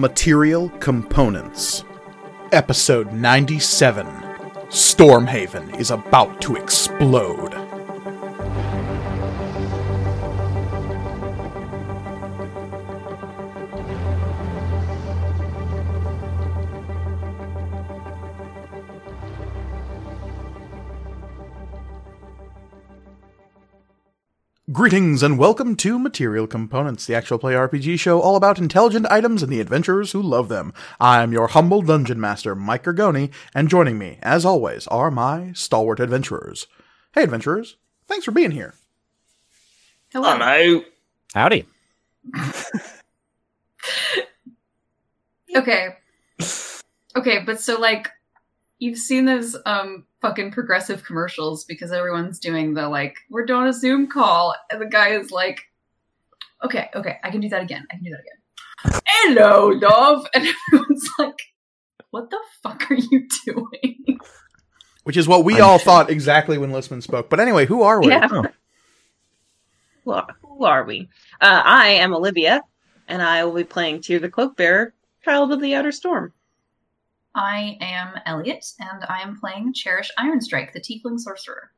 Material Components, Episode 97 Stormhaven is about to explode. Greetings and welcome to Material Components, the actual play RPG show all about intelligent items and the adventurers who love them. I'm your humble dungeon master, Mike Gargoni, and joining me, as always, are my stalwart adventurers. Hey, adventurers, thanks for being here. Hello. Hello. Howdy. Okay. Okay, but so like you've seen those um fucking progressive commercials because everyone's doing the like we're doing a Zoom call and the guy is like Okay, okay, I can do that again. I can do that again. Hello, love. And everyone's like, what the fuck are you doing? Which is what we I'm all sure. thought exactly when Listman spoke. But anyway, who are we? Yeah. Oh. Who are, who are we? Uh, I am Olivia, and I will be playing Tyr the Cloakbearer, Child of the Outer Storm. I am Elliot, and I am playing Cherish Ironstrike, the Tiefling Sorcerer.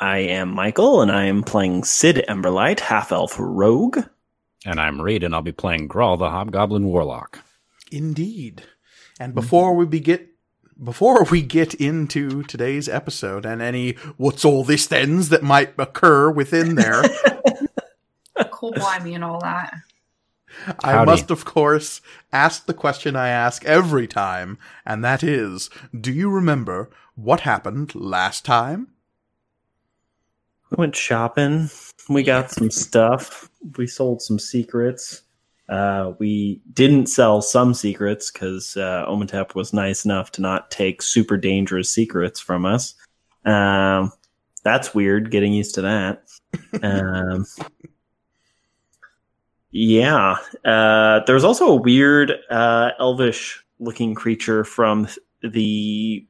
I am Michael, and I am playing Sid Emberlight, half elf rogue. And I'm Reed, and I'll be playing Grawl, the Hobgoblin Warlock. Indeed. And before we be get before we get into today's episode and any what's all this thens that might occur within there, Cool blimey and all that. I Howdy. must of course ask the question I ask every time, and that is, do you remember what happened last time? We went shopping. We got some stuff. We sold some secrets. Uh, we didn't sell some secrets because uh, Omatep was nice enough to not take super dangerous secrets from us. Um, that's weird. Getting used to that. Um, yeah. Uh, there was also a weird uh, elvish-looking creature from the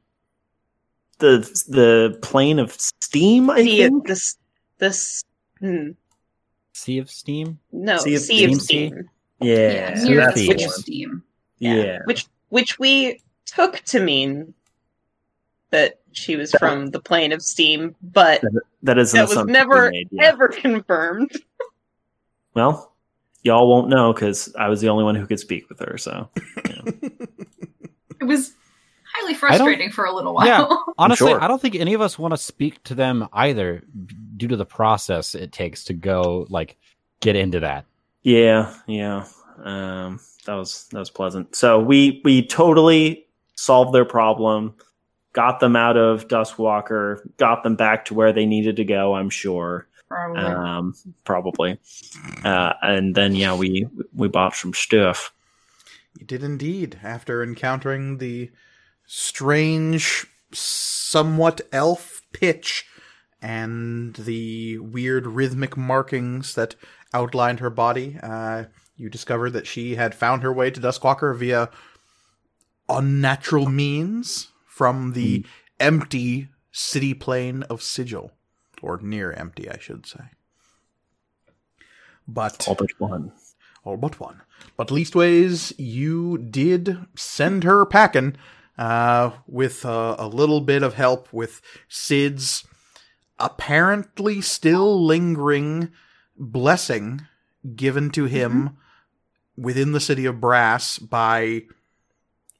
the the plane of steam. I The, think. this, this, hmm, Sea of Steam? no, Sea Sea of of, Steam? Steam. Yeah, near that's the the Switch one. of Steam. yeah. Which, which we took to mean that she was from the plane of Steam, but That is an that was never made, yeah. ever confirmed. Well, y'all won't know because I was the only one who could speak with her. So It was highly frustrating for a little while. Yeah. Honestly, sure. I don't think any of us want to speak to them either due to the process it takes to go, like, get into that. yeah, yeah. Um, that was that was pleasant. So we we totally solved their problem, got them out of Duskwalker, got them back to where they needed to go. I'm sure. Probably. Um, probably. Uh, and then yeah, we we bought some stuff. You did indeed, after encountering the strange, somewhat elf pitch and the weird rhythmic markings that outlined her body. Uh, you discovered that she had found her way to Duskwalker via unnatural means from the empty city plane of Sigil. Or near empty, I should say. But All but one. all but one. But leastways, you did send her packing uh, with uh, a little bit of help with Sid's apparently still lingering blessing given to him within the city of Brass by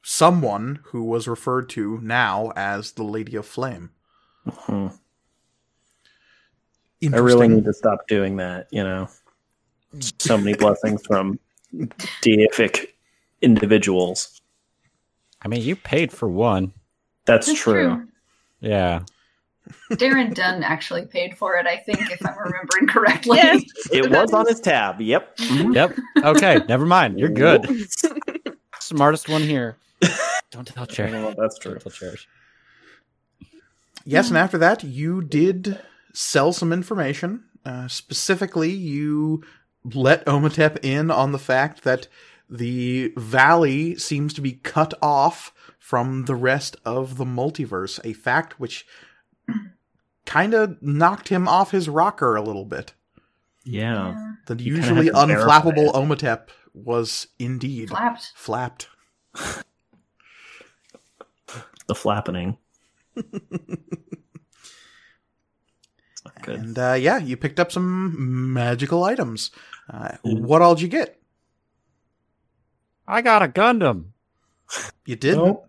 someone who was referred to now as the Lady of Flame. Hmm. I really need to stop doing that. You know, so many blessings from deific individuals. I mean, you paid for one. That's, That's true. Yeah. Darren Dunn actually paid for it, I think, if I'm remembering correctly. Yes. It was on his tab. Yep. Mhm. Yep. Okay. never mind. You're good. Smartest one here. Don't tell Cherish. Well, that's true. Don't tell Cherish. Yes, and after that, you did sell some information. Uh, specifically, you let Omatep in on the fact that the valley seems to be cut off from the rest of the multiverse, a fact which kind of knocked him off his rocker a little bit. Yeah. The You usually have to verify unflappable it. Omatep was indeed Flapped. flapped. The flappening. It's good. And uh, yeah, you picked up some magical items. Uh, Mhm. What all did you get? I got a Gundam. You did. Nope.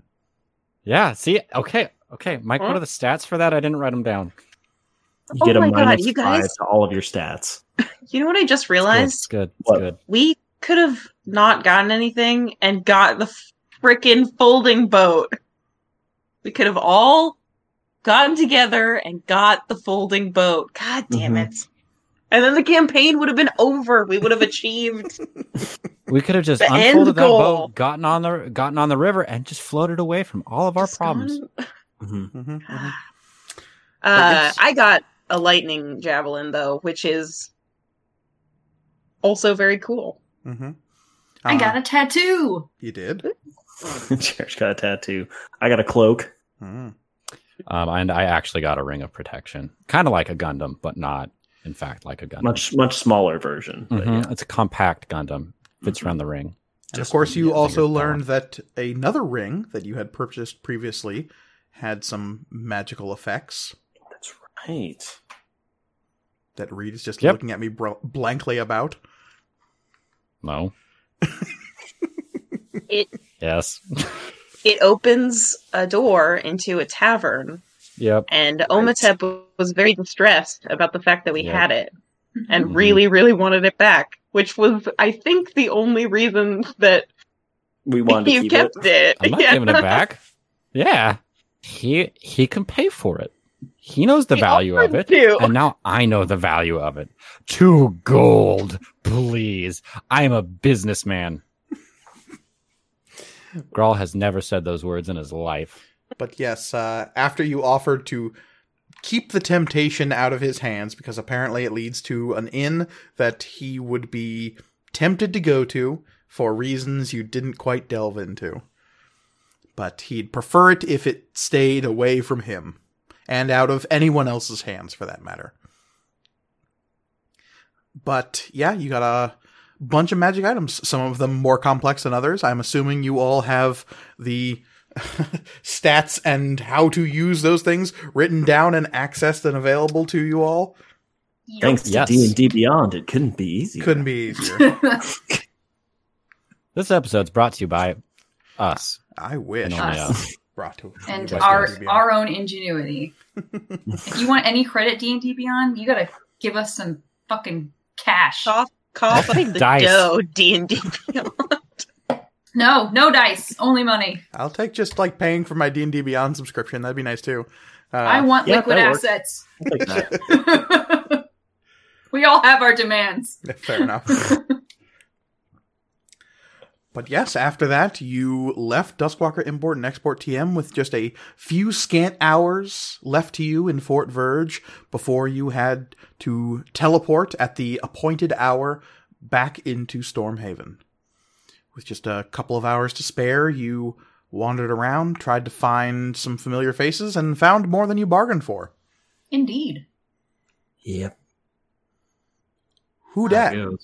Yeah. See. Okay. Okay. Mike, go Huh? to the stats for that. I didn't write them down. You Oh get a my God, you guys- five to all of your stats. You know what I just It's realized? good. It's good. We could have not gotten anything and got the frickin' folding boat. We could have all gotten together and got the folding boat. God damn Mhm. it. And then the campaign would have been over. We would have achieved. We could have just The unfolded that goal. boat, gotten on the gotten on the river, and just floated away from all of our Just problems. gone. Mhm. Mhm, mhm. Uh. I got a lightning javelin though, which is also very cool. Mhm. I Uh, got a tattoo. You did. Cherish got a tattoo. I got a cloak. Mm. Um, and I actually got a ring of protection, kind of like a Gundam, but not, in fact, like a Gundam. Much much smaller version. But Mhm. yeah. It's a compact Gundam. Fits around the ring. And of course, you also learned that another ring that you had purchased previously had some magical effects That's right. that Reed is just Yep. looking at me br- blankly about. No. It Yes. it opens a door into a tavern, yep. and Omatep was very distressed about the fact that we Yeah. had it, and Mhm. really, really wanted it back. Which was, I think, the only reason that We wanted to you keep kept it. it. I'm not Yeah. giving it back. Yeah. He he can pay for it. He knows the He value of it. to. And now I know the value of it. Two gold, please. I am a businessman. Grawl has never said those words in his life. But yes, uh, after you offered to keep the temptation out of his hands, because apparently it leads to an inn that he would be tempted to go to for reasons you didn't quite delve into. But he'd prefer it if it stayed away from him, and out of anyone else's hands for that matter. But yeah, you got a bunch of magic items, some of them more complex than others. I'm assuming you all have the stats and how to use those things written down and accessed and available to you all. Thanks to Yes. D and D Beyond, it couldn't be easier. Couldn't be easier. This episode's brought to you by us. I wish. And only Us. us. Brought to and our our own ingenuity. if you want any credit, D and D Beyond, you gotta give us some fucking cash. cough, cough up the Dice. dough. D and D. No, no dice, only money. I'll take just like paying for my D and D Beyond subscription. That'd be nice too. Uh, I want yeah, liquid assets. I'll that. we all have our demands. Fair enough. But yes, after that, you left Duskwalker Import and Export TM with just a few scant hours left to you in Fort Verge before you had to teleport at the appointed hour back into Stormhaven. With just a couple of hours to spare, you wandered around, tried to find some familiar faces, and found more than you bargained for. Indeed. Yep. Who There dat?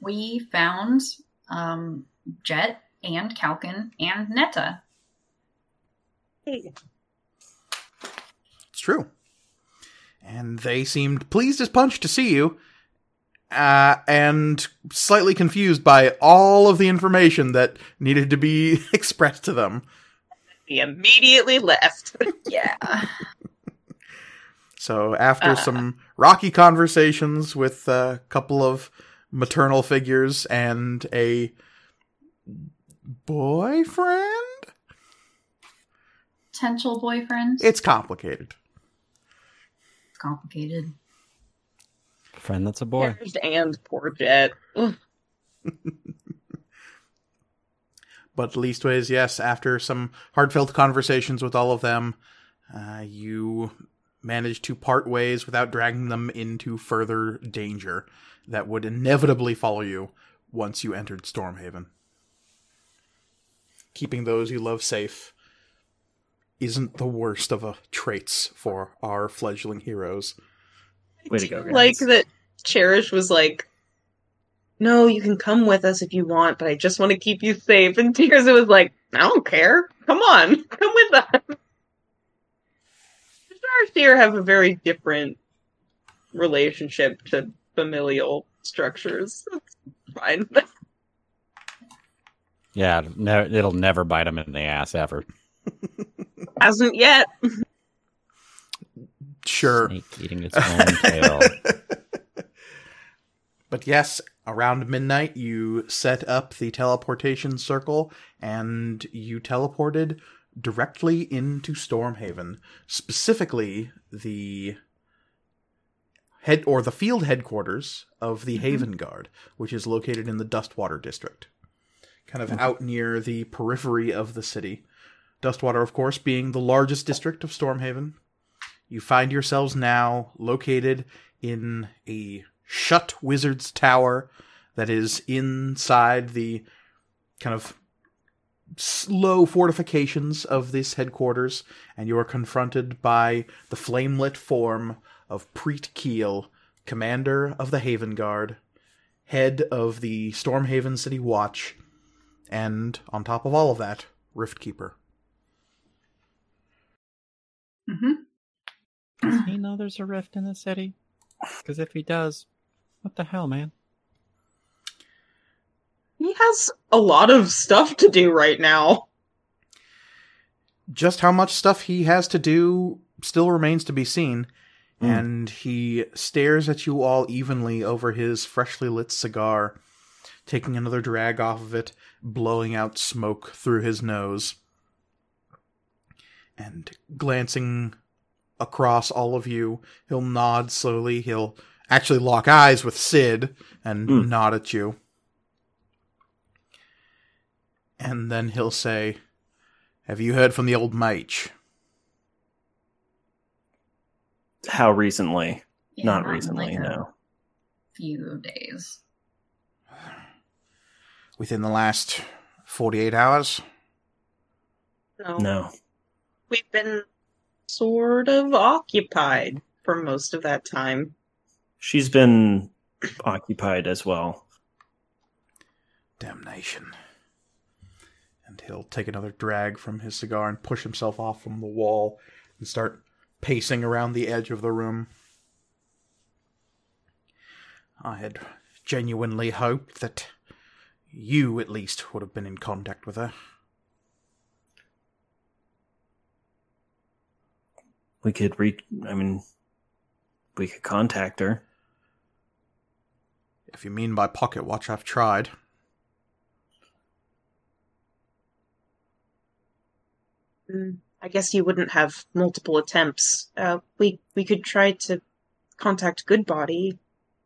We found um, Jet and Kalkin and Netta. It's true. And they seemed pleased as punch to see you, uh, and slightly confused by all of the information that needed to be expressed to them. He immediately left. Yeah. So after Uh. some rocky conversations with a couple of maternal figures and a boyfriend, Potential boyfriend. it's complicated. It's complicated. Friend that's a boy. and poor Jet. But leastways, yes, after some heartfelt conversations with all of them, uh, you managed to part ways without dragging them into further danger that would inevitably follow you once you entered Stormhaven. Keeping those you love safe isn't the worst of a traits for our fledgling heroes. Way to go, guys. Like that Cherish was like no, you can come with us if you want, but I just want to keep you safe. And Tears was like, I don't care. Come on, come with us. The Starseer have a very different relationship to familial structures. That's fine. Yeah, ne- it'll never bite him in the ass ever. Hasn't yet. Sure. Snake eating its own tail. But yes, around midnight, you set up the teleportation circle and you teleported directly into Stormhaven. Specifically, the head or the field headquarters of the mm-hmm. Haven Guard, which is located in the Dustwater district, kind of out near the periphery of the city. Dustwater, of course, being the largest district of Stormhaven. You find yourselves now located in a shut wizard's tower that is inside the kind of slow fortifications of this headquarters, and you are confronted by the flamelit form of Preet Keel, commander of the Haven Guard, head of the Stormhaven City Watch, and on top of all of that, Rift Keeper. hmm Does he know there's a rift in the city? Because if he does, what the hell, man? He has a lot of stuff to do right now. just how much stuff he has to do still remains to be seen. Hmm. And he stares at you all evenly over his freshly lit cigar, taking another drag off of it, blowing out smoke through his nose, and glancing across all of you. He'll nod slowly. He'll actually lock eyes with Sid and Hmm. nod at you. And then he'll say, Have you heard from the old mage? How recently? Yeah, Not in, recently, like, a no. Few days. Within the last 48 hours? No. No. We've been sort of occupied for most of that time. She's been occupied as well. Damnation. And he'll take another drag from his cigar and push himself off from the wall and start pacing around the edge of the room. I had genuinely hoped that you, at least, would have been in contact with her. We could reach. I mean, we could contact her. If you mean by pocket watch, I've tried. Mm, I guess you wouldn't have multiple attempts. Uh, we we could try to contact Goodbody,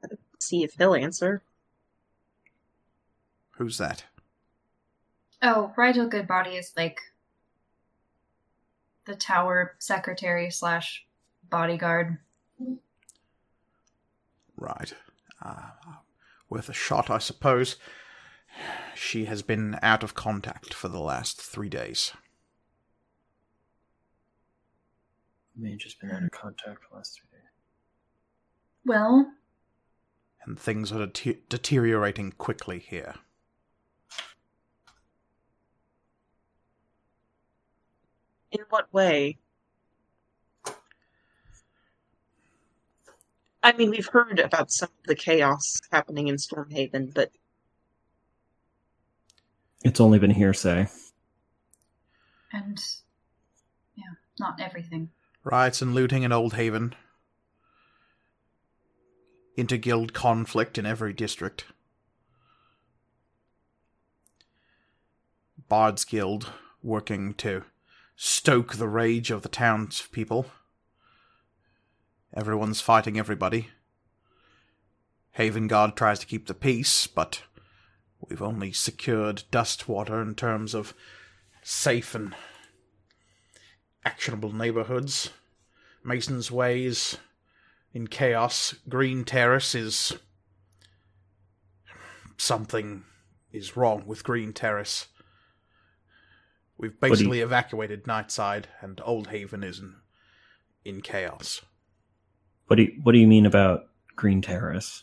uh, see if he'll answer. Who's that? Oh, Rigel Goodbody is like the tower secretary slash bodyguard. Right. Uh, worth a shot, I suppose. She has been out of contact for the last three days. May have just been out of contact for the last three days. Well, and things are dete- deteriorating quickly here. In what way? I mean, we've heard about some of the chaos happening in Stormhaven, but It's only been hearsay. and yeah, not everything. Riots and looting in Old Haven. Interguild conflict in every district. Bard's Guild working to stoke the rage of the townspeople. Everyone's fighting everybody. Haven Guard tries to keep the peace, but we've only secured Dustwater in terms of safe and actionable neighborhoods. Mason's Ways in chaos. Green Terrace is. Something is wrong with Green Terrace. We've do you- basically evacuated Nightside, and Old Haven is in, in chaos. What do you, What do you mean about Green Terrace?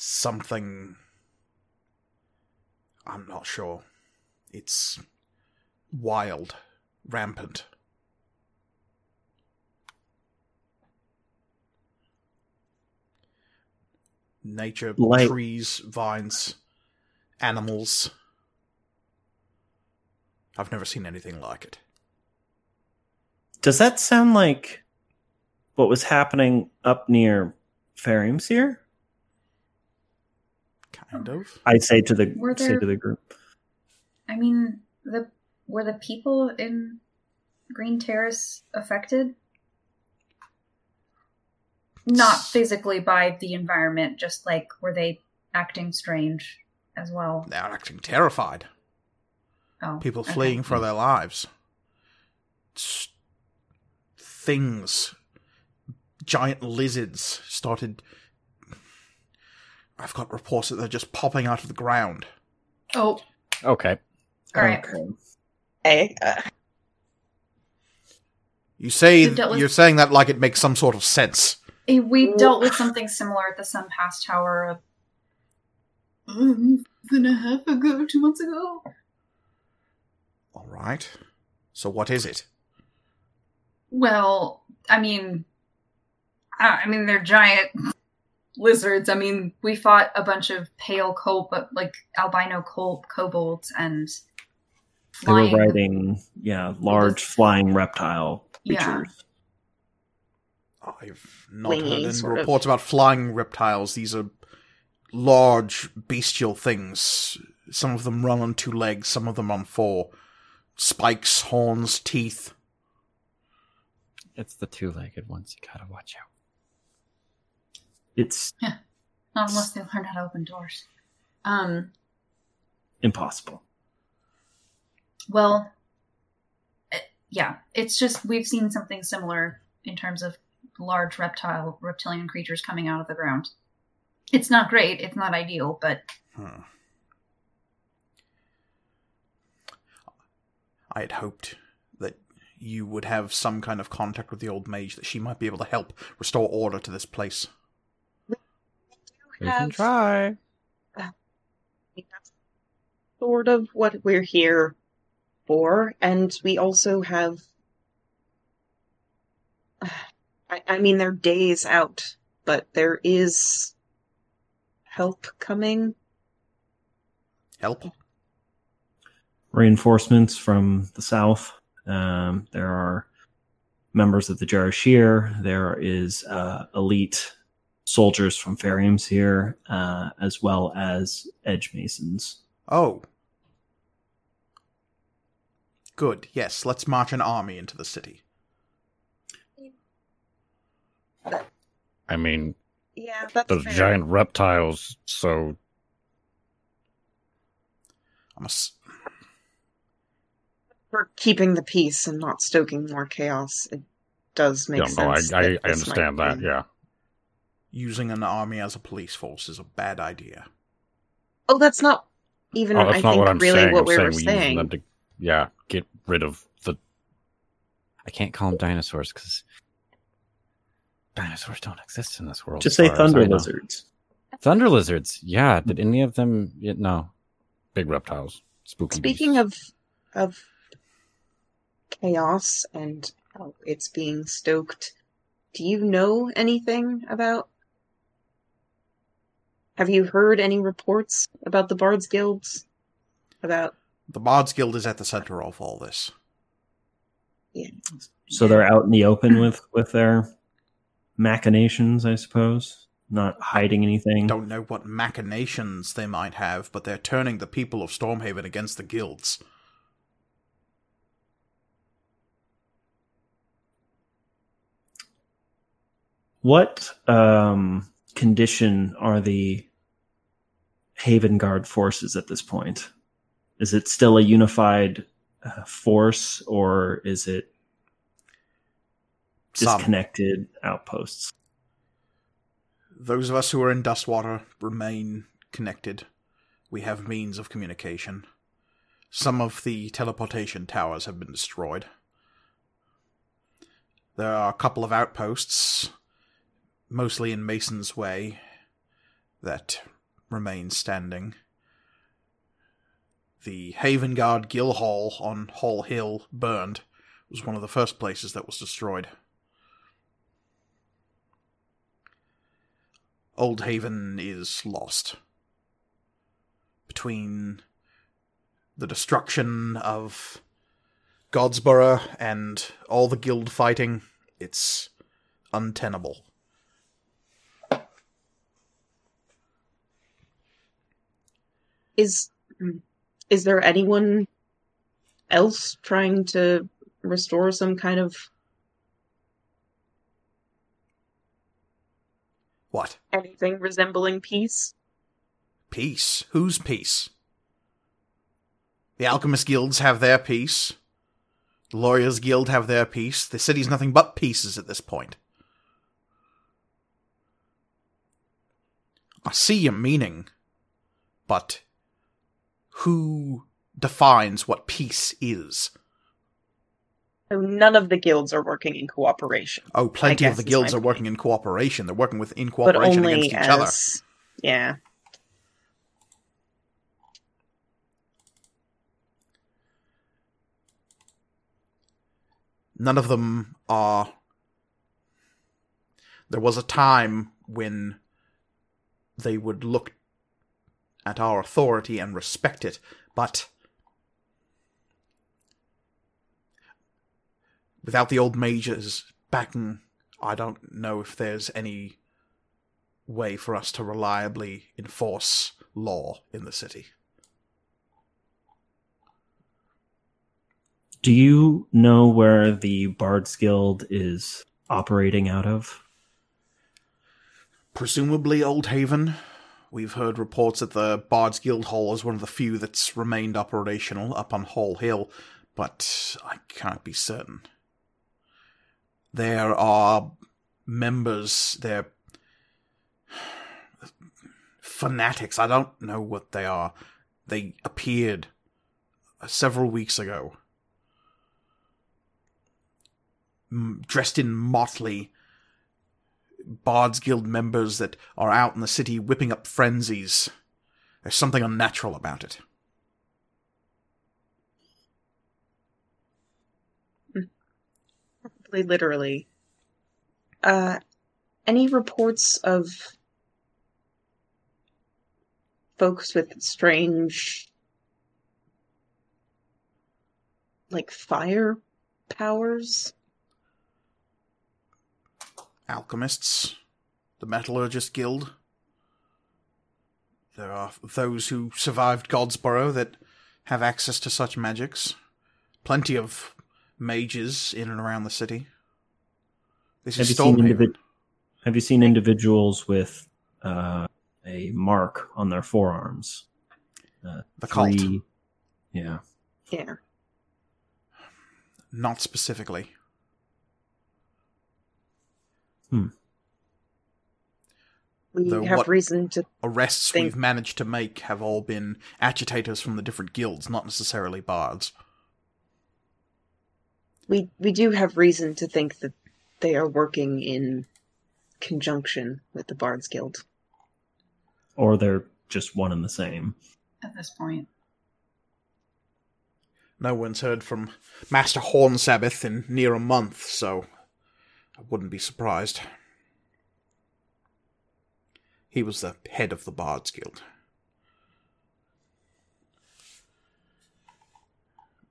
something. I'm not sure. It's wild, rampant. Nature, Like- trees, vines, animals. I've never seen anything like it. Does that sound like what was happening up near Farium's here? Kind of. I say to the Were say to the group. I mean, the were the people in Green Terrace affected? Not physically by the environment, just like were they acting strange as well? They're acting terrified. Oh, People okay. fleeing for their lives. S- things. Giant lizards started. I've got reports that they're just popping out of the ground. Oh, Okay. all right. Okay. Hey, uh, You say with... you're saying that like it makes some sort of sense. Eh, We dealt with something similar at the Sun Pass Tower a month and a half ago, two months ago. All right. So what is it? Well, I mean, I I mean they're giant lizards. I mean, we fought a bunch of pale col but like albino col- kobolds and They were flying. riding, yeah, large flying reptile Yeah. creatures. I've not Wingy, heard any sort of. reports about flying reptiles. These are large bestial things. Some of them run on two legs, some of them on four. Spikes, horns, teeth. It's the two-legged ones. You gotta watch out. It's Yeah. Not unless they learn how to open doors. Um. impossible. Well, eh, yeah, it's just we've seen something similar in terms of large reptile reptilian creatures coming out of the ground. It's not great, it's not ideal, but Hmm. I had hoped that you would have some kind of contact with the old mage, that she might be able to help restore order to this place. We can have- try. that's sort of what we're here for, and we also have. I, I mean, they're days out, but there is help coming. Help? Reinforcements from the south. Um, there are members of the Jarashir. There is uh, elite soldiers from Farium's here, uh, as well as Edge Masons. Oh. Good, yes, let's march an army into the city. I mean, Yeah, that's those fair. giant reptiles, so I'm a s- for keeping the peace and not stoking more chaos. It does make yeah, no, I, sense. I, I understand that, be- yeah. using an army as a police force is a bad idea. Oh, that's not even. Oh, that's I not think what I'm really saying. what I'm we saying were we saying. them to, yeah, get rid of the. I can't call them dinosaurs because dinosaurs don't exist in this world. Just say thunder lizards. Thunder lizards. Yeah. Did any of them? No. big reptiles. Spooky. Speaking beasts. of of chaos and how it's being stoked, do you know anything about? Have you heard any reports about the Bards Guilds? About The Bards Guild is at the center of all this. Yeah. So they're out in the open with with their machinations, I suppose, not hiding anything. Don't know what machinations they might have, but they're turning the people of Stormhaven against the guilds. What um, condition are the Haven Guard forces at this point? Is it still a unified uh, force, or is it Some. disconnected outposts? Those of us who are in Dustwater remain connected. We have means of communication. Some of the teleportation towers have been destroyed. There are a couple of outposts, mostly in Mason's Way, that remains standing. The Haven Guard Guild Hall on Hall Hill burned. Was one of the first places that was destroyed. Old Haven is lost. Between the destruction of Godsborough and all the guild fighting, it's untenable. Is is there anyone else trying to restore some kind of What? anything resembling peace? Peace? Whose peace? The Alchemist Guilds have their peace. The Lawyers Guild have their peace. The city's nothing but pieces at this point. I see your meaning, but who defines what peace is? So none of the guilds are working in cooperation, Oh, plenty of the guilds are working in cooperation. They're working with in cooperation against each other. yeah. none of them are. There was a time when they would look at our authority and respect it, but without the old mages backing, I don't know if there's any way for us to reliably enforce law in the city. Do you know where the Bards Guild is operating out of? Presumably Old Haven. We've heard reports that the Bards Guild Hall is one of the few that's remained operational up on Hall Hill, but I can't be certain. There are members, they're fanatics. I don't know what they are. They appeared several weeks ago, dressed in motley Bards Guild members that are out in the city whipping up frenzies. There's something unnatural about it. Probably literally. Uh, any reports of folks with strange, like fire powers? Alchemists, the Metallurgist Guild. There are those who survived Godsborough that have access to such magics. Plenty of mages in and around the city. This Have is you seen Stormhaven. individ- Have you seen individuals with uh, a mark on their forearms? Uh, The cult. Yeah. Yeah. Not specifically. Hmm. We Though have reason to Arrests Think- we've managed to make have all been agitators from the different guilds, not necessarily bards. we we do have reason to think that they are working in conjunction with the Bards Guild. Or they're just one and the same. at this point. No one's heard from Master Horn Sabbath in near a month, so I wouldn't be surprised. He was the head of the Bards Guild.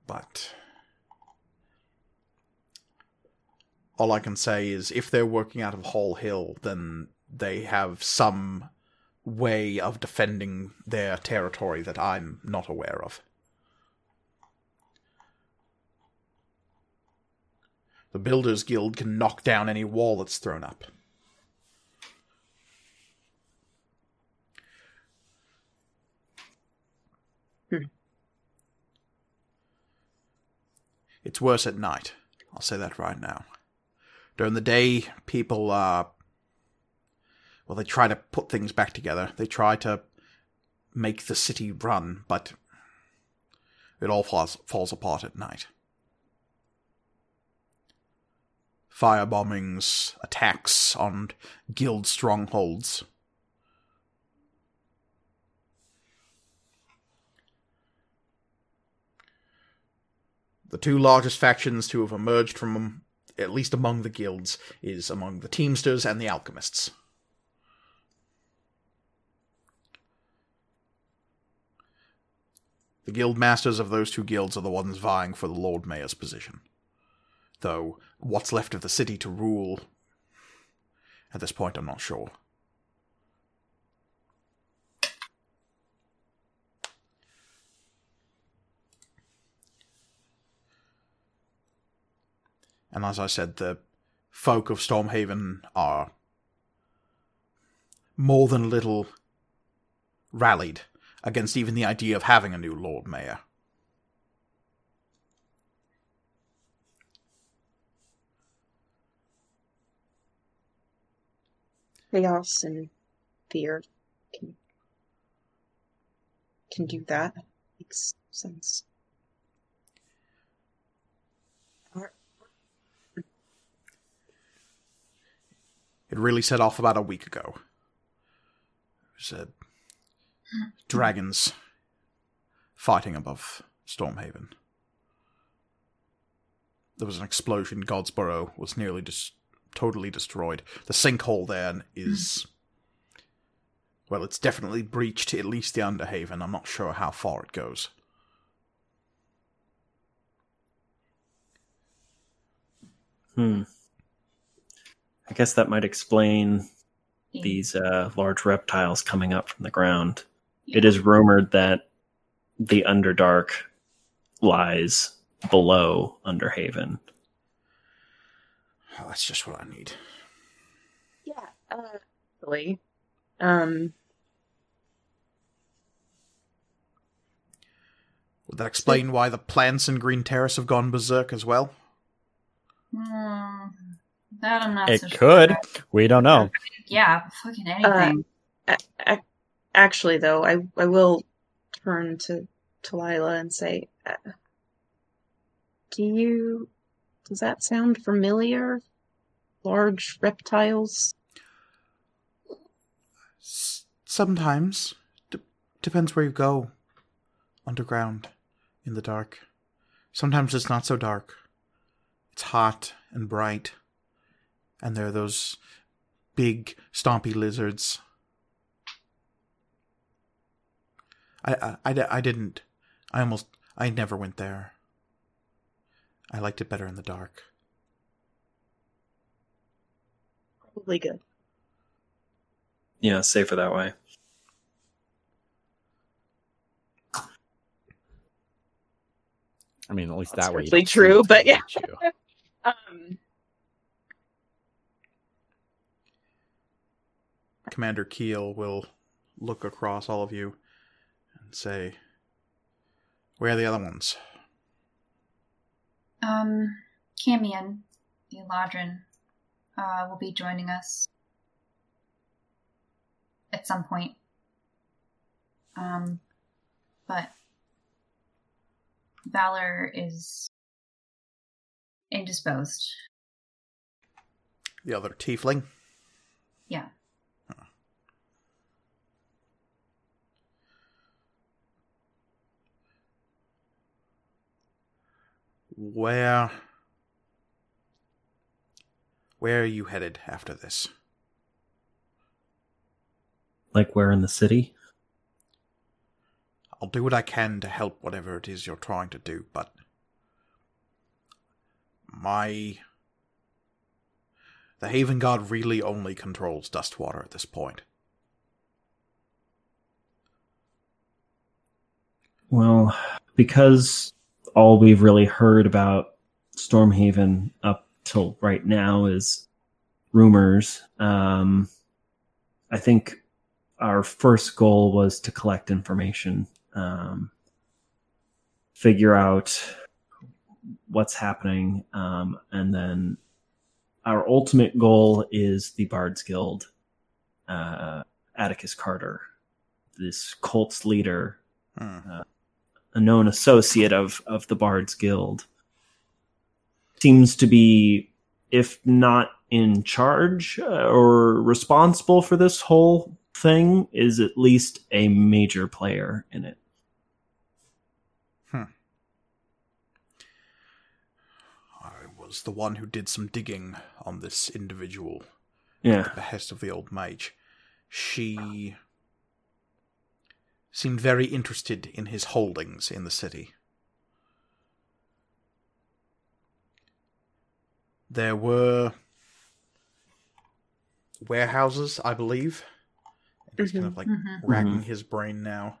But all I can say is if they're working out of Hall Hill, then they have some way of defending their territory that I'm not aware of. The Builders Guild can knock down any wall that's thrown up. Hmm. It's worse at night. I'll say that right now. During the day, people are. well they try to put things back together. They try to make the city run, but it all falls falls apart at night. firebombings, attacks on guild strongholds. The two largest factions to have emerged from, at least among the guilds, is among the Teamsters and the Alchemists. The guild masters of those two guilds are the ones vying for the Lord Mayor's position. Though what's left of the city to rule, at this point, I'm not sure. And as I said, the folk of Stormhaven are more than a little rallied against even the idea of having a new Lord Mayor. Chaos and fear can can do that. Makes sense. It really set off about a week ago. It was uh, dragons fighting above Stormhaven. There was an explosion. Godsborough was nearly just totally destroyed. The sinkhole then there is. Well, it's definitely breached at least the Underhaven. I'm not sure how far it goes. Hmm. I guess that might explain these uh, large reptiles coming up from the ground. It is rumored that the Underdark lies below Underhaven. Oh, that's just what I need. Yeah, uh, actually, um, Would that explain why the plants in Green Terrace have gone berserk as well? Hmm, that I'm not It so sure could. about. We don't know. Yeah, fucking anything. a- a- actually, though, I I will turn to to Lila and say, uh, "Do you? Does that sound familiar? Large reptiles? Sometimes. D- depends where you go. Underground. In the dark. Sometimes it's not so dark. It's hot and bright. And there are those big, stompy lizards. I, I, I, I didn't. I almost. I never went there. I liked it better in the dark. Probably good. Yeah, safer that way. I mean, at least That's that way. you certainly don't see true, but yeah. Um, Commander Keel will look across all of you and say, Where are the other ones? Um, Camion, the Eladrin, uh, will be joining us at some point. Um, but Valor is indisposed. The other tiefling? Yeah. Where. Where are you headed after this? Like where in the city? I'll do what I can to help whatever it is you're trying to do, but. My. The Haven Guard really only controls Dustwater at this point. Well, because all we've really heard about Stormhaven up till right now is rumors. Um, I think our first goal was to collect information, um, figure out what's happening, um, and then our ultimate goal is the Bards Guild. Uh, Atticus Carter, this cult's leader, Hmm. A known associate of of the Bards Guild, seems to be, if not in charge uh, or responsible for this whole thing, is at least a major player in it. Hmm. I was the one who did some digging on this individual Yeah. at the behest of the old mage. She seemed very interested in his holdings in the city. There were warehouses, I believe. And he's kind of like Mhm. racking his brain now.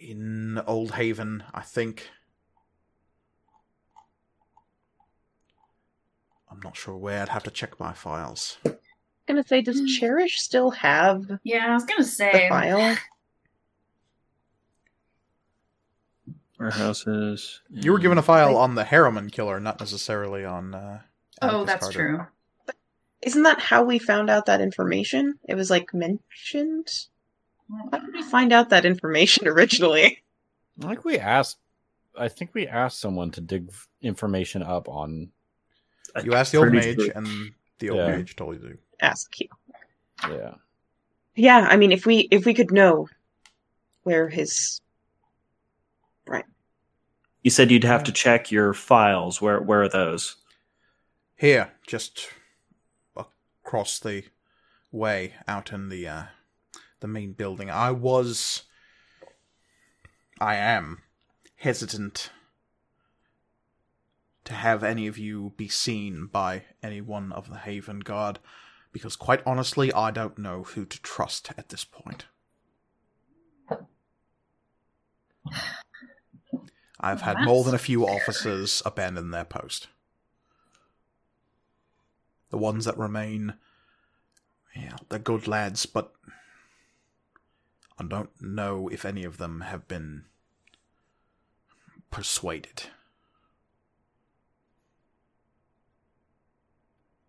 In Old Haven, I think. I'm not sure where. I'd have to check my files. Gonna say, does Hmm. Cherish still have Yeah, I was gonna say. the file? Warehouses. You were given a file on the Harriman killer, not necessarily on. Uh, Oh, that's Carter. true. Isn't that how we found out that information? It was like mentioned. How did we find out that information originally? Like we asked, I think we asked someone to dig information up on. You asked the old Pretty mage, sure. and the old Yeah. mage told you. Ask you. Yeah, Yeah, I mean, if we if we could know where his right. You said you'd have to check your files. Where where are those? Here, just across the way, out in the uh, the main building. I was, I am hesitant to have any of you be seen by anyone of the Haven Guard, because quite honestly, I don't know who to trust at this point. I've had more than a few officers abandon their post. The ones that remain, yeah, they're good lads, but I don't know if any of them have been persuaded.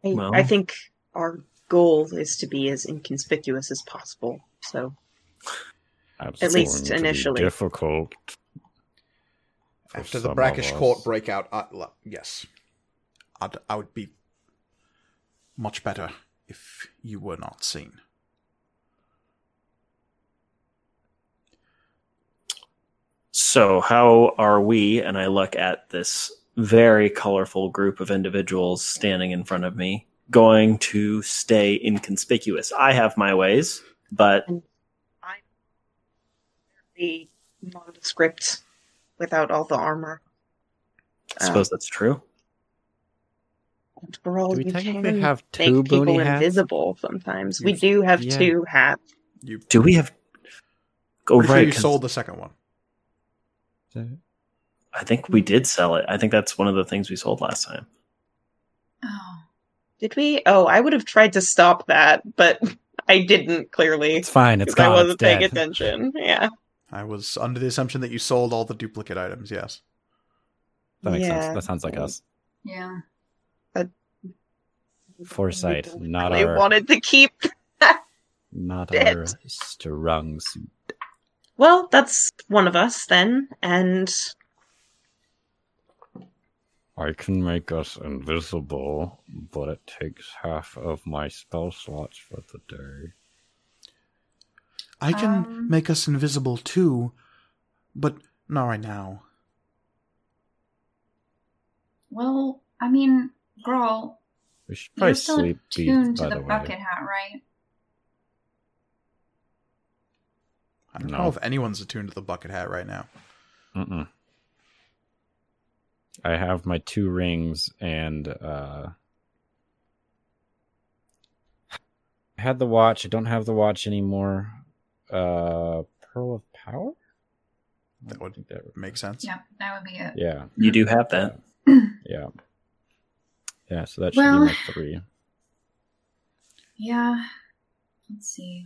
I, Well- I think our goal is to be as inconspicuous as possible. So That's At least going to be initially. difficult. After the brackish court breakout, I, l- yes, I'd, I would be much better if you were not seen. So, how are we? And I look at this very colorful group of individuals standing in front of me, going to stay inconspicuous. I have my ways, but and I'm the nondescript without all the armor. I suppose that's true. Um, Girl, Do we you technically can have make two people hats? invisible sometimes. We You've- do have yeah. two hats. You Do we have? Oh, pretty sure right. you 'cause sold the second one. I think we did sell it. I think that's one of the things we sold last time. Oh. Did we? Oh, I would have tried to stop that, but I didn't clearly it's fine. It's because I wasn't paying attention. Yeah. I was under the assumption that you sold all the duplicate items. Yes. That makes Yeah. sense. That sounds like us. Yeah. Foresight, not I our, wanted to keep. not Dead. our strong suit. Well, that's one of us then, and I can make us invisible, but it takes half of my spell slots for the day. I can Um. make us invisible too, but not right now. Well, I mean, Grawl, We should you're probably still sleep beats, attuned to by the, the, bucket hat, right? I don't No. know if anyone's attuned to the bucket hat right now. Mm-mm. I have my two rings and uh I had the watch. I don't have the watch anymore. Uh Pearl of Power? That would think that would Make sense. Yeah, that would be it. Yeah. You do have that. Yeah. Yeah, so that should Well- be my three. Yeah. Let's see.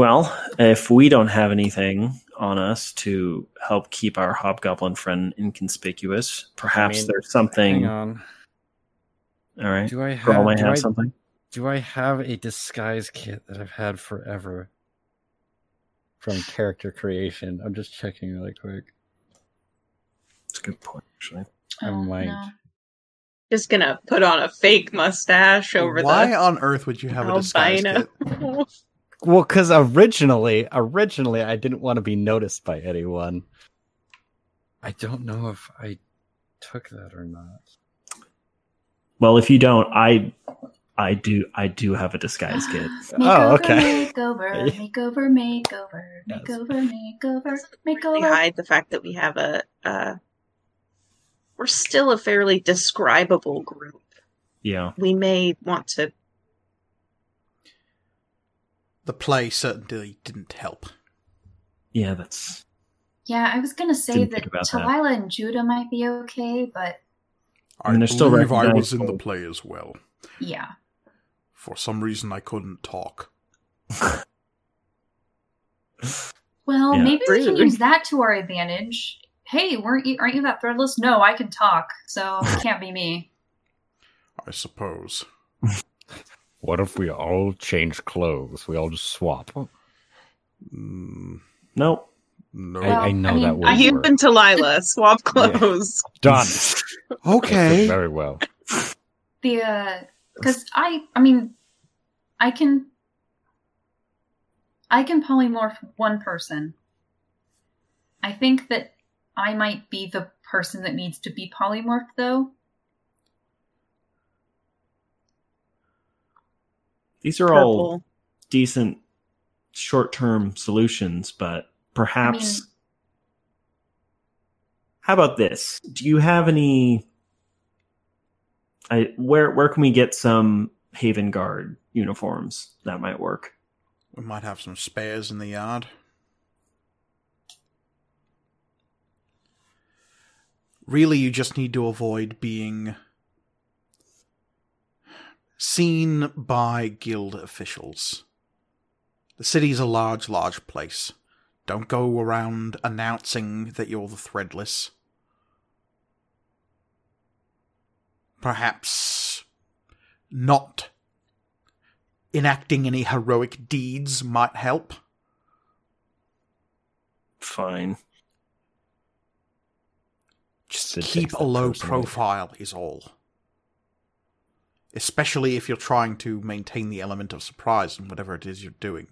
Well, if we don't have anything on us to help keep our hobgoblin friend inconspicuous, perhaps mean, there's something. Hang on. All right. Do I have, might do have I, something. do I have a disguise kit that I've had forever from character creation? I'm just checking really quick. That's a good point, actually. I Oh, might. no. Just gonna put on a fake mustache over there. Why the on earth would you have a disguise kit? Well, because originally, originally, I didn't want to be noticed by anyone. I don't know if I took that or not. Well, if you don't, I I do I do have a disguise kit. Oh, okay. Makeover, makeover, makeover, Yes. makeover, makeover, We hide the fact that we have a uh we're still a fairly describable group. Yeah. We may want to The play certainly didn't help. Yeah, that's Yeah, I was gonna say that think that. Talila and Judah might be okay, but I mean, they're still believe I was in the play as well. yeah. For some reason, I couldn't talk. Well, Yeah. maybe we can use that to our advantage. Hey, weren't you? Aren't you that threadless? No, I can talk, so it can't be me. I suppose. What if we all change clothes? We all just swap. Mm, nope. no. I, I know I mean, that I would you work. and Talila swap clothes. Done. okay. Very well. The uh, because I, I mean, I can, I can polymorph one person. I think that I might be the person that needs to be polymorphed, though. These are all decent short-term solutions, but perhaps I mean- How about this? Do you have any I where where can we get some Haven Guard uniforms? That might work. We might have some spares in the yard. Really, you just need to avoid being seen by guild officials. The city's a large, large place. Don't go around announcing that you're the Threadless. Perhaps not enacting any heroic deeds might help. Fine. Just keep a low profile is all. Especially if you're trying to maintain the element of surprise in whatever it is you're doing.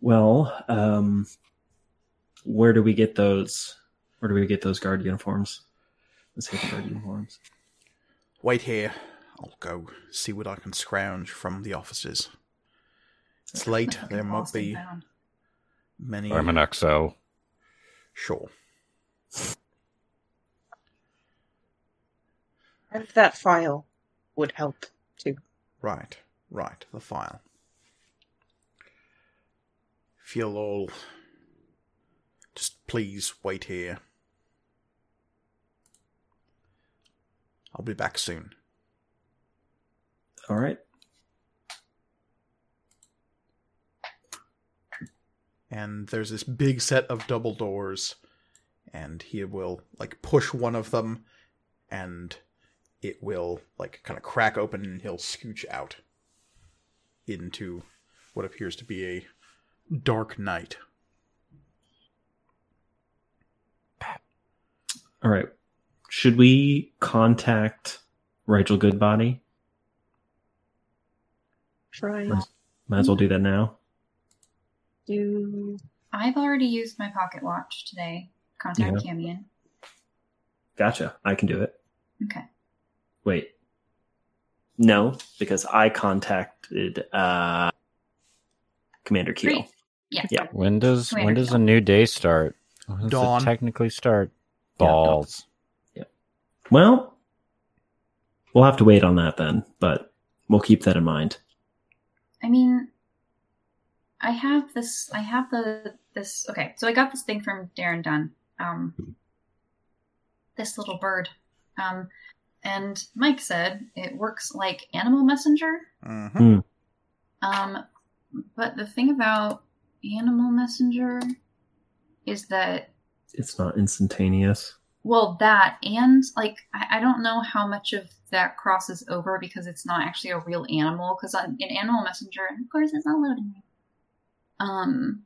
Well, um where do we get those where do we get those guard uniforms? Let's Haven Guard uniforms. Wait here. I'll go see what I can scrounge from the offices. It's late. There might be found. many. I'm an XO. Sure. And that file would help too. Right, right, the file. If you'll all just please wait here. I'll be back soon. All right. And there's this big set of double doors, and he will like push one of them, and it will like kind of crack open, and he'll scooch out into what appears to be a dark night. All right. Should we contact Rigel Goodbody? Try Might might as well do that now. Do I've already used my pocket watch today. Contact Camion. Gotcha. I can do it. Okay. Wait. No, because I contacted uh Commander Keel. Great. Yeah. Yeah. When does when does Keel. a new day start? When does Dawn. it technically start? Balls. Yeah, dawn. Balls. Well, we'll have to wait on that then, but we'll keep that in mind. I mean, I have this. I have the this. Okay, so I got this thing from Darren Dunn. Um, this little bird. Um, and Mike said it works like Animal Messenger. Mm-hmm. Um, but the thing about Animal Messenger is that It's not instantaneous. well that and like I, I don't know how much of that crosses over because it's not actually a real animal because in animal messenger and of course it's not loading me um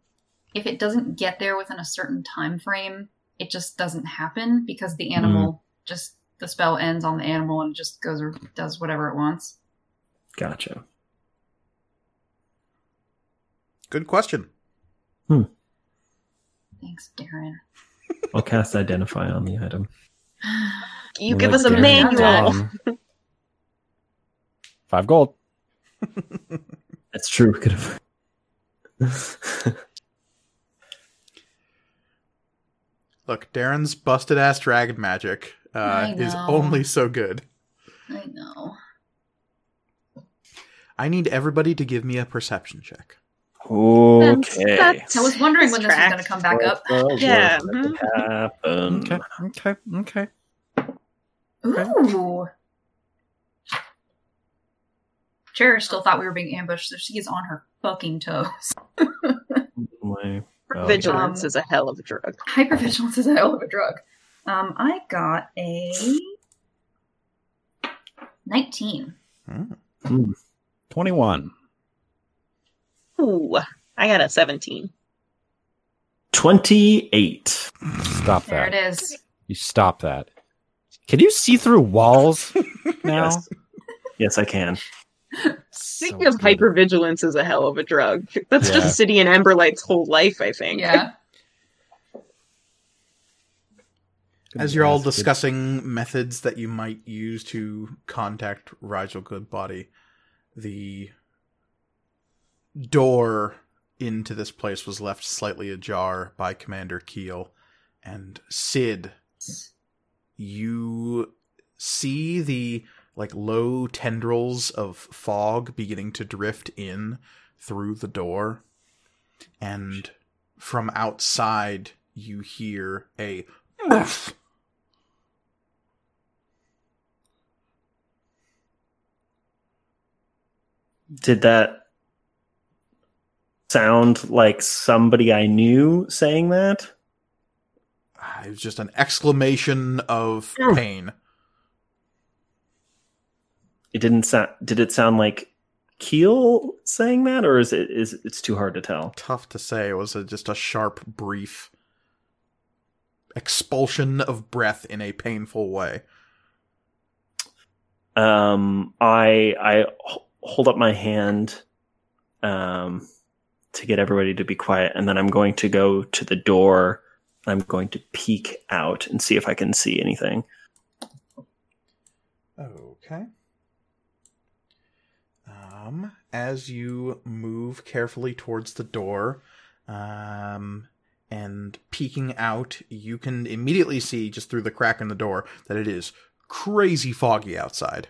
if it doesn't get there within a certain time frame, it just doesn't happen because the animal just the spell ends on the animal and it just goes or does whatever it wants. Gotcha. Good question. Thanks, Darren. I'll cast identify on the item. You We're give like us a Darren manual. Five gold. That's true. Could have. Look, Darren's busted ass dragon magic uh, is only so good. I know. I need everybody to give me a perception check. okay. That's- I was wondering when this was going to come back up. Yeah, What could happen? Okay. Okay. Okay. Ooh. Cherish still thought we were being ambushed, so she is on her fucking toes. Oh, Vigilance Um, is a hell of a drug. Hypervigilance is a hell of a drug. Um, I got a 19. Hmm. Twenty-one. Ooh, I got a 17. 28. Stop There that. There it is. You stop that. Can you see through walls now? Yes. Yes, I can. Speaking So of good. hypervigilance is a hell of a drug. That's Yeah. just City and Emberlight's whole life, I think. Yeah. As you're all discussing methods that you might use to contact Rigel Goodbody, the door into this place was left slightly ajar by Commander Keel. And Sid, you see the like low tendrils of fog beginning to drift in through the door. And from outside, you hear a Did that sound like somebody I knew saying that? Ah, It was just an exclamation of pain. It didn't sound. Did it sound like Keel saying that, or is it is it's too hard to tell? Tough to say. It was a, just a sharp, brief expulsion of breath in a painful way. Um, I I hold up my hand, um, to get everybody to be quiet, and then I'm going to go to the door. I'm going to peek out and see if I can see anything. Okay. Um, as you move carefully towards the door, um, and peeking out, you can immediately see just through the crack in the door that it is crazy foggy outside.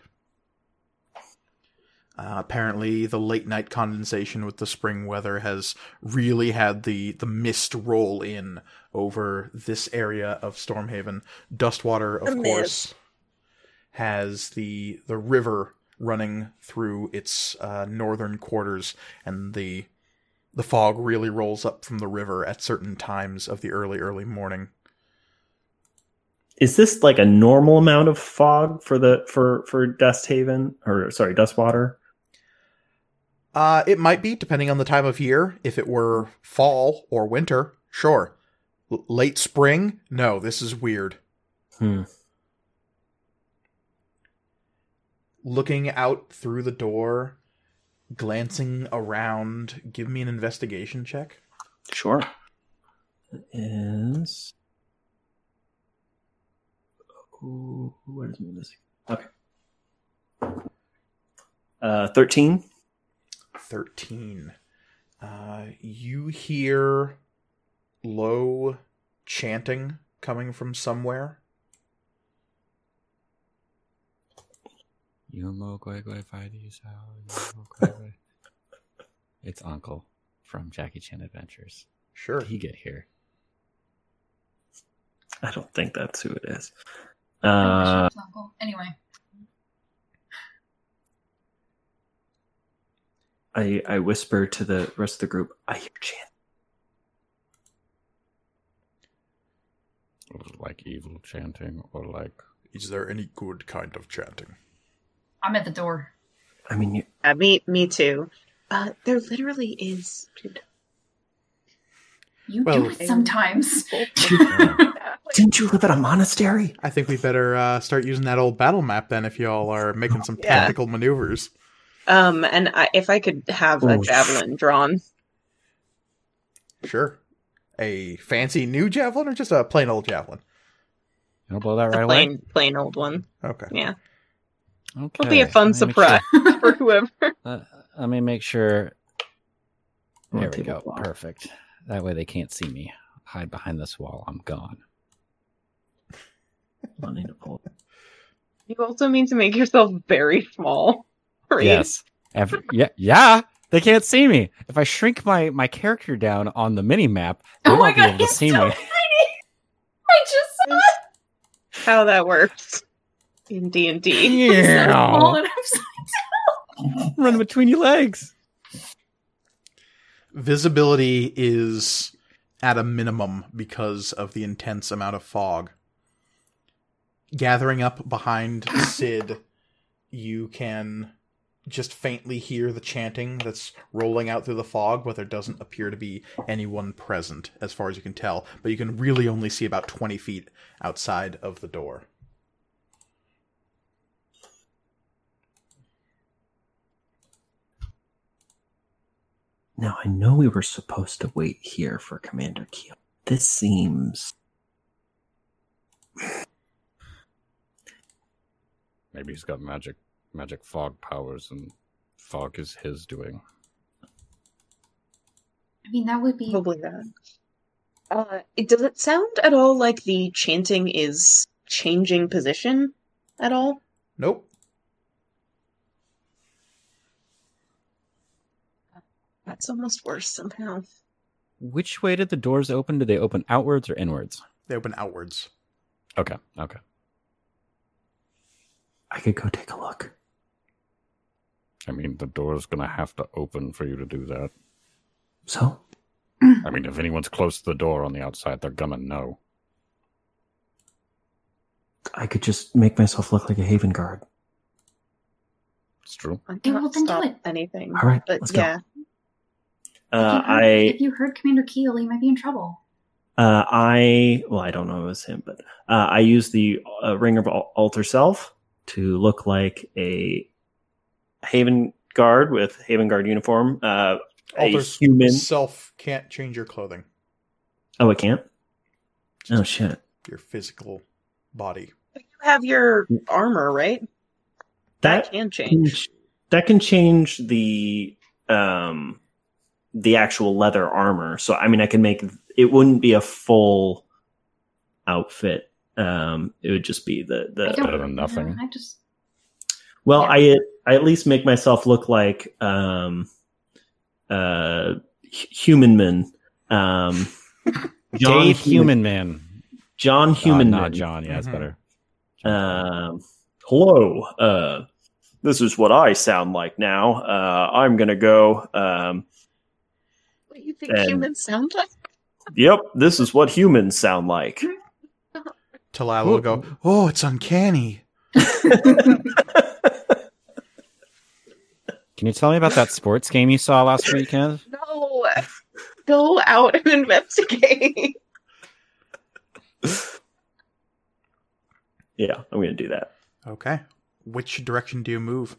Uh, apparently, the late night condensation with the spring weather has really had the, the mist roll in over this area of Stormhaven. Dustwater, of course, has the the river running through its uh, northern quarters, and the the fog really rolls up from the river at certain times of the early early morning. Is this like a normal amount of fog for the for for Dust Haven or sorry Dustwater? Uh, it might be depending on the time of year. If it were fall or winter, sure. L- late spring, no. This is weird. Hmm. Looking out through the door, glancing around. Give me an investigation check. Sure. It is. Ooh, what is this? Okay. Uh, thirteen. 13. Uh, you hear low chanting coming from somewhere. Yumo Goi Goi Fighty Sao, Yumo Goi Goi. It's Uncle from Jackie Chan Adventures. Sure. Did he get here? I don't think that's who it is. Uh, anyway, I I whisper to the rest of the group. I hear chant. Like evil chanting or like Is there any good kind of chanting? I'm at the door. I mean, you, Uh, me, me too. Uh, there literally is. Dude. You Well- do it sometimes. Didn't you live at a monastery? I think we better uh, start using that old battle map then if y'all are making some Yeah. tactical maneuvers. Um, and I, if I could have a Oh, javelin drawn, Sure. A fancy new javelin or just a plain old javelin? You don't blow that right a away. plain, plain old one. Okay. Yeah, Okay. it'll be a fun let me make sure- surprise for whoever. Uh, let me make sure. Roll There we go. block. Perfect. That way they can't see me. Hide behind this wall. I'm gone. I need to pull. You also mean to make yourself very small, right? Yes. Every, yeah. Yeah. They can't see me. If I shrink my my character down on the mini map, they oh won't be god, able to see so me. tiny! I just saw. How that works in D and D. He's so small and I'm so- Run between your legs. Visibility is at a minimum because of the intense amount of fog. Gathering up behind Sid, you can just faintly hear the chanting that's rolling out through the fog, but there doesn't appear to be anyone present, as far as you can tell. But you can really only see about 20 feet outside of the door. Now I know we were supposed to wait here for Commander Keel. This seems Maybe he's got magic magic fog powers and fog is his doing. I mean, that would be. Probably that. Uh, it, does it sound at all like the chanting is changing position at all? Nope. That's almost worse somehow. Which way did the doors open? Did they open outwards or inwards? They open outwards. Okay. Okay. I could go take a look. I mean, the door's gonna have to open for you to do that. So I mean, if anyone's close to the door on the outside, they're gonna know. I could just make myself look like a Haven guard. It's true. I Okay, well, cannot then do it. anything. All right, but let's go. yeah, Uh, if, you heard, I if you heard Commander Keel, you might be in trouble. Uh, I well, I don't know if it was him, but uh, I used the uh, Ring of Alter Self to look like a Haven guard with Haven guard uniform. Uh, a Alter human. self can't change your clothing, Oh, it can't. Oh shit! your physical body. You have your armor, right? That, That can can, change. that can change the um the actual leather armor. So I mean, I can make it wouldn't be a full outfit. Um, it would just be the the better than nothing. I just. Well, Yeah. I I at least make myself look like um uh hu- human man. Um Dave Human Man. John Uh, Human not Man. John. Yeah, it's Mhm. better. Um hello. Uh this is what I sound like now. Uh I'm going to go um What you think And- humans sound like? yep, this is what humans sound like. Talal will go, Oh, it's uncanny. Can you tell me about that sports game you saw last weekend? No, go out and investigate. yeah, I'm going to do that. Okay. Which direction do you move?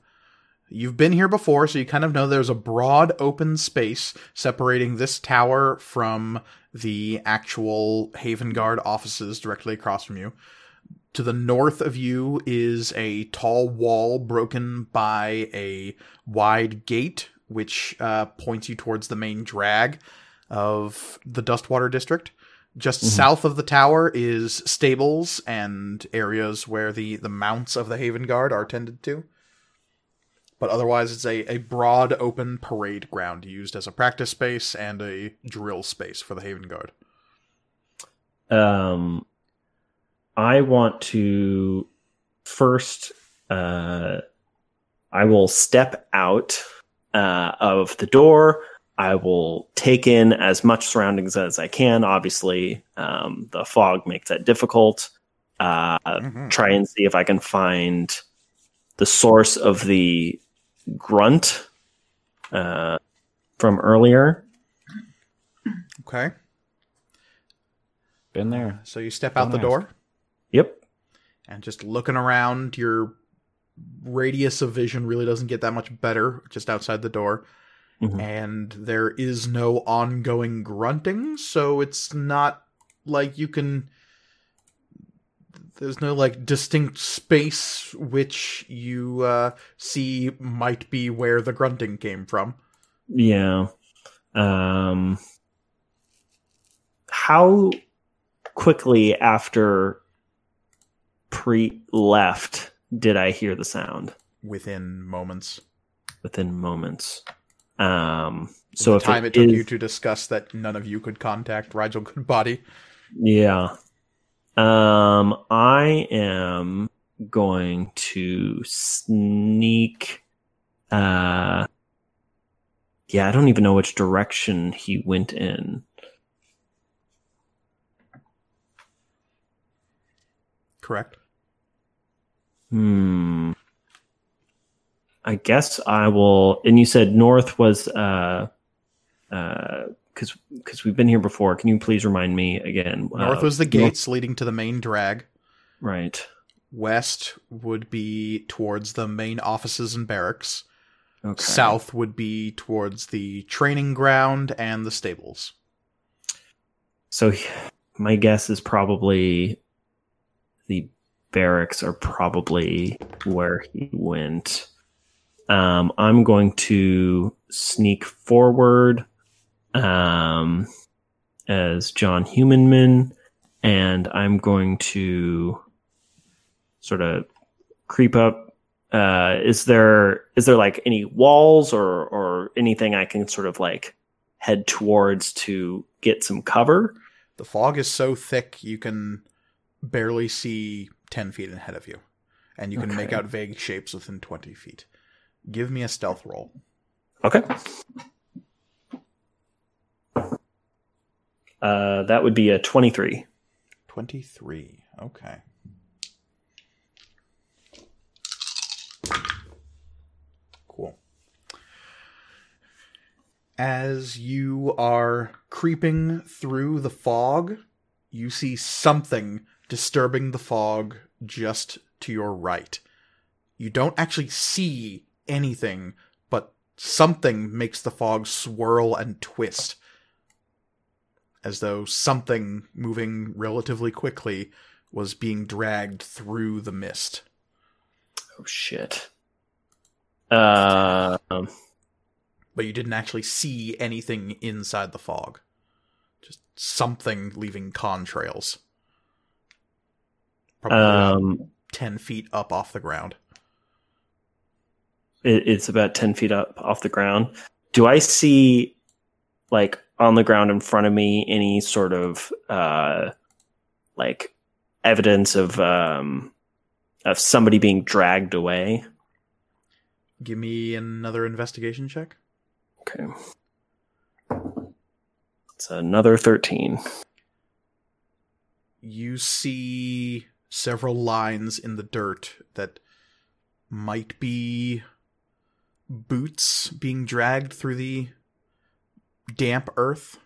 You've been here before, so you kind of know there's a broad open space separating this tower from the actual Haven Guard offices directly across from you. To the north of you is a tall wall broken by a wide gate, which uh, points you towards the main drag of the Dustwater District. Just Mhm. south of the tower is stables and areas where the, the mounts of the Haven Guard are tended to. But otherwise, it's a, a broad open parade ground used as a practice space and a drill space for the Haven Guard. um, I want to first. Uh, I will step out uh, of the door. I will take in as much surroundings as I can. Obviously, um, the fog makes that difficult. Uh, Mhm. try and see if I can find the source of the grunt uh, from earlier. Okay. Been there. So you step out the ask. door Yep. and just looking around, your radius of vision really doesn't get that much better just outside the door. Mhm. And there is no ongoing grunting, so it's not like you can. There's no like distinct space which you uh, see might be where the grunting came from. Yeah. Um how quickly after pre left did I hear the sound? Within moments, Within moments. Um so the if time it, it took is- you to discuss that none of you could contact Rigel Goodbody. Yeah. Um I am going to sneak uh yeah, I don't even know which direction he went in. Correct. Hmm. I guess I will. And you said north was uh, uh, because because we've been here before. Can you please remind me again? North Uh, was the north- gates leading to the main drag. right? West would be towards the main offices and barracks. Okay. South would be towards the training ground and the stables. So my guess is probably the barracks are probably where he went. Um, I'm going to sneak forward um, as John Humanman, and I'm going to sort of creep up. Uh, is there is there like any walls or or anything I can sort of like head towards to get some cover? The fog is so thick you can barely see 10 feet ahead of you, and you can make out vague shapes within 20 feet. Give me a stealth roll. Okay. Uh, that would be a 23. 23. Okay. Cool. As you are creeping through the fog, you see something disturbing the fog just to your right. You don't actually see anything, but something makes the fog swirl and twist as though something moving relatively quickly was being dragged through the mist. Oh, shit. Uh, um, But you didn't actually see anything inside the fog. Just something leaving contrails. Probably um, 10 feet up off the ground. it, it's about 10 feet up off the ground. Do I see, like, on the ground in front of me, any sort of, uh, like, evidence of, um, of somebody being dragged away? Give me another investigation check. Okay. It's another 13. You see several lines in the dirt that might be boots being dragged through the damp earth.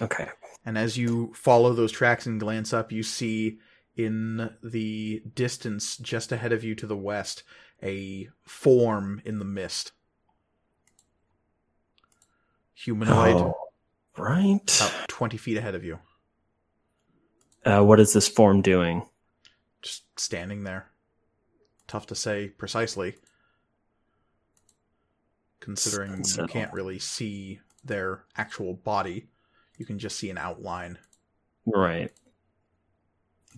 Okay. And as you follow those tracks and glance up, you see in the distance, just ahead of you to the west, a form in the mist. Humanoid, Oh, right. about 20 feet ahead of you, Uh, what is this form doing? just standing there. Tough to say precisely, considering you can't really see their actual body. You can just see an outline. Right.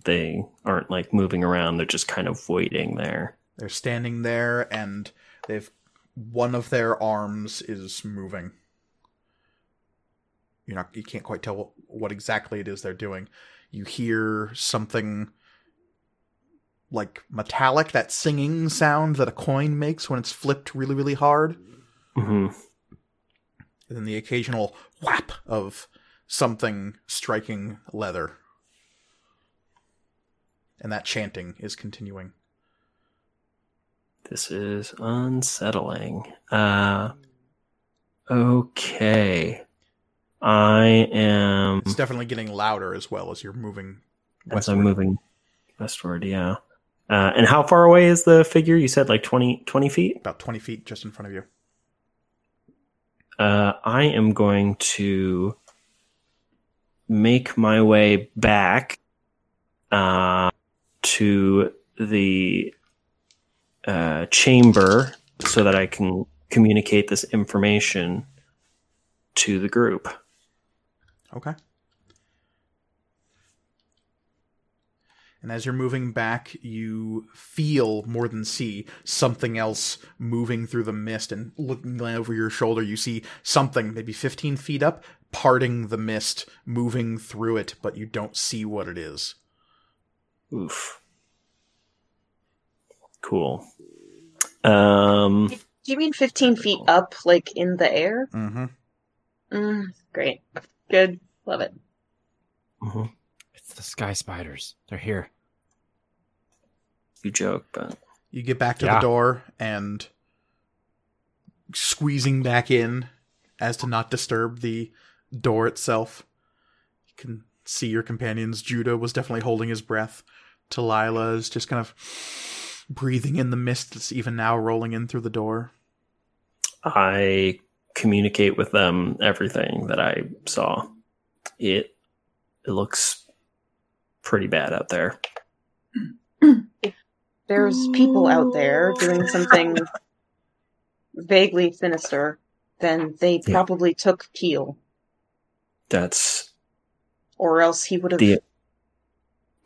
They aren't like moving around, they're just kind of waiting there. They're standing there, and they've one of their arms is moving. You're not, you can't quite tell what, what exactly it is they're doing. You hear something like metallic, that singing sound that a coin makes when it's flipped really, really hard, hmm and then the occasional whap of something striking leather. And that chanting is continuing. This is unsettling. Uh, okay. I am It's definitely getting louder as well as you're moving as. I'm moving westward. Yeah. Uh, and how far away is the figure? You said like 20, 20 feet. About 20 feet just in front of you. Uh, I am going to make my way back uh, to the uh, chamber so that I can communicate this information to the group. Okay. And as you're moving back, you feel more than see something else moving through the mist. And looking over your shoulder, you see something, maybe 15 feet up, parting the mist, moving through it, but you don't see what it is. Oof. Cool. Um, Do you mean 15 feet up, like in the air? Mm-hmm. Mm, great. Good. Love it. mhm. It's the sky spiders. They're here. you joke, but You get back to Yeah. the door and squeezing back in as to not disturb the door itself. You can see your companions. Judah was definitely holding his breath. Talila is just kind of breathing in the mist that's even now rolling in through the door. I communicate with them everything that I saw. It it looks pretty bad out there. There's people out there doing something vaguely sinister. Then they Yeah. probably took Keel, That's or else he would have. the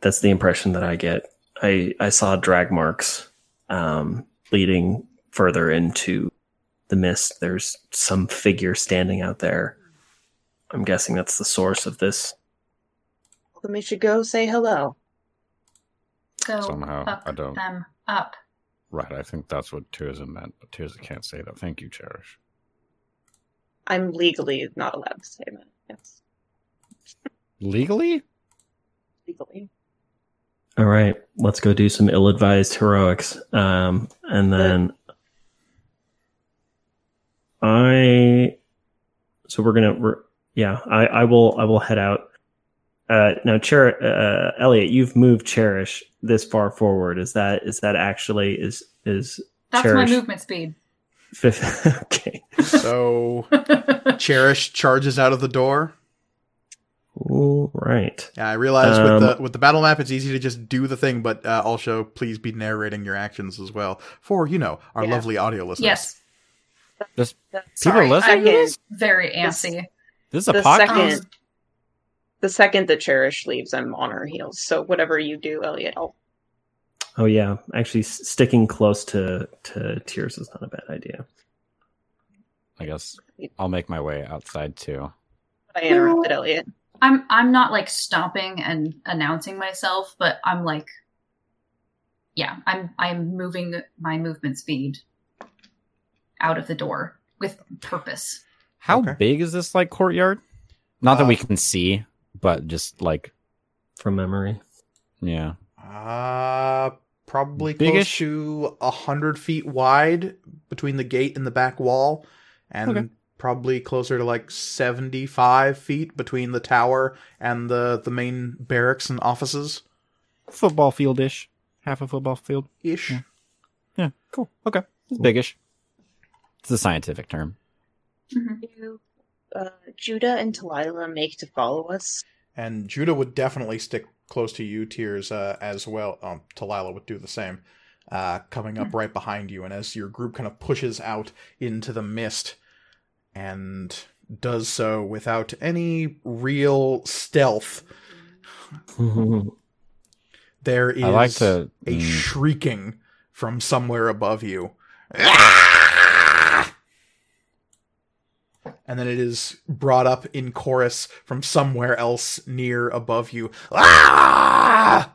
that's the impression that I get. I I saw drag marks um, leading further into the mist. There's some figure standing out there. I'm guessing that's the source of this. Then we should go say hello. Go Somehow, up I don't. them up. Right, I think that's what Tirza meant, but Tirza can't say that. Thank you, Cherish. I'm legally not allowed to say that. Yes, Legally? legally. All right, let's go do some ill-advised heroics, um, and then I. So we're gonna, we're, yeah, I, I will, I will head out. Uh, now, Cher, uh, Elliot, you've moved Cherish this far forward. Is that, is that actually is is That's Cherish my movement speed. fifth? okay. So Cherish charges out of the door. All right. Yeah, I realize with Um, the with the battle map, it's easy to just do the thing, but uh, also please be narrating your actions as well for you know our Yeah. lovely audio listeners. yes. Just people Sorry, listening to I this? very This- antsy. This is a the podcast. second, the second the cherish leaves, I'm on her heels. So whatever you do, Elliot, I'll Oh yeah, actually, s- sticking close to to Tears is not a bad idea. I guess I'll make my way outside too. I interrupted Elliot. I'm I'm not like stomping and announcing myself, but I'm like yeah, I'm I'm moving my movement speed out of the door with purpose. How Okay. big is this like courtyard? Not that we Uh, can see, but just like From memory, yeah. Uh probably Biggish? close to a hundred feet wide between the gate and the back wall, and Okay. probably closer to like seventy-five feet between the tower and the the main barracks and offices. Football field-ish. Half a football field. Ish. Yeah. Yeah, cool. Okay. It's biggish. It's a scientific term. Mhm. Do uh, Judah and Talila make to follow us? And Judah would definitely stick close to you, Tears, uh, as well. Um, Talila would do the same, uh, coming up right behind you. And as your group kind of pushes out into the mist and does so without any real stealth, there is like to. a mm, shrieking from somewhere above you. And then it is brought up in chorus from somewhere else near above you. Ah!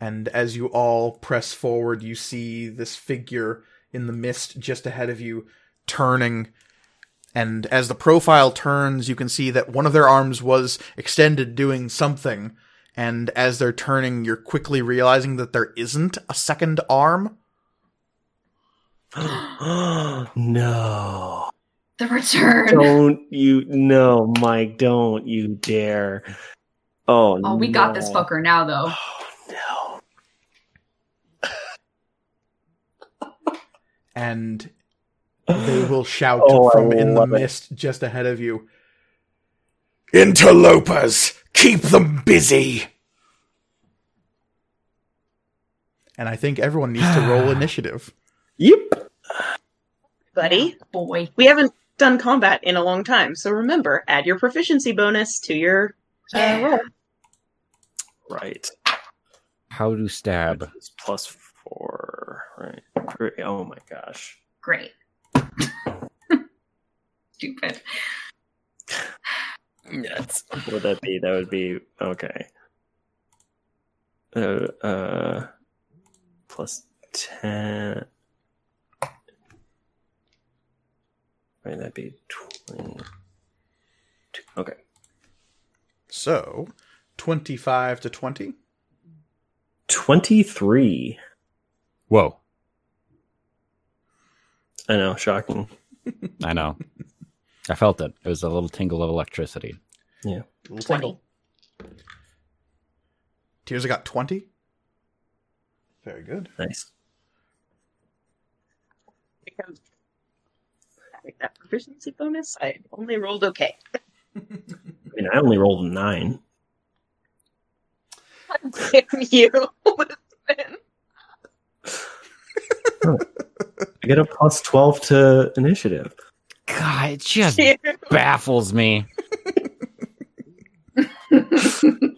And as you all press forward, you see this figure in the mist just ahead of you turning. And as the profile turns, you can see that one of their arms was extended doing something. And as they're turning, you're quickly realizing that there isn't a second arm. no. The return. Don't you no, Mike, don't you dare. Oh oh, we got this fucker now, though. Oh no. and they will shout Oh, from in the love it. mist just ahead of you. Interlopers, keep them busy. And I think everyone needs to roll initiative. Yep. Buddy. Boy. We haven't done combat in a long time, so remember, add your proficiency bonus to your uh, Yeah. roll. Right. How to stab? It's plus four. Right. Great. Oh my gosh. Great. Stupid. Yes. What would that be? That would be okay. Uh, uh plus ten. Right, that'd be twenty. Okay. So, 25 to 20. Twenty-three. Whoa! I know, shocking. I know. I felt it. It was a little tingle of electricity. Yeah. Little tingle. Tirza I got 20. Very good. Nice. Because having that proficiency bonus, I only rolled okay. I mean, I only rolled a nine. Damn you. Listen. I get a plus twelve to initiative. God, it just You. baffles me.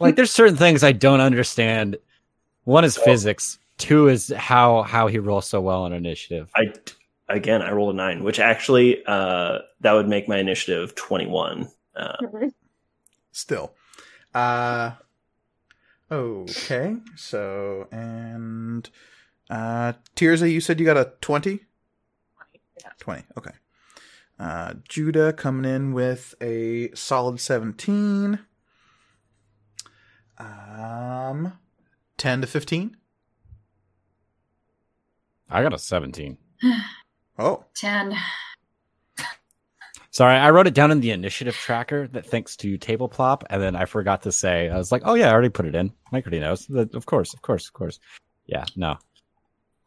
like, there's certain things I don't understand. One is physics. Two is how how he rolls so well on initiative. I again, I rolled a nine, which actually uh, that would make my initiative twenty-one. Uh, Still. Uh okay. So and uh Tirza, you said you got a 20? Yeah. 20. Okay. Uh Judah coming in with a solid 17. Um 10 to 15. I got a 17. Oh, 10. Sorry, I wrote it down in the initiative tracker that thanks to Tableplop, and then I forgot to say. I was like, "Oh yeah, I already put it in." Mike already knows. That- Of course, of course, of course. Yeah, no,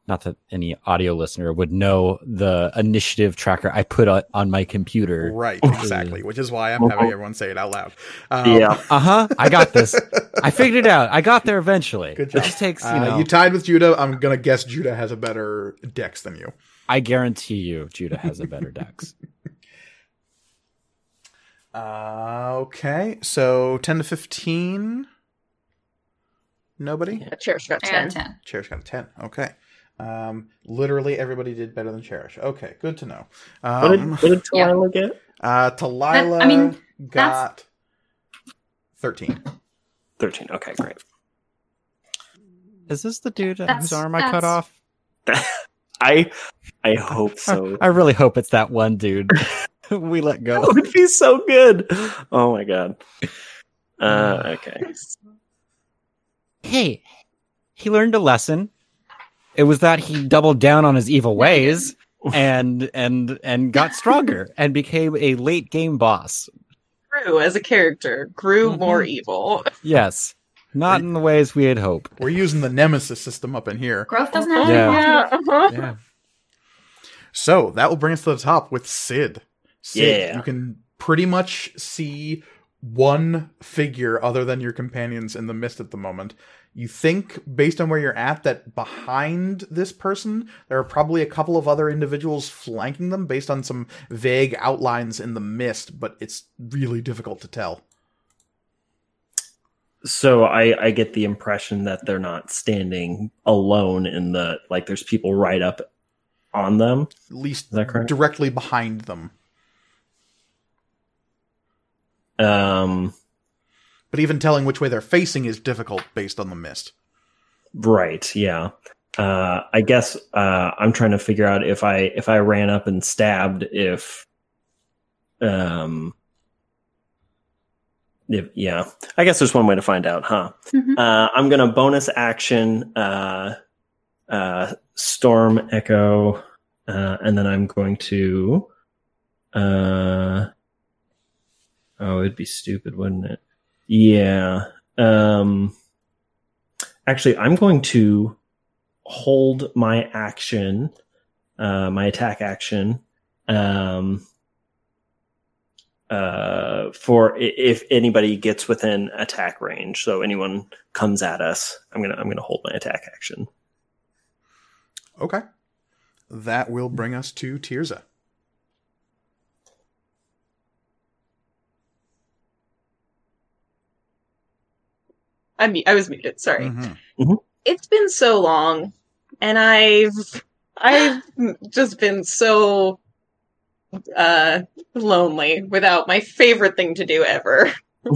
not that any audio listener would know the initiative tracker I put on, on my computer. right, exactly, which is why I'm having everyone say it out loud. Um, yeah, Uh huh. I got this. I figured it out. I got there eventually. Good job. It just takes, you Uh, know. you tied with Judah. I'm gonna guess Judah has a better dex than you. I guarantee you, Judah has a better dex. Uh, okay, so 10 to 15. Nobody? A Cherish got I got 10. a 10. Cherish got a 10. Okay. Um, literally everybody did better than Cherish. Okay, good to know. what did, Um, what did Yeah. Talila get? uh, Talila That- I mean, got 13. Thirteen. Okay, great. Is this the dude That's- whose arm I cut off? I I hope so. I really hope it's that one dude we let that go. would be so good. Oh my god. Uh, okay. hey, he learned a lesson. It was that he doubled down on his evil ways and and and got stronger and became a late game boss. Grew as a character, grew Mhm. more evil. Yes, not in the ways we had hoped. We're using the Nemesis system up in here. Growth doesn't have Yeah. be Yeah, uh-huh. Yeah. So that will bring us to the top with Sid. Sid, Yeah. you can pretty much see one figure other than your companions in the mist at the moment. You think, based on where you're at, that behind this person, there are probably a couple of other individuals flanking them based on some vague outlines in the mist, but it's really difficult to tell. So I I get the impression that they're not standing alone in the like. There's people right up on them. At least Is that correct? directly behind them. Um. But even telling which way they're facing is difficult based on the mist. Right. Yeah. Uh, I guess uh, I'm trying to figure out if I if I ran up and stabbed if um yeah I guess there's one way to find out, huh? Mhm. Uh, I'm gonna bonus action uh, uh, storm echo, uh, and then I'm going to Uh, oh, it'd be stupid, wouldn't it? Yeah. Um, actually, I'm going to hold my action, uh, my attack action, um, uh, for if anybody gets within attack range. So anyone comes at us, I'm gonna I'm gonna hold my attack action. Okay. That will bring us to Tirza. I mean, I was muted. Sorry. Mhm. It's been so long, and I've I've just been so uh lonely without my favorite thing to do ever.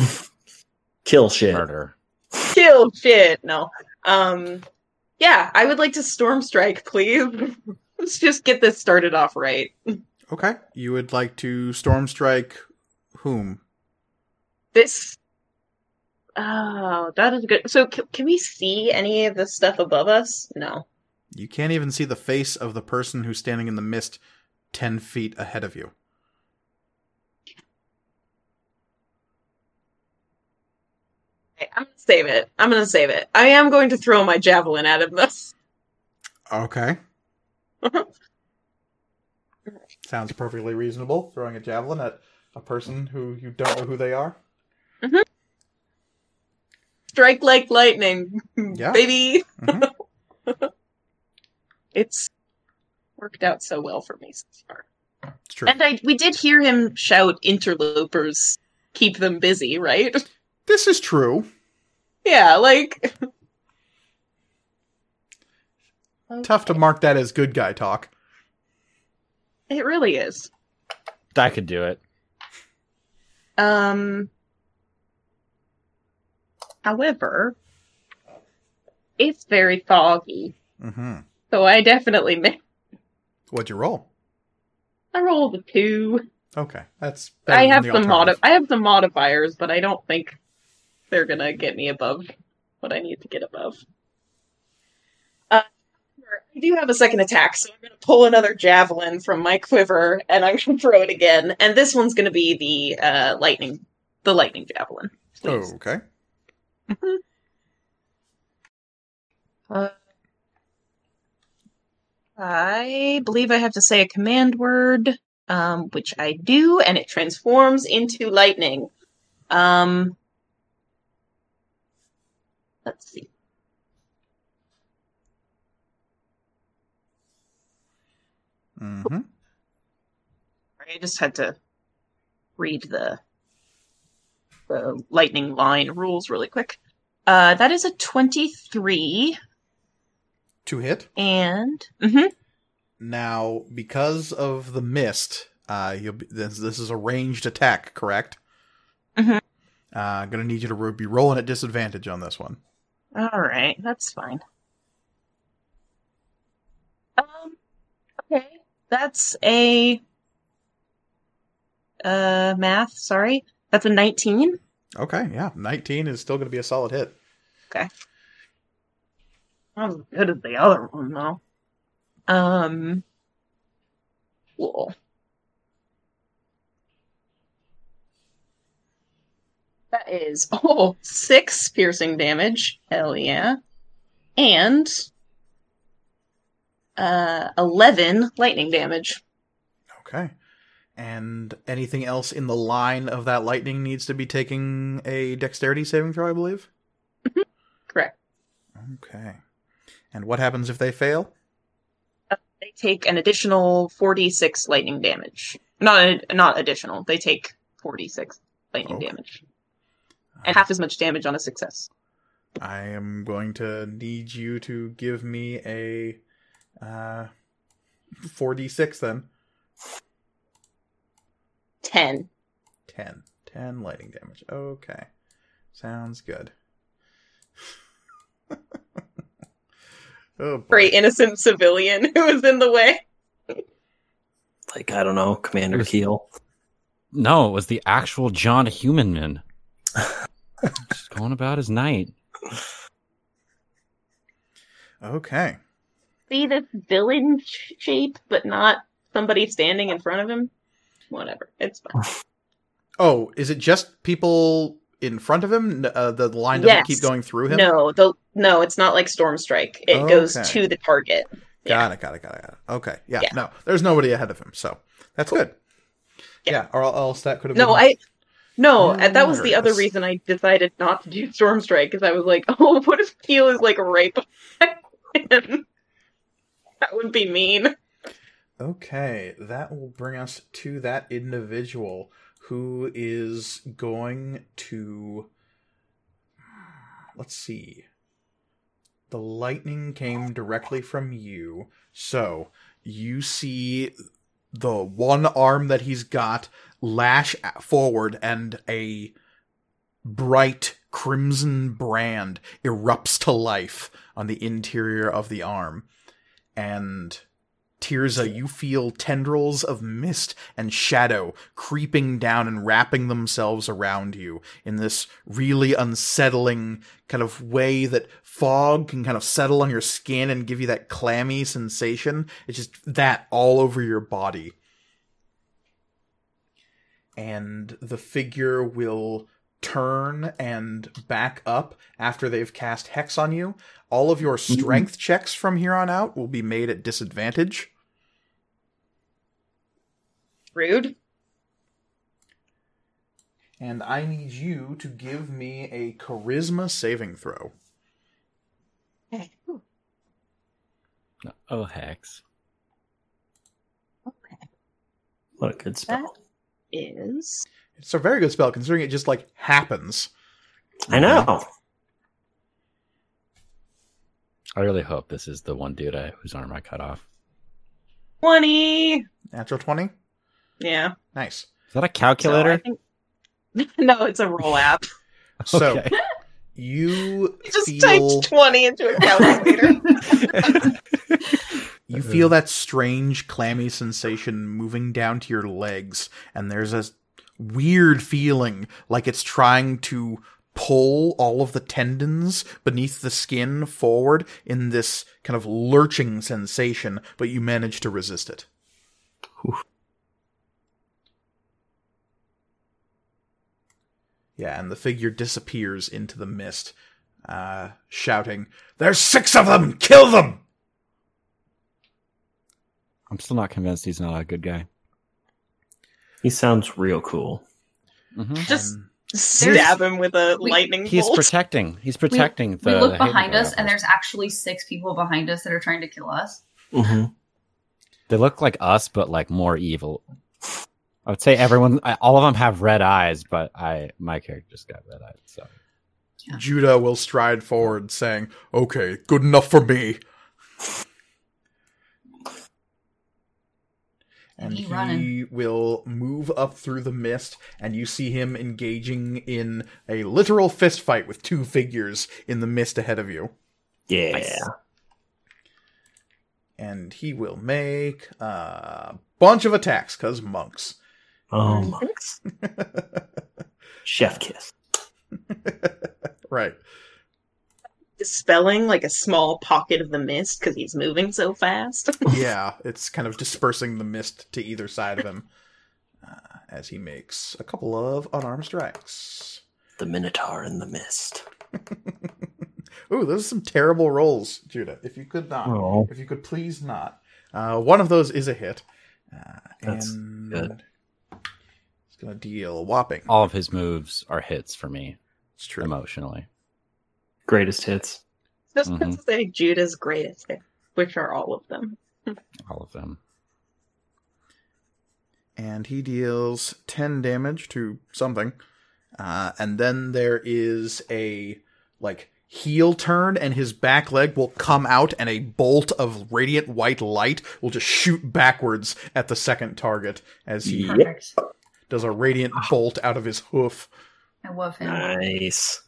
Kill shit. Murder. Kill shit. No. Um. Yeah, I would like to storm strike, please. Let's just get this started off right. Okay. You would like to storm strike whom? This. Oh, that is good. So, c- can we see any of the stuff above us? No. You can't even see the face of the person who's standing in the mist 10 feet ahead of you. Okay, I'm gonna save it. I'm gonna save it. I am going to throw my javelin at him. though. Okay. Sounds perfectly reasonable. Throwing a javelin at a person who you don't know who they are. Strike like lightning, Yeah. baby. Mhm. It's worked out so well for me so far. It's true. And I we did hear him shout interlopers keep them busy, right? This is true. Yeah, like Tough to mark that as good guy talk. it really is. I could do it. Um however, it's very foggy. Mm-hmm. So I definitely missed. What'd you roll? I rolled a two. Okay, that's. I have the some modi- I have some modifiers, but I don't think they're gonna get me above what I need to get above. Uh, I do have a second attack, so I'm gonna pull another javelin from my quiver and I'm gonna throw it again. And this one's gonna be the uh, lightning, the lightning javelin. Please. Okay. Uh, I believe I have to say a command word, um, which I do, and it transforms into lightning. Um, let's see. hmm I just had to read the the lightning line rules really quick. Uh, that is a twenty-three, To hit. and mhm. Now, because of the mist, uh, you'll be, this, this is a ranged attack, correct? Mhm. Uh, I'm gonna need you to be rolling at disadvantage on this one. All right, that's fine. Um, okay, that's a uh math. Sorry, that's a nineteen. Okay, yeah, 19 is still gonna be a solid hit. Not as good as the other one though. Um, cool. That is oh six piercing damage. Hell yeah, and uh eleven lightning damage. Okay. And anything else in the line of that lightning needs to be taking a dexterity saving throw, I believe. Correct. Okay. And what happens if they fail? They take an additional 4d6 lightning damage. Not not additional. They take 4d6 lightning Okay. damage and half as much damage on a success. I am going to need you to give me a uh 4d6 then. Ten. 10. 10 lightning damage. Okay. Sounds good. oh, boy. For a innocent civilian who was in the way. Like I don't know, Commander It was- Keel. No, it was the actual John Humanman. Just going about his night. Okay. See this villain shape, but not somebody standing in front of him. whatever. It's fine. Oh, is it just people in front of him? Uh, the line doesn't Yes. keep going through him. No, the no, it's not like Storm Strike. It goes to the target. Got it. Got it. Got it. Got it. Okay. Yeah, Yeah. No, there's nobody ahead of him, so that's good. Yeah. Yeah. Or else that could have. No, been... I no, and that was the other reason I decided not to do Storm Strike because I was like, oh, what if Keel is like right behind him? That would be mean. Okay, that will bring us to that individual who is going to. Let's see. The lightning came directly from you, so you see the one arm that he's got lash forward, and a bright crimson brand erupts to life on the interior of the arm. And Tirza, you feel tendrils of mist and shadow creeping down and wrapping themselves around you in this really unsettling kind of way that fog can kind of settle on your skin and give you that clammy sensation. It's just that all over your body. And the figure will turn and back up after they've cast Hex on you. All of your mm-hmm. strength checks from here on out will be made at disadvantage. Rude. And I need you to give me a charisma saving throw. Oh, hex. Okay. What a good spell. Is It's a very good spell considering it just like happens. I know. I really hope this is the one dude I, whose arm I cut off. twenty. Natural 20? Yeah. Nice. Is that a So calculator? think- no, it's a roll app. So Okay. you Just feel typed twenty into a calculator. you feel that strange clammy sensation moving down to your legs and there's a weird feeling like it's trying to pull all of the tendons beneath the skin forward in this kind of lurching sensation but you manage to resist it yeah and the figure disappears into the mist uh shouting there's six of them kill them I'm still not convinced he's not a good guy. He sounds real cool. Mm-hmm. Just And- stab him with a We- lightning He's bolt. protecting. He's protecting we, the. we look the behind us, and there's actually six people behind us that are trying to kill us. hmm They look like us, but like more evil. I would say everyone, I- all of them have red eyes, but I, my character just got red eyes. So Judah will stride forward, saying, Okay, good enough for me. And He he will move up through the mist, and you see him engaging in a literal fist fight with two figures in the mist ahead of you. Yeah. Nice. And he will make a bunch of attacks, because monks. Oh, monks. Chef kiss. right. Dispelling like a small pocket of the mist because he's moving so fast. yeah, it's kind of dispersing the mist to either side of him uh, as he makes a couple of unarmed strikes. The Minotaur in the mist. Ooh, those are some terrible rolls, Judah. If you could not, Oh. if you could please not. Uh, one of those is a hit, uh, That's and good. it's going to deal a whopping. all of his moves are hits for me It's true. emotionally. Greatest hits. Just Mhm. to say Judah's greatest hits, which are all of them. All of them. and he deals 10 damage to something. Uh, and then there is a like heel turn and his back leg will come out and a bolt of radiant white light will just shoot backwards at the second target as he Yep. Does a radiant bolt out of his hoof I love him. Nice.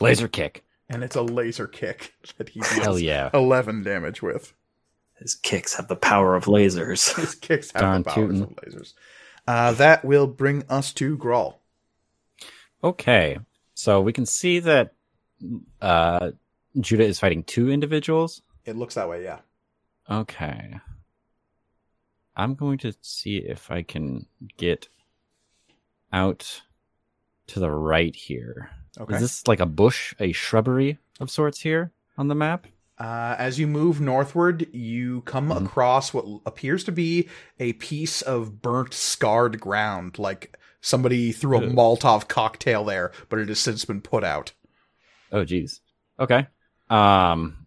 Laser kick. and it's a laser kick that he Hell deals yeah. 11 damage with. His kicks have the power of lasers. His kicks have Darn the powers tootin'. of lasers. Uh, that will bring us to Grawl. Okay. So we can see that uh, Judah is fighting two individuals. It looks that way, yeah. Okay. I'm going to see if I can get out to the right here. Okay. Is this like a bush, a shrubbery of sorts here on the map? Uh, as you move northward, you come Mhm. across what appears to be a piece of burnt, scarred ground, like somebody threw a Ugh. Molotov cocktail there, but it has since been put out. Oh, geez. Okay. Um,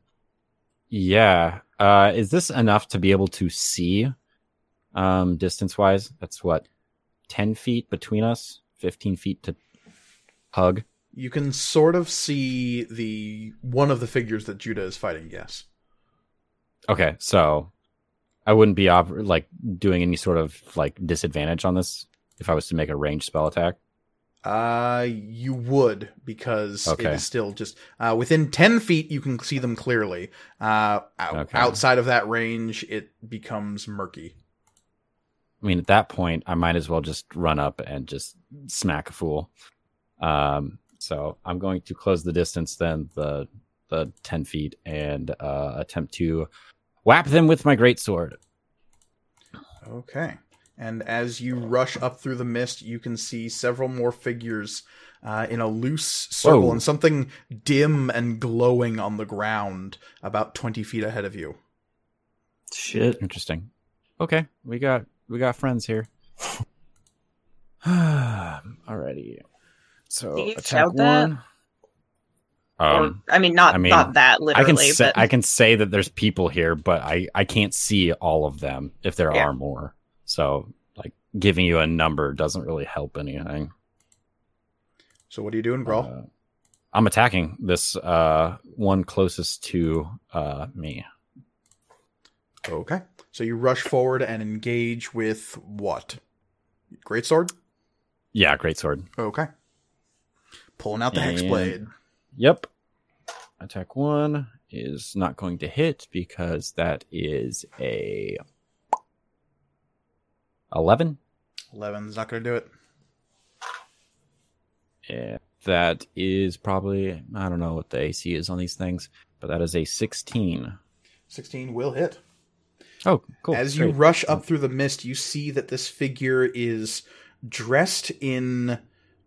yeah. Uh, is this enough to be able to see, um, distance wise? That's what, 10 feet between us, 15 feet to hug. You can sort of see the one of the figures that Judah is fighting. Yes. Okay. So I wouldn't be op- like doing any sort of like disadvantage on this if I was to make a ranged spell attack. Uh, you would because it Okay. is still just uh, within ten feet. You can see them clearly. Uh, out, Okay. outside of that range, it becomes murky. I mean, at that point, I might as well just run up and just smack a fool. Um, so I'm going to close the distance then the the ten feet and uh, attempt to whap them with my great sword. Okay. And as you rush up through the mist, you can see several more figures uh, in a loose circle Whoa. and something dim and glowing on the ground about 20 feet ahead of you. Shit. Interesting. Okay, we got we got friends here. Alrighty. So Do you attack shout that? one. Um, or I mean, not I mean, not that literally. I literally, can say but I can say that there's people here, but I I can't see all of them if there Yeah. are more. So like giving you a number doesn't really help anything. So what are you doing, bro? Uh, I'm attacking this uh one closest to uh me. okay. So you rush forward and engage with what? Greatsword? Yeah, great sword. Okay. Pulling out the hex And- blade. Yep. Attack one is not going to hit because that is a eleven. 11's not going to do it. Yeah, that is probably I don't know what the AC is on these things, but that is a sixteen. 16 will hit. Oh, cool. As you Great. rush up through the mist, you see that this figure is dressed in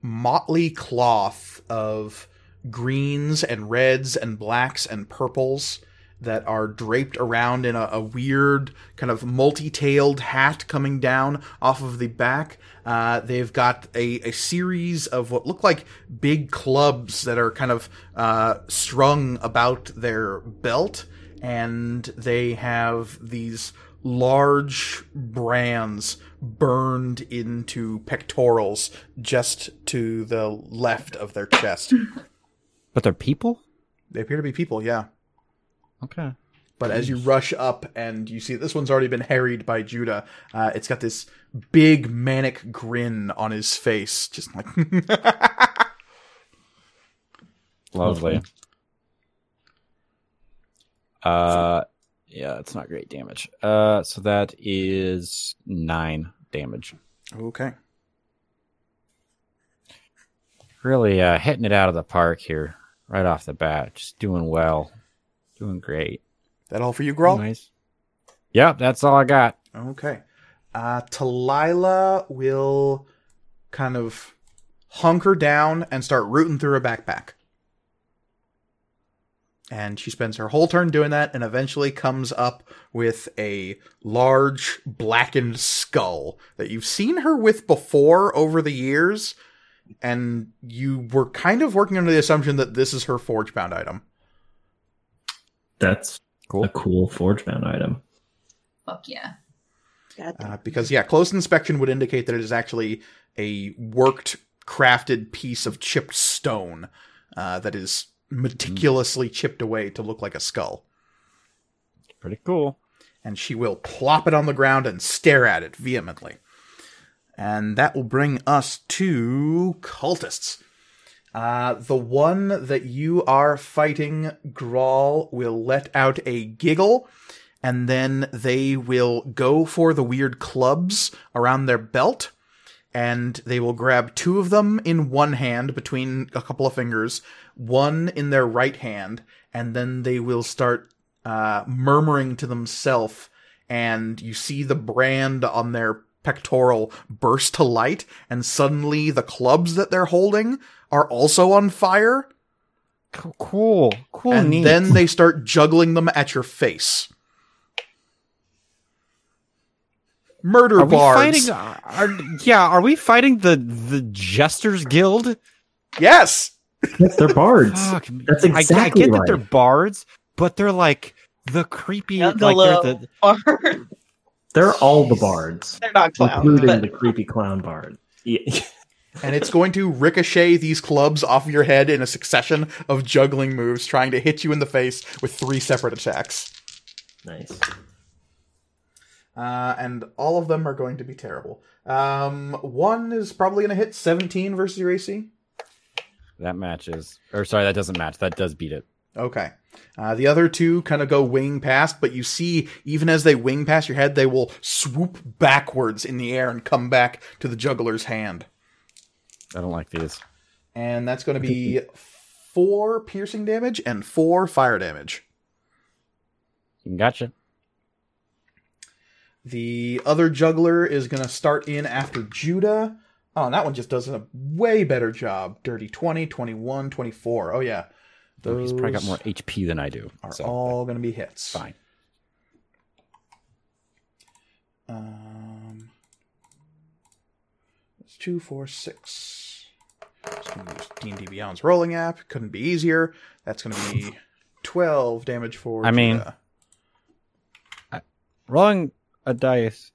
motley cloth of greens and reds and blacks and purples that are draped around in a, a weird kind of multi-tailed hat coming down off of the back. Uh, they've got a, a series of what look like big clubs that are kind of uh, strung about their belt, and they have these large brands burned into pectorals just to the left of their chest. but they're people. they appear to be people, yeah. Okay. But as you rush up and you see this one's already been harried by Judah, uh, it's got this big manic grin on his face, just like Lovely. Uh, yeah, it's not great damage. Uh, so that is nine damage. okay. Really, uh, hitting it out of the park here right off the bat. Just doing well, doing great. That all for you, Grawl? Nice. Yep, that's all I got. Okay. Uh, Talila will kind of hunker down and start rooting through her backpack. And she spends her whole turn doing that and eventually comes up with a large blackened skull that you've seen her with before over the years. And you were kind of working under the assumption that this is her forge bound item. That's Cool. a cool forge bound item. Fuck yeah. Uh, because yeah, close inspection would indicate that it is actually a worked, crafted piece of chipped stone uh, that is meticulously chipped away to look like a skull. Pretty cool. And she will plop it on the ground and stare at it vehemently. And that will bring us to cultists. Uh, the one that you are fighting, Grawl, will let out a giggle, and then they will go for the weird clubs around their belt, and they will grab two of them in one hand between a couple of fingers, one in their right hand, and then they will start uh, murmuring to themselves and you see the brand on their pectoral burst to light, and suddenly the clubs that they're holding are also on fire, Cool, cool, and neat. then they start juggling them at your face. Murder are we fighting? Are, yeah, are we fighting the the Jesters Guild? Yes. Yes, they're bards. Fuck, That's I- I, exactly get that they're bards, but they're like the creepy, like they're the Or- They're all the bards, They're not clowns, including but the creepy clown bard. Yeah. and it's going to ricochet these clubs off of your head in a succession of juggling moves, trying to hit you in the face with three separate attacks. nice. Uh, and all of them are going to be terrible. Um, one is probably going to hit 17 versus your AC. That matches. Or sorry, that doesn't match. That does beat it. Okay. Uh, the other two kind of go wing past, but you see, even as they wing past your head, they will swoop backwards in the air and come back to the juggler's hand. I don't like these. And that's going to be four piercing damage and four fire damage. Gotcha. The other juggler is going to start in after Judah. Oh, and that one just does a way better job. Dirty 20, 21, 24. Oh, yeah. He's probably got more HP than I do. Are so all going to be hits. fine. Um, it's two, four, six. Just gonna use D&D Beyond's rolling app. Couldn't be easier. That's going to be 12 damage for I mean- Judah. Rolling a dice,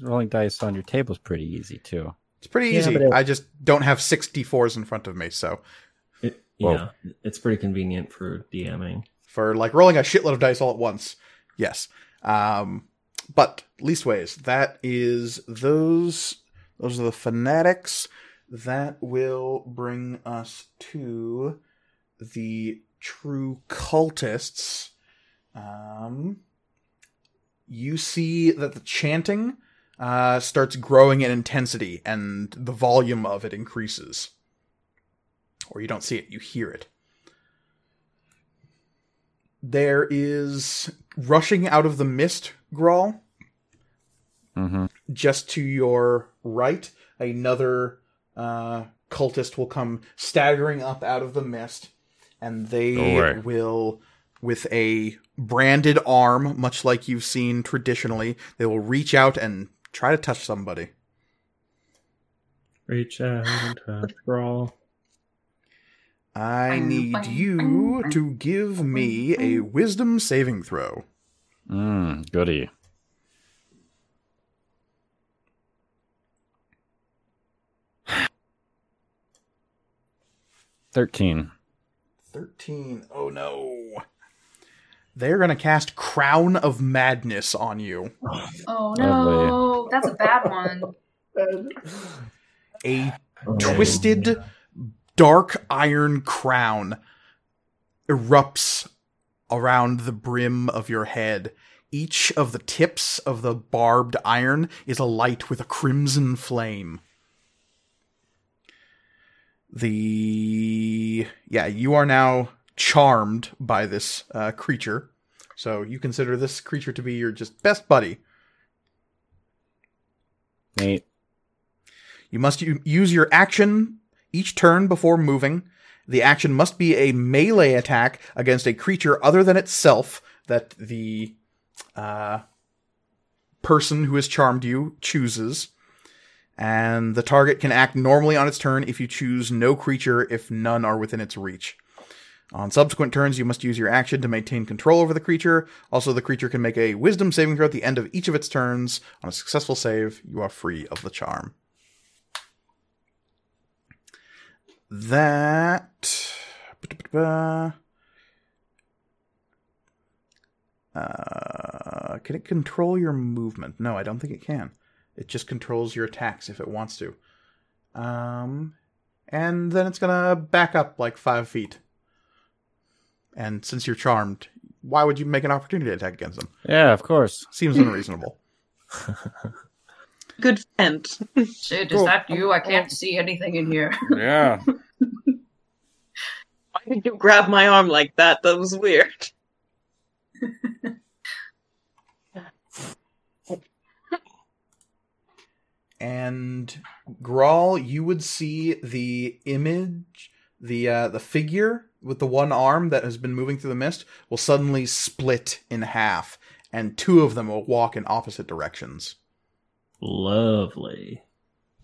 rolling dice on your table is pretty easy too. It's pretty easy. but it- I just don't have 64s in front of me, so It, Whoa. yeah, it's pretty convenient for DMing. for like rolling a shitload of dice all at once. Yes. Um, but leastways, that is those. Those are the fanatics. That will bring us to the true cultists. Um, you see that the chanting uh, starts growing in intensity, and the volume of it increases. Or you don't see it; you hear it there is rushing out of the mist Grawl. Mm-hmm. Just to your right, another uh, cultist will come staggering up out of the mist, and they will, with a branded arm, much like you've seen traditionally, they will reach out and try to touch somebody. Reach out and touch Grawl. I need you to give me a wisdom saving throw. Mm, goody. Thirteen. 13. Oh no. They're going to cast Crown of Madness on you. Oh Lovely. No, that's a bad one. A Oh, twisted, dark iron crown erupts around the brim of your head. Each of the tips of the barbed iron is alight with a crimson flame. The. Yeah, you are now charmed by this uh, creature. So you consider this creature to be your just best buddy. Nate. You must use your action each turn before moving. The action must be a melee attack against a creature other than itself that the uh, person who has charmed you chooses. And the target can act normally on its turn if you choose no creature if none are within its reach. On subsequent turns, you must use your action to maintain control over the creature. Also, the creature can make a wisdom saving throw at the end of each of its turns. On a successful save, you are free of the charm. That. Uh, can it control your movement? No, I don't think it can. It just controls your attacks if it wants to. Um, and then it's gonna back up like five feet. And since you're charmed, why would you make an opportunity attack against them? Yeah, of course. Seems unreasonable. Good fend. Shit, is that you? I can't see anything in here. Yeah. Why did you grab my arm like that? That was weird. And Grawl, you would see the image, the uh, the figure with the one arm that has been moving through the mist will suddenly split in half, and two of them will walk in opposite directions. Lovely.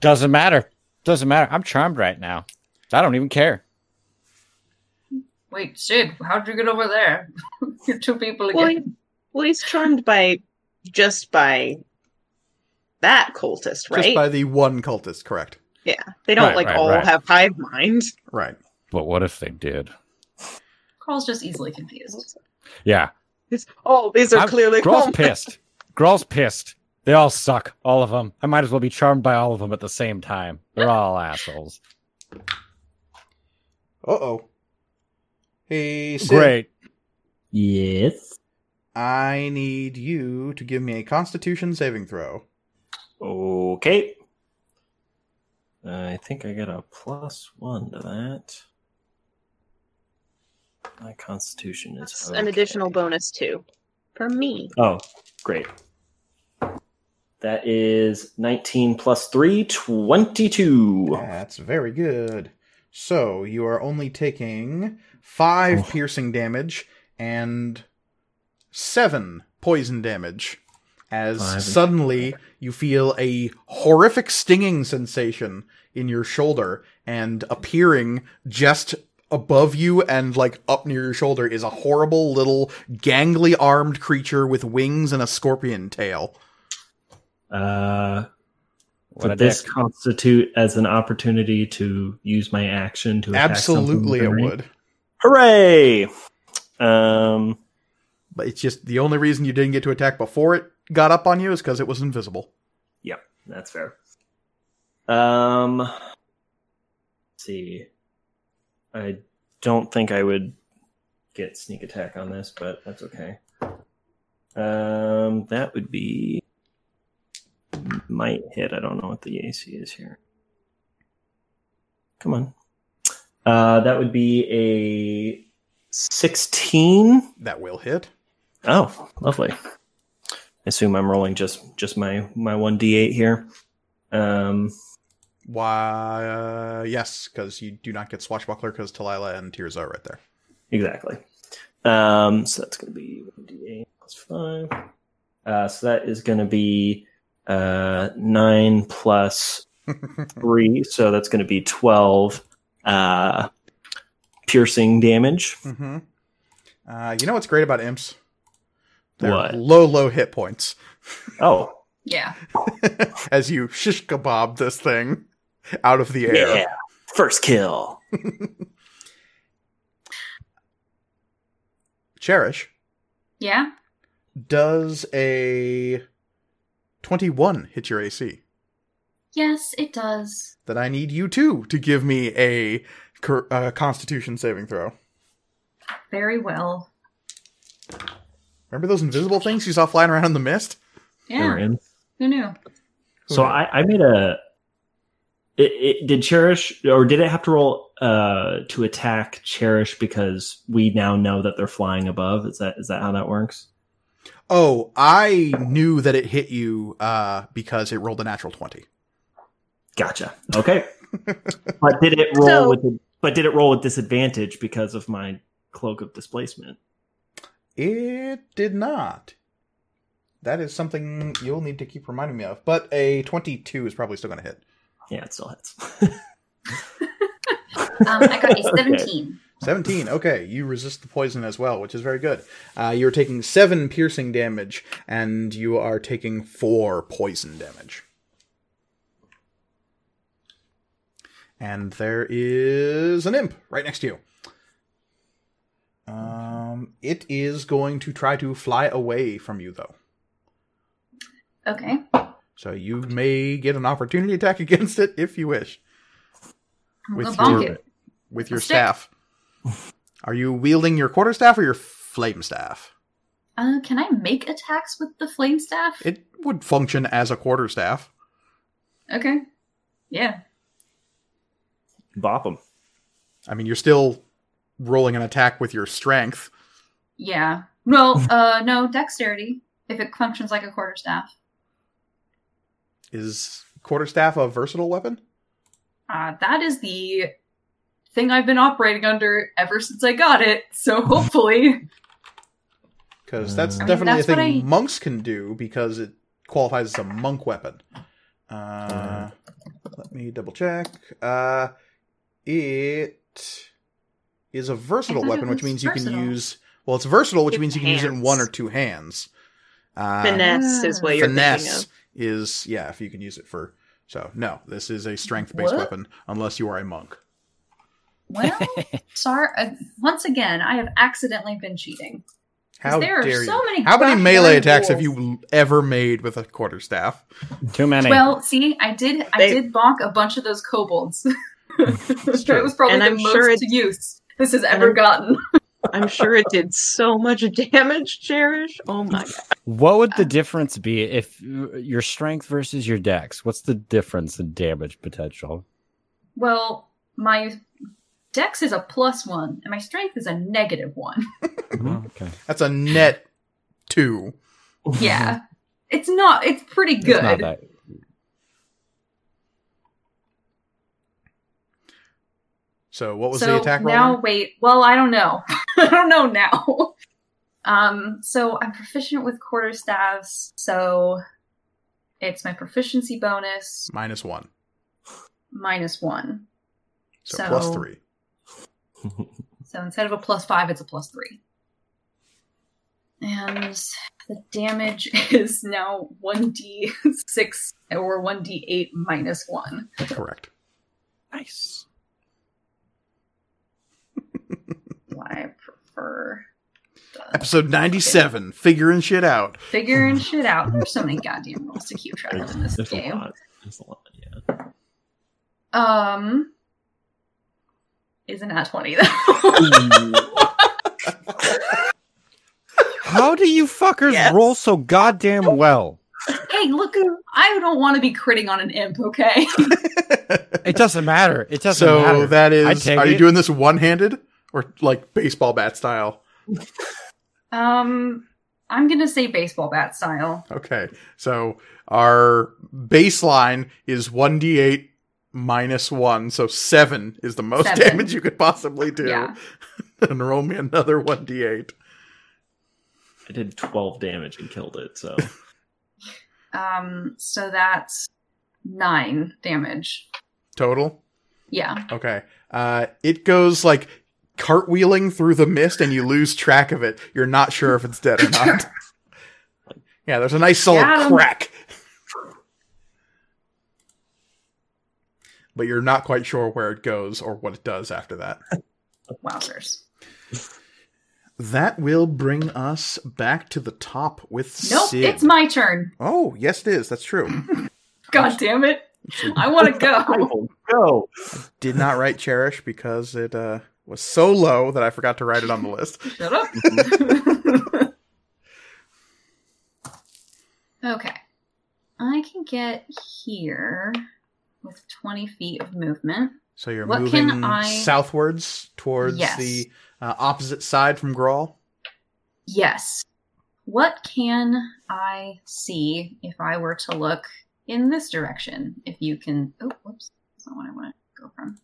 Doesn't matter. Doesn't matter. I'm charmed right now. I don't even care. Wait, Sid, how'd you get over there? You're two people Well, again. he- well, he's charmed by just by that cultist, right? Just by the one cultist, correct? Yeah, they don't Right, like right, all right. have hive minds. Right. But what if they did? Carl's just easily confused. Yeah. It's, oh, these are I'm- clearly Grawl's pissed. Grawl's pissed. They all suck. All of them. I might as well be charmed by all of them at the same time. They're all assholes. Uh oh. Hey, Sid. Great. Yes. I need you to give me a Constitution saving throw. Okay. I think I get a plus one to that. My constitution is That's an additional bonus too for me. Oh, great. That is 19 plus 3, 22. That's very good. So you are only taking five Oh. piercing damage and seven poison damage. As Five suddenly you feel a horrific stinging sensation in your shoulder, and appearing just above you and like up near your shoulder is a horrible little gangly armed creature with wings and a scorpion tail. Uh, What would this dick. constitute as an opportunity to use my action to attack Absolutely, it would. Hooray! Um, But it's just the only reason you didn't get to attack before it got up on you is because it was invisible. Yep, that's fair. Um, let's see, I don't think I would get sneak attack on this, but that's okay. Um, that would be might hit. I don't know what the AC is here. Come on. Uh, that would be a sixteen. That will hit. Oh, lovely. I assume I'm rolling just just my my one d8 here. Um, Why? Uh, yes, because you do not get swashbuckler because Talila and Tirza are right there. exactly. Um, so that's going to be one d8 plus five. Uh, so that is going to be uh nine plus three, so that's going to be twelve. Uh, piercing damage. Mm-hmm. Uh, you know what's great about imps? They're What? low, low hit points. Oh, Yeah. As you shish kebab this thing out of the air. yeah! First kill. Cherish Yeah? does a twenty-one hit your AC? Yes, it does. Then I need you too to give me a cor- uh, Constitution saving throw. Very well. Remember those invisible things you saw flying around in the mist? Yeah. in. Who knew? So knew? I, I made a. It, it, did Cherish or did it have to roll uh, to attack Cherish because we now know that they're flying above? Is that is that how that works? Oh, I knew that it hit you uh, because it rolled a natural twenty. Gotcha. Okay. but did it roll So- with the, but did it roll with disadvantage because of my cloak of displacement? It did not. That is something you'll need to keep reminding me of. But a 22 is probably still going to hit. Yeah, it still hits. Um, I got a Okay. 17. 17. Okay, you resist the poison as well, which is very good. Uh, you're taking 7 piercing damage, and you are taking 4 poison damage. And there is an imp right next to you. Um, it is going to try to fly away from you, though. Okay. So you may get an opportunity attack against it if you wish With gonna your- it. with your A stick. staff. Are you wielding your quarterstaff or your flame staff? Uh, can I make attacks with the flame staff? It would function as a quarterstaff. okay. Yeah. Bop them. I mean, you're still rolling an attack with your strength. Yeah. Well, uh, no, dexterity. if it functions like a quarterstaff. Is quarterstaff a versatile weapon? Uh, that is the thing I've been operating under ever since I got it. So hopefully, Because that's I mean, definitely that's a thing I- monks can do because it qualifies as a monk weapon. Uh, Uh. let me double check. Uh, it is a versatile I thought it weapon, which was means you can use. Well, it's versatile, which With means you can use it in one or two hands. Uh, Finesse is what you're thinking of. Is yeah, if you can use it for. So no, this is a strength-based weapon unless you are a monk. well, sorry. Uh, once again, I have accidentally been cheating. How there are dare so you? many How many melee attacks have you ever made with a quarterstaff? Too many. Well, see, I did. I They- did bonk a bunch of those kobolds. that true. was probably And the I'm most sure it- use this has ever I'm- gotten. I'm sure it did so much damage, Cherish. Oh my god. What would the difference be if your strength versus your dex? What's the difference in damage potential? Well, my dex is a plus one, and my strength is a negative one. Oh, okay. That's a net two. yeah, it's not. It's pretty It's not good. that- So what was so the attack roll? now, again? wait. Well, I don't know. I don't know now. Um, so I'm proficient with quarterstaffs, so it's my proficiency bonus Minus one. minus one. So, So- plus three. So instead of a plus five, it's a plus three. And the damage is now 1d6 or 1d8 minus 1. Correct. Nice. I prefer the Episode 97, figuring shit out. figuring shit out. There's so many goddamn rules to keep track of in this There's a game. lot. There's a lot, yeah. Um, isn't that 20 though? How do you fuckers Yes. roll so goddamn well? hey, look, I don't want to be critting on an imp, okay? It doesn't matter. It doesn't so matter. that I'd Are you it. doing this one handed or like baseball bat style? Um, I'm gonna say baseball bat style. Okay. So our baseline is 1d8 minus 1. So 7 is the most Seven. damage you could possibly do. Yeah. and roll me another 1d8. I did 12 damage and killed it, so. Um, so that's nine damage. Total? Yeah. Okay. Uh, it goes like cartwheeling through the mist and you lose track of it. You're not sure if it's dead or not. yeah, there's a nice solid 'em. crack. But you're not quite sure where it goes or what it does after that. Wowzers. That will bring us back to the top with Nope, Sid. it's my turn. Oh, yes, it is. That's true. God damn it. I want to go. Go! Did not write Cherish because it uh, was so low that I forgot to write it on the list. Shut up. okay. I can get here with 20 feet of movement. So you're What can moving I- southwards towards Yes. the uh, opposite side from Grawl. Yes. What can I see if I were to look in this direction? If you can. Oh, whoops. That's not what I want to go from.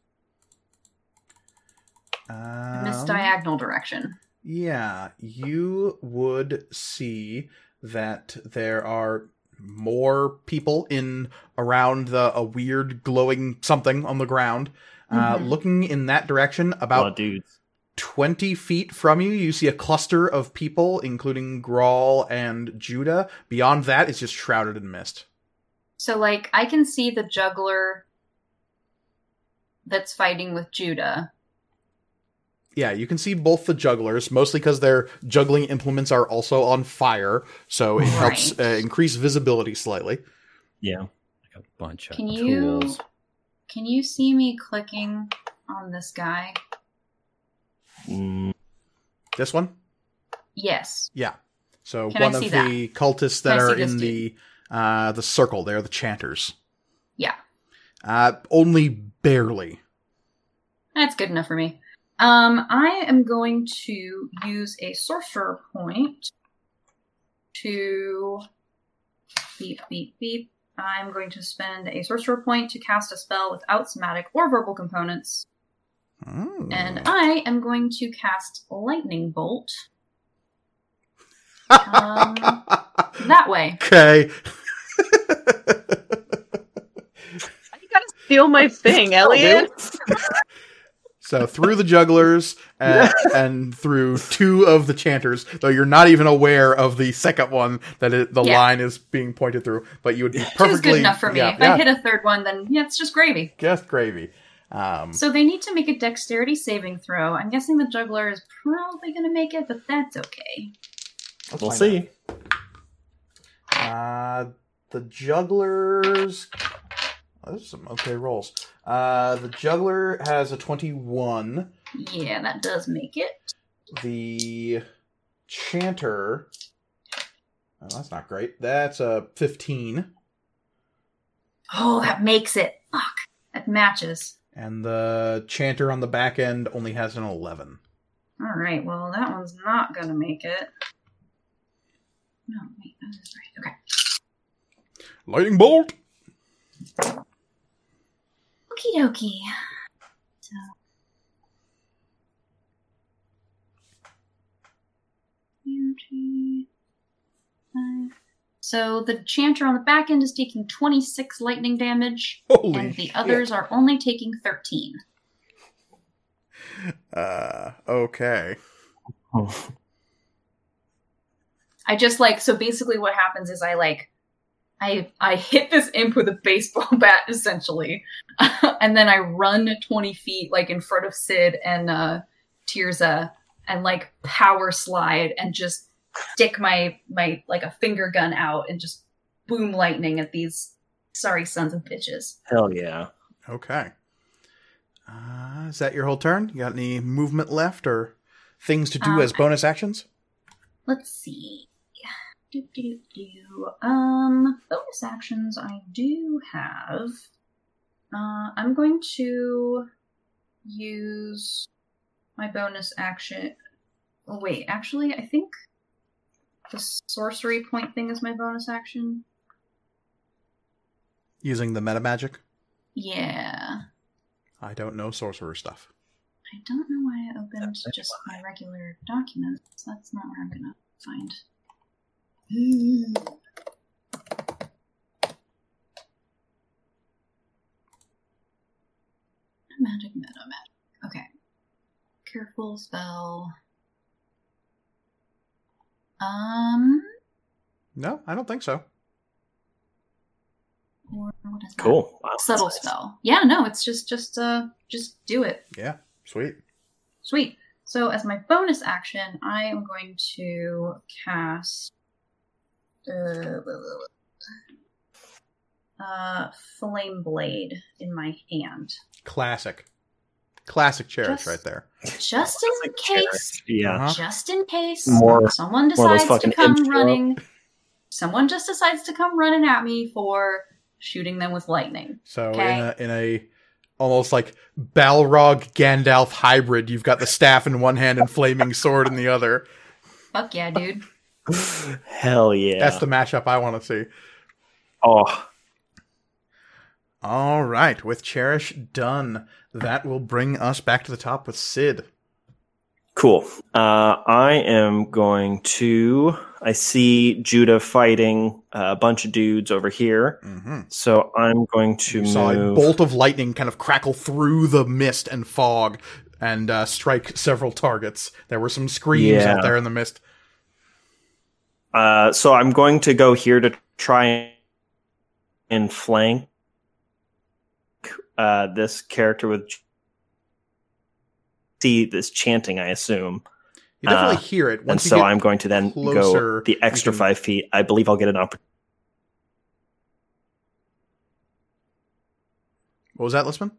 This Um, diagonal direction. yeah, you would see that there are more people in around the a weird glowing something on the ground. Uh, Mhm. looking in that direction, about dudes. 20 feet from you, you see a cluster of people, including Grawl and Judah. Beyond that, it's just shrouded in mist. So, like, I can see the juggler that's fighting with Judah. Yeah, you can see both the jugglers, mostly because their juggling implements are also on fire, so it helps uh, increase visibility slightly. Yeah. Like a bunch of Can you tools. can you see me clicking on this guy? Mm, This one? Yes. Yeah. So Can one of see the cultists that are in the uh, the circle, they're the chanters. Yeah. Uh, only barely. That's good enough for me. Um, I am going to use a sorcerer point to beep beep beep. I'm going to spend a sorcerer point to cast a spell without somatic or verbal components, and I am going to cast lightning bolt um, that way. okay. You gotta steal my thing, Elliot. So through the jugglers and, and through two of the chanters, though you're not even aware of the second one that it, the Yeah. line is being pointed through, but you would be Two's perfectly good enough for me. Yeah, if yeah, I hit a third one, then yeah, it's just gravy. just gravy. Um, So they need to make a dexterity saving throw. I'm guessing the juggler is probably going to make it, but that's okay. let's We'll see. out. Uh, the jugglers. Oh, those are some okay rolls. Uh, the juggler has a twenty-one. Yeah, that does make it. The chanter. Oh, that's not great. That's a fifteen. Oh, that makes it. Fuck. That matches. And the chanter on the back end only has an 11. All right. Well, that one's not going to make it. No, wait, that is right. Okay. Lightning bolt! Okie dokie. So. Two, two, five. So the chanter on the back end is taking 26 lightning damage, Holy and the shit. others are only taking 13. Uh, okay. I just like so basically what happens is I like I I hit this imp with a baseball bat essentially, and then I run twenty feet like in front of Sid and uh, Tirza and like power slide and just stick my my like a finger gun out and just boom lightning at these sorry sons of bitches. Hell yeah. Okay. Uh, is that your whole turn? You got any movement left or things to do Um, as bonus actions? Let's see. Do, do, do. Um, bonus actions I do have. Uh, I'm going to use my bonus action. Oh, wait, actually, I think the sorcery point thing is my bonus action. Using the meta magic? Yeah. I don't know sorcerer stuff. I don't know why I opened just my regular documents. That's not where I'm gonna find. Magic, meta, magic. Okay. Careful spell. Um, No, I don't think so. or what is that? Cool. Wow, Subtle nice. spell. Yeah, no, it's just, just, uh, just do it. Yeah, sweet. Sweet. So as my bonus action, I am going to cast uh, uh flame blade in my hand, Classic. Classic cherish Just- right there. just in Like case. Yeah. Uh-huh. Just in case More- someone more decides to come imps show up. running. Someone just decides to come running at me for shooting them with lightning. So Okay. in a in a almost like Balrog Gandalf hybrid, you've got the staff in one hand and flaming sword in the other. Fuck yeah, dude. Hell yeah. That's the mashup I want to see. oh, All right, with Cherish done, that will bring us back to the top with Sid. cool. Uh, I am going to. I see Judah fighting a bunch of dudes over here. Mm-hmm. So I'm going to You saw a bolt of lightning kind of crackle through the mist and fog and uh, strike several targets. There were some screams Yeah. out there in the mist. Uh, so I'm going to go here to try and flank uh, this character with see this chanting. I assume, You definitely Uh, hear it. and you so I'm going to then closer, go the extra can- five feet. I believe I'll get an opportunity. What was that, Lisman?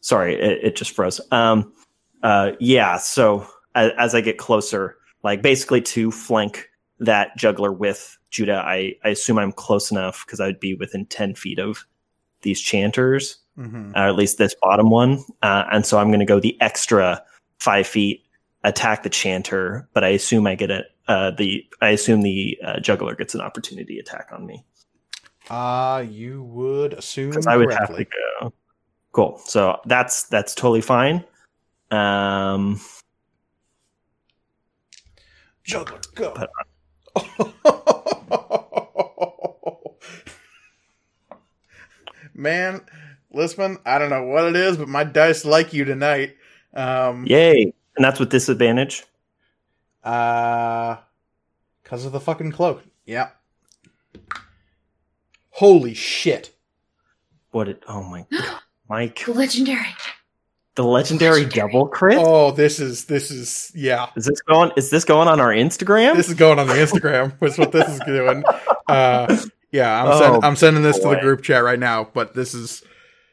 Sorry, it, it just froze. Um, uh, yeah. So as, as I get closer, like basically to flank that juggler with Judah, I, I assume I'm close enough because I'd be within ten feet of these chanters. Mm-hmm. or at least this bottom one. Uh, and so I'm going to go the extra five feet attack the chanter, but I assume I get a uh, the I assume the uh, juggler gets an opportunity attack on me Uh, you would assume I would correctly. have to go. Cool. So that's that's totally fine. Um, Juggler, go. But- Man, Lisman, I don't know what it is, but my dice like you tonight. Um, yay! And that's with disadvantage. Uh, because of the fucking cloak. Yeah. Holy shit. What it? Oh my god, Mike! Legendary. The legendary double crit. Oh, this is this is yeah. Is this going? Is this going on our Instagram? This is going on the Instagram. Is what this is doing. Uh, yeah, I'm, Oh, send, I'm sending this to the group chat right now. But this is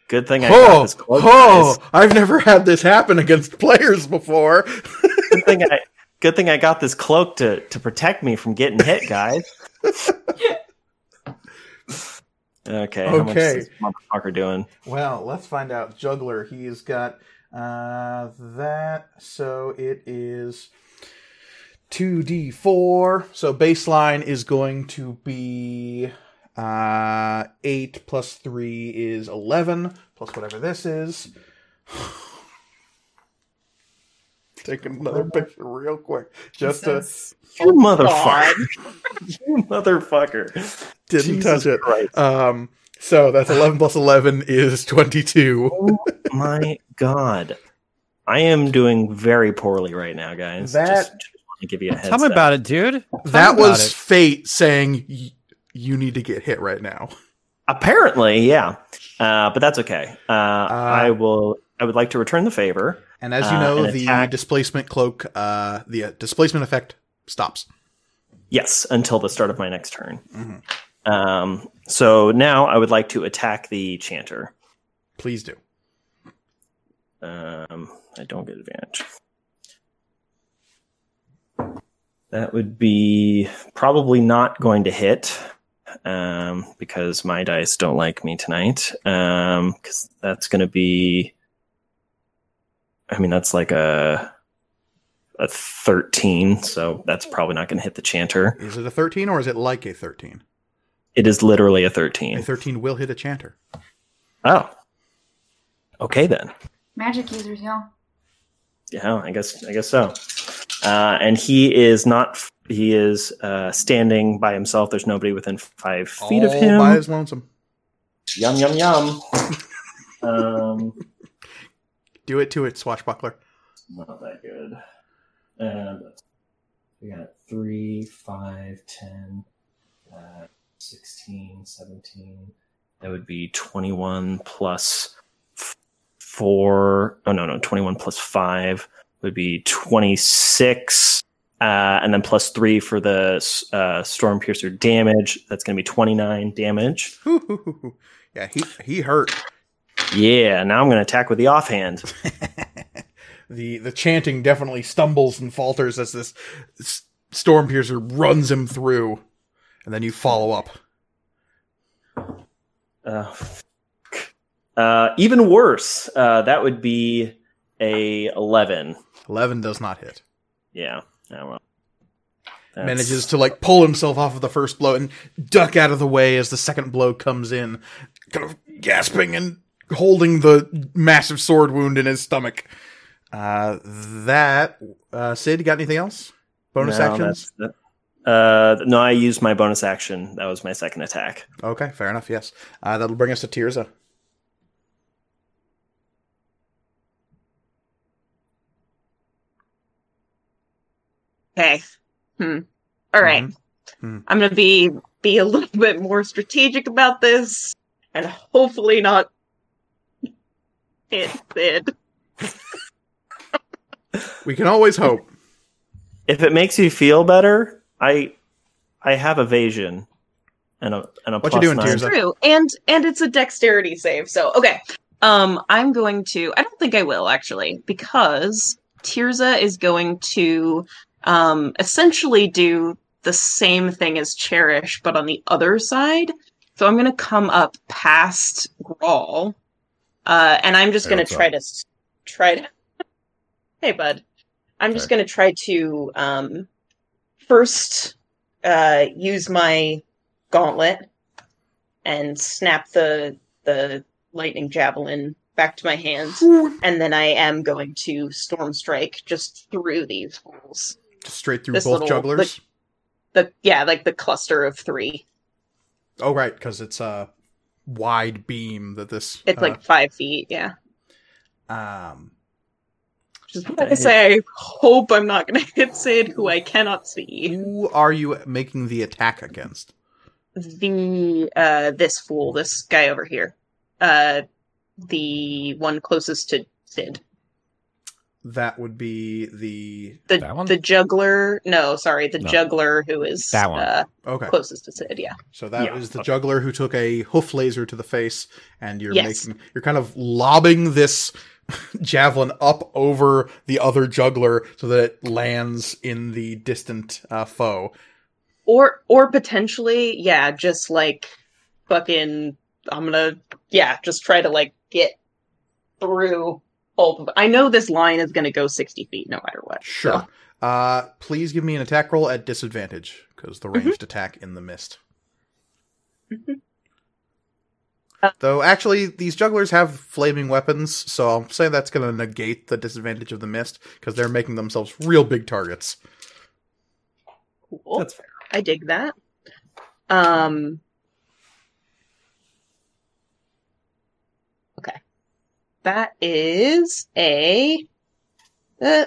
Good thing I got oh this cloak. oh. I've never had this happen against players before. Good thing I. Good thing I got this cloak to to protect me from getting hit, guys. okay. How much Okay. is this motherfucker doing? Well, let's find out. Juggler, he's got uh that so it is 2d4. So baseline is going to be uh 8 plus 3 is 11 plus whatever this is. Take another picture real quick. Just to Says- You motherfucker! you motherfucker! didn't Jesus touch it. Christ. Um so that's 11 plus 11 is 22. Oh my god. I am doing very poorly right now, guys. That- just, just want to give you a heads Tell me up. about it, dude. Tell That was it. fate saying y- you need to get hit right now. Apparently, yeah. Uh, but that's okay. Uh, I will. I would like to return the favor. And as you Uh, know, an the attack- displacement cloak, uh, the uh, displacement effect stops. Yes, until the start of my next turn. Mhm. Um, so now I would like to attack the chanter. Please do. Um, I don't get advantage. That would be probably not going to hit um, because my dice don't like me tonight. Because that's going to be, I mean, that's like a a thirteen, so that's probably not going to hit the chanter. Is it a 13 or is it like a 13? It is literally a 13. A thirteen. 13 will hit a chanter. Oh, okay then. Magic users, y'all. Yeah, I guess I guess so. Uh, and he is not. He is uh, standing by himself. There's nobody within five feet of All him. by his lonesome. Yum yum yum. um, Do it to it, swashbuckler. not that good. And we got three, five, ten, uh, 16, 17. That would be twenty-one four. Oh no, no, twenty-one plus five would be twenty-six. Uh, and then plus three for the uh, storm piercer damage. That's going to be twenty-nine damage. yeah, he he hurt. Yeah. Now I'm going to attack with the offhand. the the chanting definitely stumbles and falters as this s- storm piercer runs him through, and then you follow up. Uh, uh, even worse. Uh, that would be a eleven. Eleven does not hit. Yeah. Oh, well. That's- Manages to like pull himself off of the first blow and duck out of the way as the second blow comes in, kind of gasping and holding the massive sword wound in his stomach. Uh, that uh, Sid, you got anything else? Bonus No, actions? that's- Uh, no, I used my bonus action. That was my second attack. Okay, fair enough. Yes, uh, that'll bring us to Tirza. Okay. Hmm. All right. Hmm. I'm gonna be be a little bit more strategic about this, and hopefully not hit Sid. We can always hope. If it makes you feel better, I I have evasion and a and a What you plus doing, nine. Tirza? True, and and it's a dexterity save. So okay. Um, I'm going to. I don't think I will actually, because Tirza is going to um essentially do the same thing as Cherish, but on the other side. So I'm going to come up past Grawl, uh, and I'm just Hey, going to try up? to try to. hey, bud. I'm just Okay. going to try to um, first uh, use my gauntlet and snap the the lightning javelin back to my hands, and then I am going to storm strike just through these holes. Just straight through This both little- jugglers. The yeah, like the cluster of three. Oh, right, because it's a wide beam that this. It's uh, like five feet. Yeah. um. Just like I say, I hope I'm not going to hit Sid, who I cannot see. Who are you making the attack against? The uh, this fool, this guy over here, uh, the one closest to Sid. That would be the. The That one? the juggler. No, sorry, the No. juggler who is That one. Uh, Okay. closest to Sid. Yeah. So that Yeah. is the juggler who took a hoof laser to the face, and you're Yes. making you're kind of lobbing this javelin up over the other juggler so that it lands in the distant uh, foe. Or or potentially, yeah, just like fucking. I'm gonna yeah, just try to like get through both. of I know this line is gonna go sixty feet no matter what. Sure. so- Uh, please give me an attack roll at disadvantage because the Mm-hmm. ranged attack in the mist. Mhm. Uh, Though actually, these jugglers have flaming weapons, so I'll say that's going to negate the disadvantage of the mist because they're making themselves real big targets. Cool. That's fair. I dig that. Um. Okay. That is a. Uh,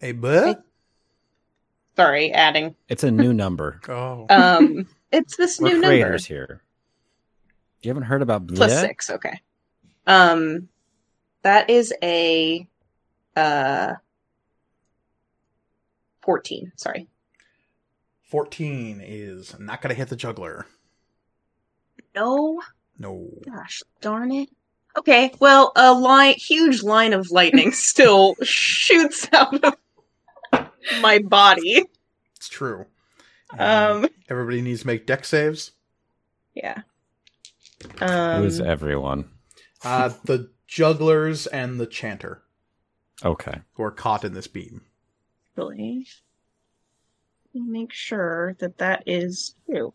A buh? sorry, adding. It's a new number. Oh. Um, it's this We're new number. creators here. You haven't heard about Plus Bleh? six. Okay. Um, that is a uh fourteen. Sorry. 14 is not going to hit the juggler. No. No. Gosh darn it. Okay, well, a line, huge line of lightning still shoots out of my body. It's true. And Um, everybody needs to make dex saves. yeah. Um, Who is everyone? Uh, the jugglers and the chanter Okay. who are caught in this beam. really make sure that that is true.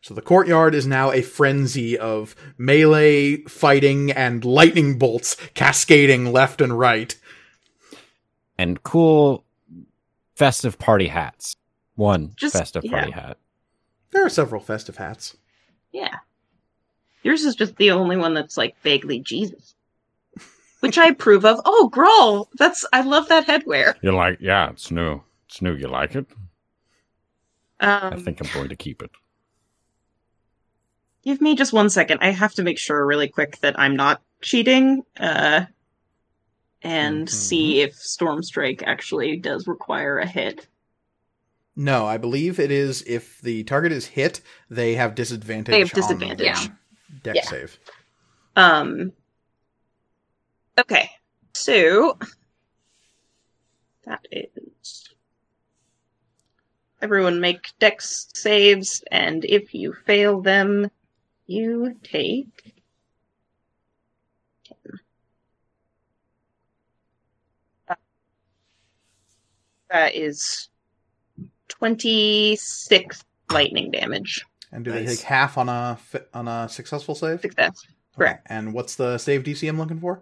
So the courtyard is now a frenzy of melee fighting and lightning bolts cascading left and right. And cool festive party hats. One Just- festive yeah. party hat. There are several festive hats. Yeah. Yours is just the only one that's like vaguely Jesus. Which I approve of. Oh, Grawl! That's I love that headwear. You're like, yeah, it's new. It's new. You like it? Um, I think I'm going to keep it. Give me just one second. I have to make sure really quick that I'm not cheating. Uh, and Mhm. see if Storm Strike actually does require a hit. No, I believe it is if the target is hit, they have disadvantage. They have disadvantage. Yeah. Dex Yeah. save. Um. Okay, so that is. Everyone make dex saves, and if you fail them, you take. 10. That is 26 lightning damage. And do they take half on a on a successful save? Success. Correct. Okay. And what's the save DC I'm looking for?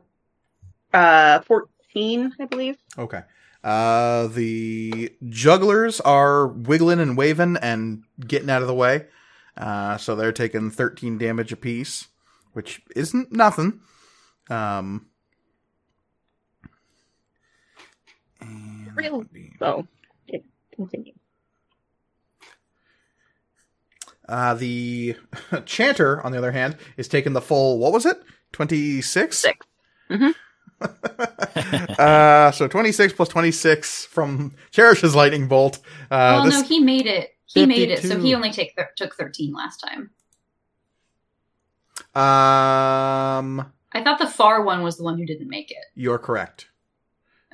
Uh, 14, I believe. Okay. Uh, the jugglers are wiggling and waving and getting out of the way. Uh, so they're taking 13 damage apiece, which isn't nothing. Um, and that Real- So, yeah, continue. Uh, the chanter, on the other hand, is taking the full. What was it? Twenty six. Six. Mhm. uh, so twenty six plus twenty six from Cherish's lightning bolt. Uh, well, this, no, he made it. He made it, so he only take thir- took thirteen last time. um, I thought the far one was the one who didn't make it. you're correct.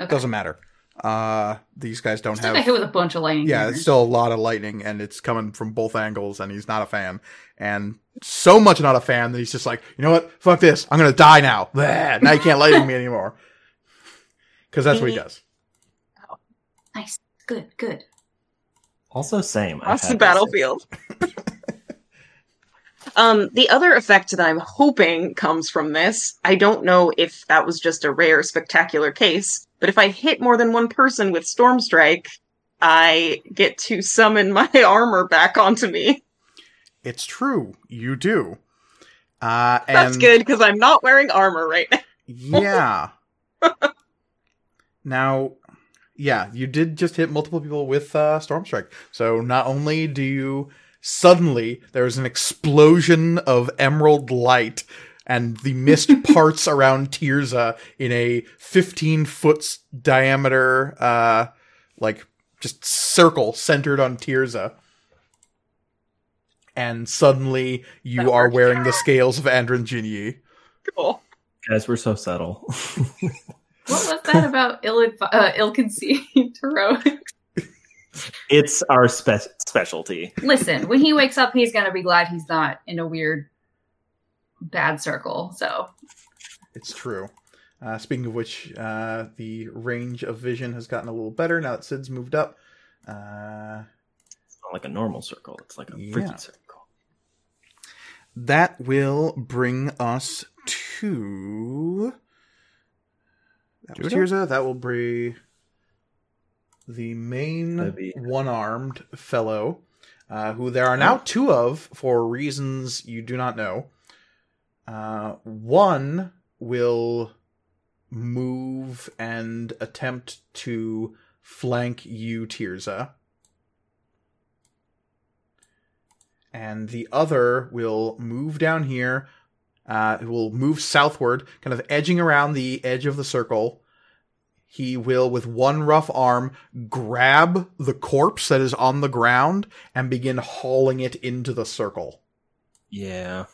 Okay. Doesn't matter. Uh, these guys don't Still got have. hit with a bunch of lightning. Yeah, it's still a lot of lightning, and it's coming from both angles, and he's not a fan. And so much not a fan that he's just like, you know what? Fuck this. I'm gonna die now. Blah. Now you can't lightning me anymore. Because that's what he does. nice. Good, good. Also, same. I've Across the battlefield. um, the other effect that I'm hoping comes from this, I don't know if that was just a rare, spectacular case, but if I hit more than one person with Storm Strike, I get to summon my armor back onto me. It's true. You do. Uh, and That's good because I'm not wearing armor right now. Yeah. now, yeah, you did just hit multiple people with uh, Storm Strike. So not only do you suddenly there's an explosion of emerald light and the mist parts around Tirza in a 15 foot diameter, uh, like just circle centered on Tirza. And suddenly you That are worked. wearing the scales of Andron Jinyi. Cool. Guys, we're so subtle. What was that about ill uh, ill-conceived heroics? it's our spe- specialty. Listen, when he wakes up, he's gonna be glad he's not in a weird, bad circle. So It's true. Uh, speaking of which, uh, the range of vision has gotten a little better now that Sid's moved up. Uh, It's not like a normal circle. It's like a Yeah. freaky circle. that will bring us to. That was Tirza. That will be the main be- one armed fellow, uh, who there are now two of for reasons you do not know. Uh, one will move and attempt to flank you, Tirza. And the other will move down here. Uh, it will move southward, kind of edging around the edge of the circle. He will, with one rough arm, grab the corpse that is on the ground and begin hauling it into the circle. Yeah.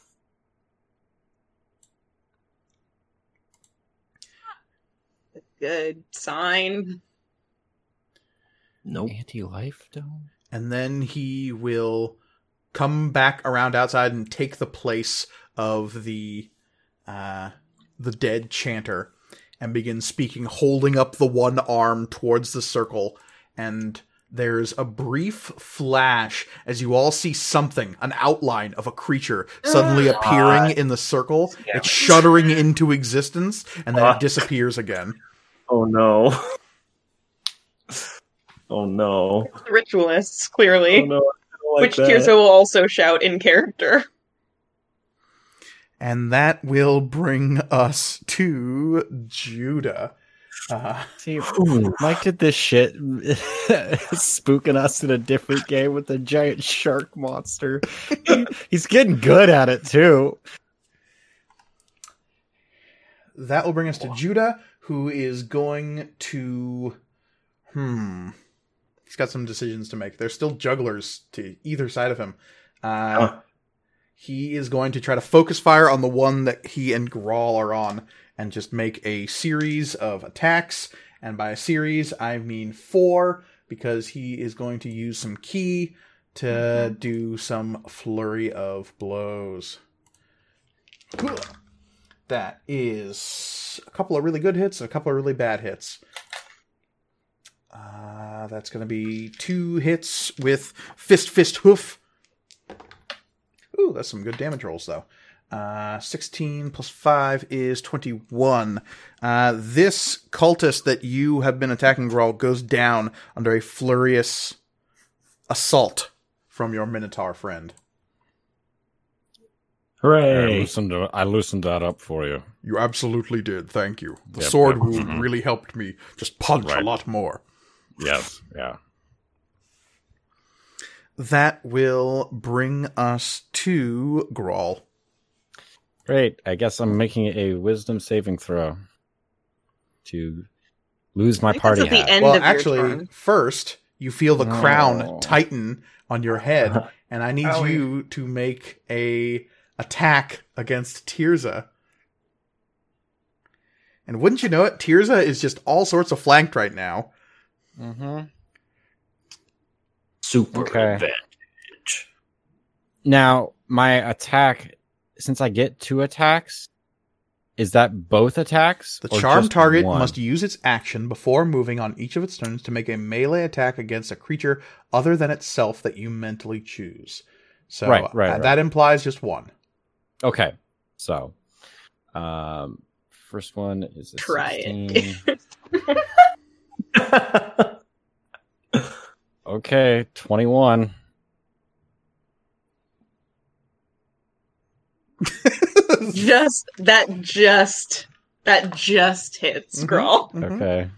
Good sign. Nope. Anti-life dome. and then he will come back around outside and take the place of the uh, the dead chanter and begins speaking, holding up the one arm towards the circle. And there's a brief flash as you all see something, an outline of a creature suddenly Ugh. appearing in the circle. Damn It's shuddering into existence, and then it disappears again. Oh no. oh no. The ritualists, clearly. Oh no. Like which that. Tirza will also shout in character. And that will bring us to Judah. Uh, See, Mike did this shit, spooking us in a different game with a giant shark monster. He's getting good at it too. that will bring us to Judah, who is going to. Hmm. He's got some decisions to make. There's still jugglers to either side of him. Uh, Huh. He is going to try to focus fire on the one that he and Grawl are on and just make a series of attacks. And by a series, I mean four, because he is going to use some ki to do some flurry of blows. That is a couple of really good hits, and a couple of really bad hits. Uh, that's going to be two hits with fist, fist, hoof. Ooh, that's some good damage rolls, though. Uh, 16 plus 5 is 21. Uh, this cultist that you have been attacking, Grawl, goes down under a furious assault from your Minotaur friend. Hooray! I Hooray. loosened, I loosened that up for you. You absolutely did, thank you. The Yep, sword yep, wound mhm. really helped me just punch a lot more. Yes, yeah. That will bring us to Grawl. Great. I guess I'm making a wisdom saving throw to lose my party at hat. the end well, of your actually, turn. first you feel the crown Oh. tighten on your head, and I need Owie. you to make a attack against Tirza. And wouldn't you know it, Tirza is just all sorts of flanked right now. Mm-hmm. Super Okay. advantage. Now, my attack, since I get two attacks, is that both attacks? The charm target one? must use its action before moving on each of its turns to make a melee attack against a creature other than itself that you mentally choose. So Right, right, uh, right. that implies just one. Okay, so um, first one is a Try it. 16. okay, twenty-one. just that just that just hits Mhm, scroll mhm. Okay,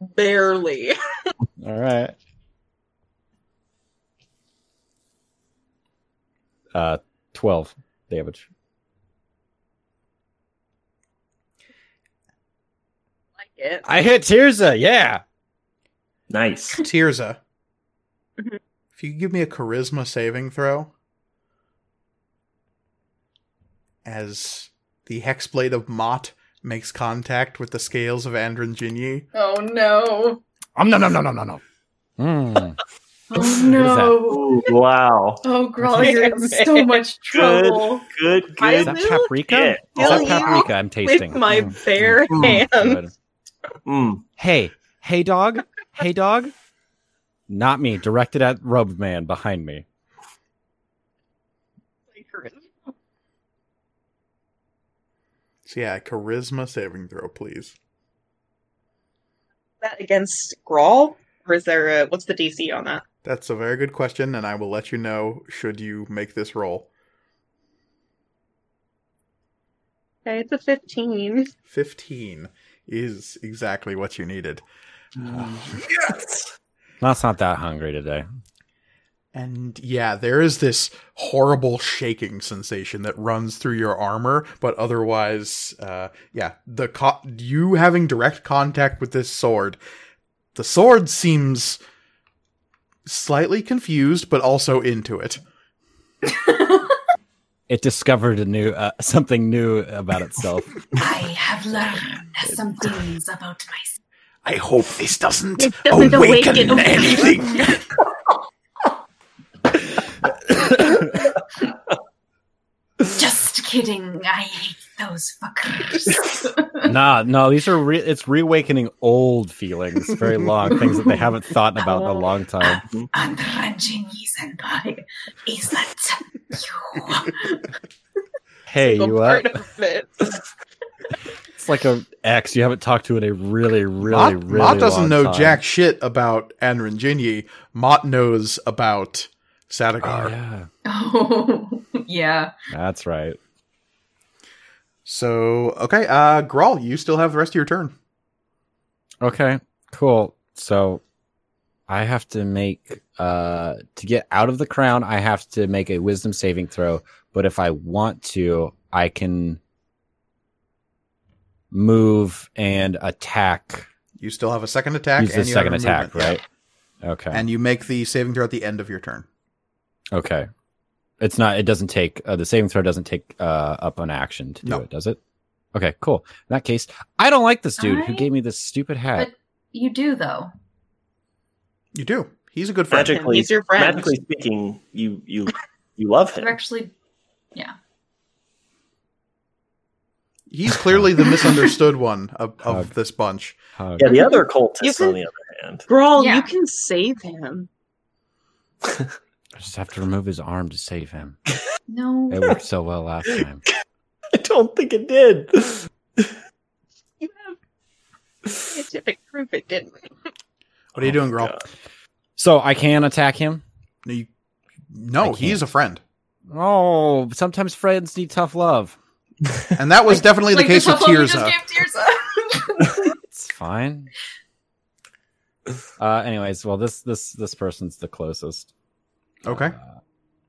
barely all right. Uh, twelve damage. like it I hit Tirza. Yeah. nice. Tirza, Mhm. if you could give me a charisma saving throw as the hexblade of Mott makes contact with the scales of Andrin Jinyi. Oh no. Um, no, no, no, no, no, no. Mm. Oh no. Ooh, wow. Oh, Grawl, you're in so much trouble. Good, I Is that paprika? Is that paprika I'm tasting? with my Mm, bare mm, hands. Mm. Hey, hey, dog. Hey, dog. Not me. Directed at Rub Man behind me. So yeah, charisma saving throw, please. that against Grawl? Or is there a what's the DC on that? That's a very good question, and I will let you know should you make this roll. Okay, it's a fifteen. 15 is exactly what you needed. Mm. Yes. That's not that hungry today. And yeah, there is this horrible shaking sensation that runs through your armor, but otherwise, uh, yeah, the co- you having direct contact with this sword, the sword seems slightly confused, but also into it. It discovered a new uh, something new about itself. I have learned some things about myself. I hope this doesn't, It doesn't awaken anything. Just kidding. I hate those fuckers. nah, no, these are re- it's reawakening old feelings, very long things that they haven't thought about in a oh. long time. and Ranjini Senpai, is that you? Hey, you part what? of it. It's like a ex you haven't talked to in a really, really, Mott, really Mott doesn't know time. jack shit about Anrin Jinyi. Mott knows about Sadagar. Oh, yeah, Oh, yeah. that's right. So, okay, uh, Grawl, you still have the rest of your turn. Okay, cool. So I have to make uh to get out of the crown, I have to make a wisdom saving throw, but if I want to, I can move and attack. You still have a second attack. Use the and you second a attack, movement, right? Okay. And you make the saving throw at the end of your turn. okay. It's not it doesn't take uh, the saving throw doesn't take uh up an action to do No. it, does it? Okay, cool. In that case, I don't like this dude who gave me this stupid hat. But you do, though. You do. He's a good friend. Magically, He's your friend. magically speaking, you you you love They're him. actually, yeah. He's clearly the misunderstood one of, of Hug. this bunch. Hug. Yeah, the other cultists, can- on the other hand, Grawl, Yeah. you can save him. I just have to remove his arm to save him. No. It worked so well last time. I don't think it did. You have scientific proof it didn't. What are you Oh doing, my Grawl? God. So I can attack him. No, you- no can't. he's a friend. Oh, sometimes friends need tough love. And that was definitely like the case with tough love Tirza. Tirza. It's fine. Uh, anyways, well, this this this person's the closest. Okay. Uh,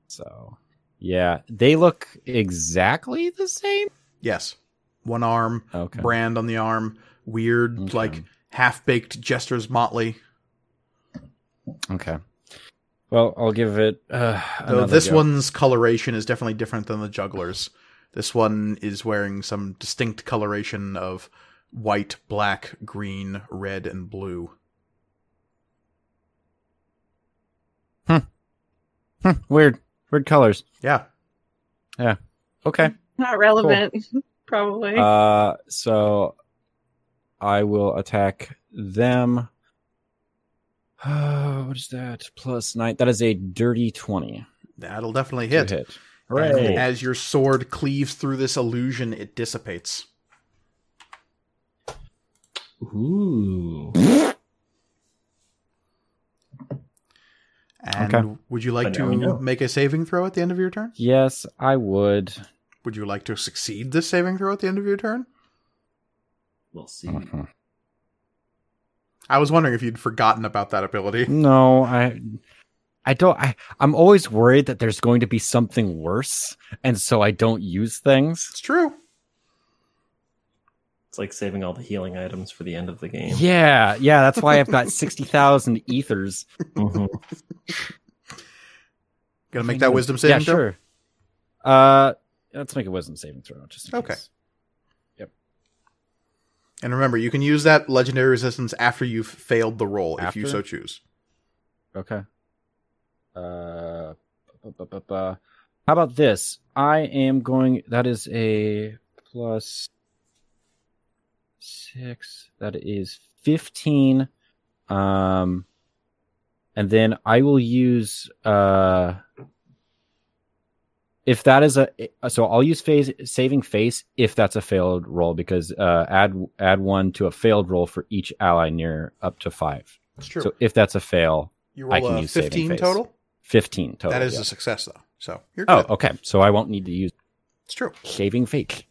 so, yeah, they look exactly the same. Yes. One arm, Okay. brand on the arm, weird, Okay. like half baked jester's motley. Okay. Well, I'll give it. Uh, Though this go. one's coloration is definitely different than the juggler's. This one is wearing some distinct coloration of white, black, green, red, and blue. Hmm. hmm. Weird. Weird colors. Yeah. Yeah. Okay. Not relevant, cool. probably. Uh, so I will attack them. Uh, what is that? Plus nine. That is a dirty 20. That'll definitely hit. hit. And Hooray. as your sword cleaves through this illusion, it dissipates. Ooh. And Okay. would you like But to make a saving throw at the end of your turn? Yes, I would. Would you like to succeed this saving throw at the end of your turn? We'll see. Mhm. I was wondering if you'd forgotten about that ability. No, I. I don't. I, I'm always worried that there's going to be something worse, and so I don't use things. It's true. It's like saving all the healing items for the end of the game. Yeah, yeah. That's why I've got sixty thousand ethers. Mhm. Gonna make that wisdom saving yeah, throw? sure. Uh, let's make a wisdom saving throw. Just in Okay. case. And remember, you can use that legendary resistance after you've failed the roll, if you so choose. Okay. Uh, bu- bu- bu- bu- how about this? I am going. That is a plus six. That is fifteen. Um, and then I will use uh. If that is a so I'll use phase saving face if that's a failed roll because uh add add one to a failed roll for each ally near up to five. It's true. So if that's a fail, you I roll can a use saving 15 face. total? 15 total. that is yeah. a success, though. So you're good. Oh, okay. So I won't need to use It's true. Shaving fake.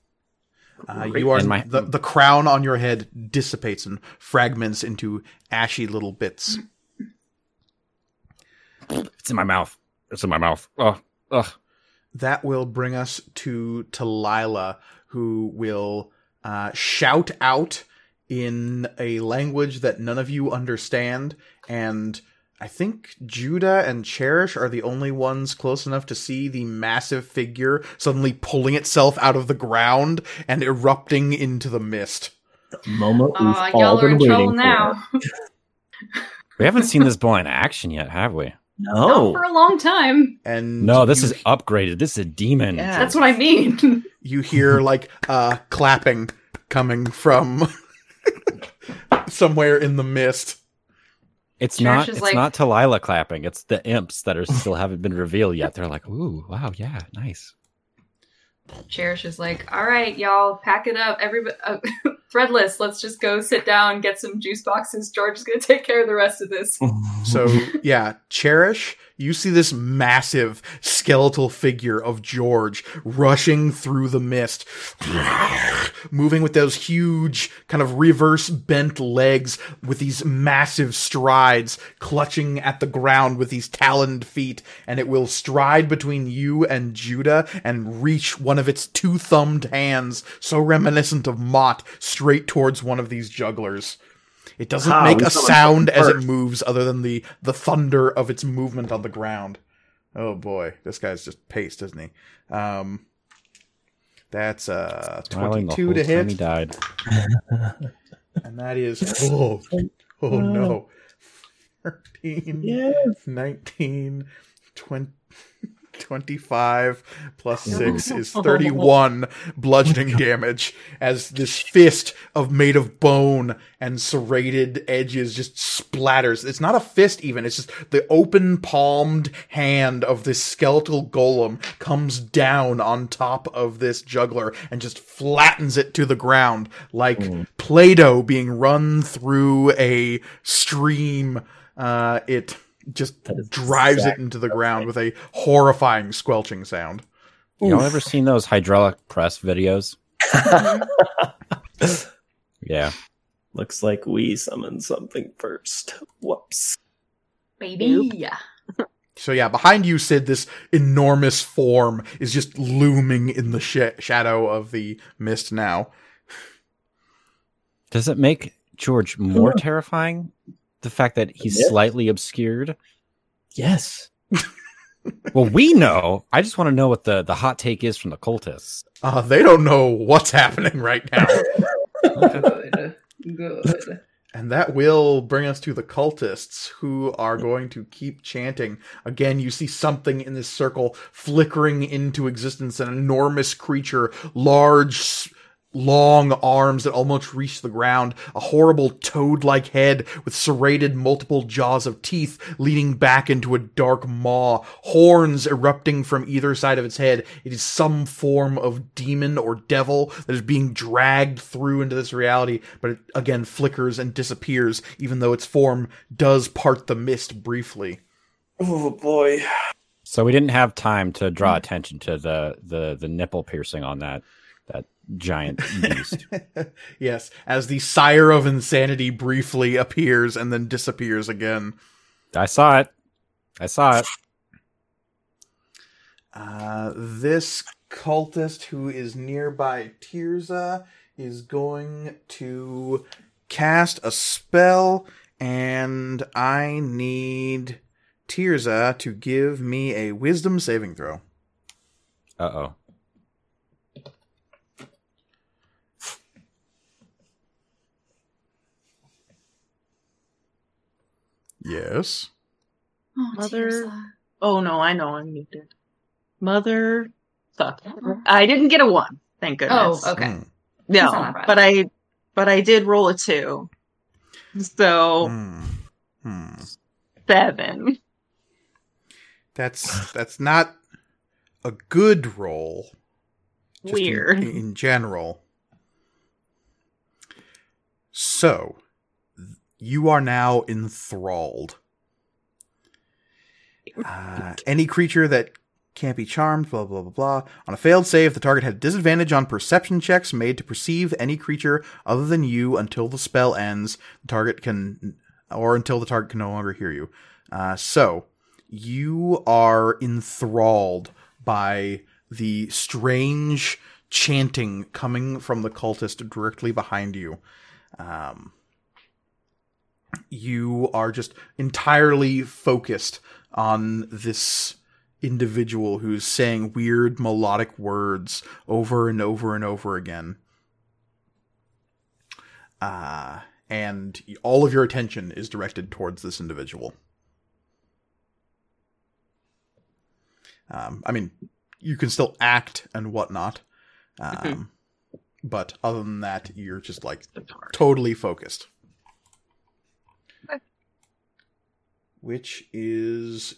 Uh, you are my- the, the crown on your head dissipates and fragments into ashy little bits. It's in my mouth. It's in my mouth. Oh, ugh. That will bring us to Talila, who will uh, shout out in a language that none of you understand, and I think Judah and Cherish are the only ones close enough to see the massive figure suddenly pulling itself out of the ground and erupting into the mist. The moment we've Aw, all y'all are been in waiting trouble for. now. We haven't seen this boy in action yet, have we? Not No. for a long time. And No, this you, is upgraded. This is a demon. Yeah. That's what I mean. you hear like uh clapping coming from somewhere in the mist. It's Church not it's like- not Talila clapping. It's the imps that are still haven't been revealed yet. They're like, "Ooh, wow, yeah, nice." Cherish is like, all right, y'all, pack it up. Everybody, uh, threadless. Let's just go sit down, get some juice boxes. George is gonna take care of the rest of this. So yeah, Cherish, you see this massive skeletal figure of George rushing through the mist, moving with those huge kind of reverse bent legs with these massive strides, clutching at the ground with these taloned feet, and it will stride between you and Judah and reach one of its two thumbed hands, so reminiscent of Mott, straight towards one of these jugglers. It doesn't Ha, make we a sound as it moves other than the the thunder of its movement on the ground. Oh boy, this guy's just paced, isn't he? Um that's uh Smiling 22 to time hit he died. and that is oh, oh no. 13 Yes. 19 20 25 plus 6 is 31 bludgeoning damage as this fist of made of bone and serrated edges just splatters. It's not a fist even it's just the open palmed hand of this skeletal golem comes down on top of this juggler and just flattens it to the ground like play-doh being run through a stream. Uh it just That is drives it into the ground with a horrifying squelching sound. Y'all ever seen those hydraulic press videos? Yeah. Looks like we summoned something first. Whoops. Baby. Yeah. So yeah, behind you, Sid, this enormous form is just looming in the sh- shadow of the mist now. Does it make George more terrifying? The fact that he's Yes. slightly obscured? Yes. Well, we know. I just want to know what the, the hot take is from the cultists. Uh, they don't know what's happening right now. Good. Good. And that will bring us to the cultists who are going to keep chanting. Again, you see something in this circle flickering into existence, an enormous creature, large, s- long arms that almost reach the ground, a horrible toad-like head with serrated multiple jaws of teeth leading back into a dark maw, horns erupting from either side of its head. It is some form of demon or devil that is being dragged through into this reality, but it again flickers and disappears, even though its form does part the mist briefly. Oh boy. So we didn't have time to draw attention to the the the nipple piercing on that that giant beast. yes, as the sire of insanity briefly appears and then disappears again. I saw it. I saw it. Uh, this cultist who is nearby Tirza is going to cast a spell, and I need Tirza to give me a wisdom saving throw. Uh oh. Yes. Oh, Mother- Tirza. Oh no, I know I'm muted. Mother fuck. I didn't get a one, thank goodness. Oh, okay. Mm, No, That's not bad. but I but I did roll a two. So mm, hmm. seven. That's that's not a good roll. just in- Weird. in, general. So, th- you are now enthralled. Uh, any creature that can't be charmed, blah blah blah blah. On a failed save, the target had disadvantage on perception checks made to perceive any creature other than you until the spell ends. The target can, or until the target can no longer hear you. Uh, so, you are enthralled by the strange chanting coming from the cultist directly behind you. Um, you are just entirely focused on this individual who's saying weird melodic words over and over and over again. Uh, and all of your attention is directed towards this individual. Um, I mean, you can still act and whatnot, um, but other than that, you're just like totally focused. Which is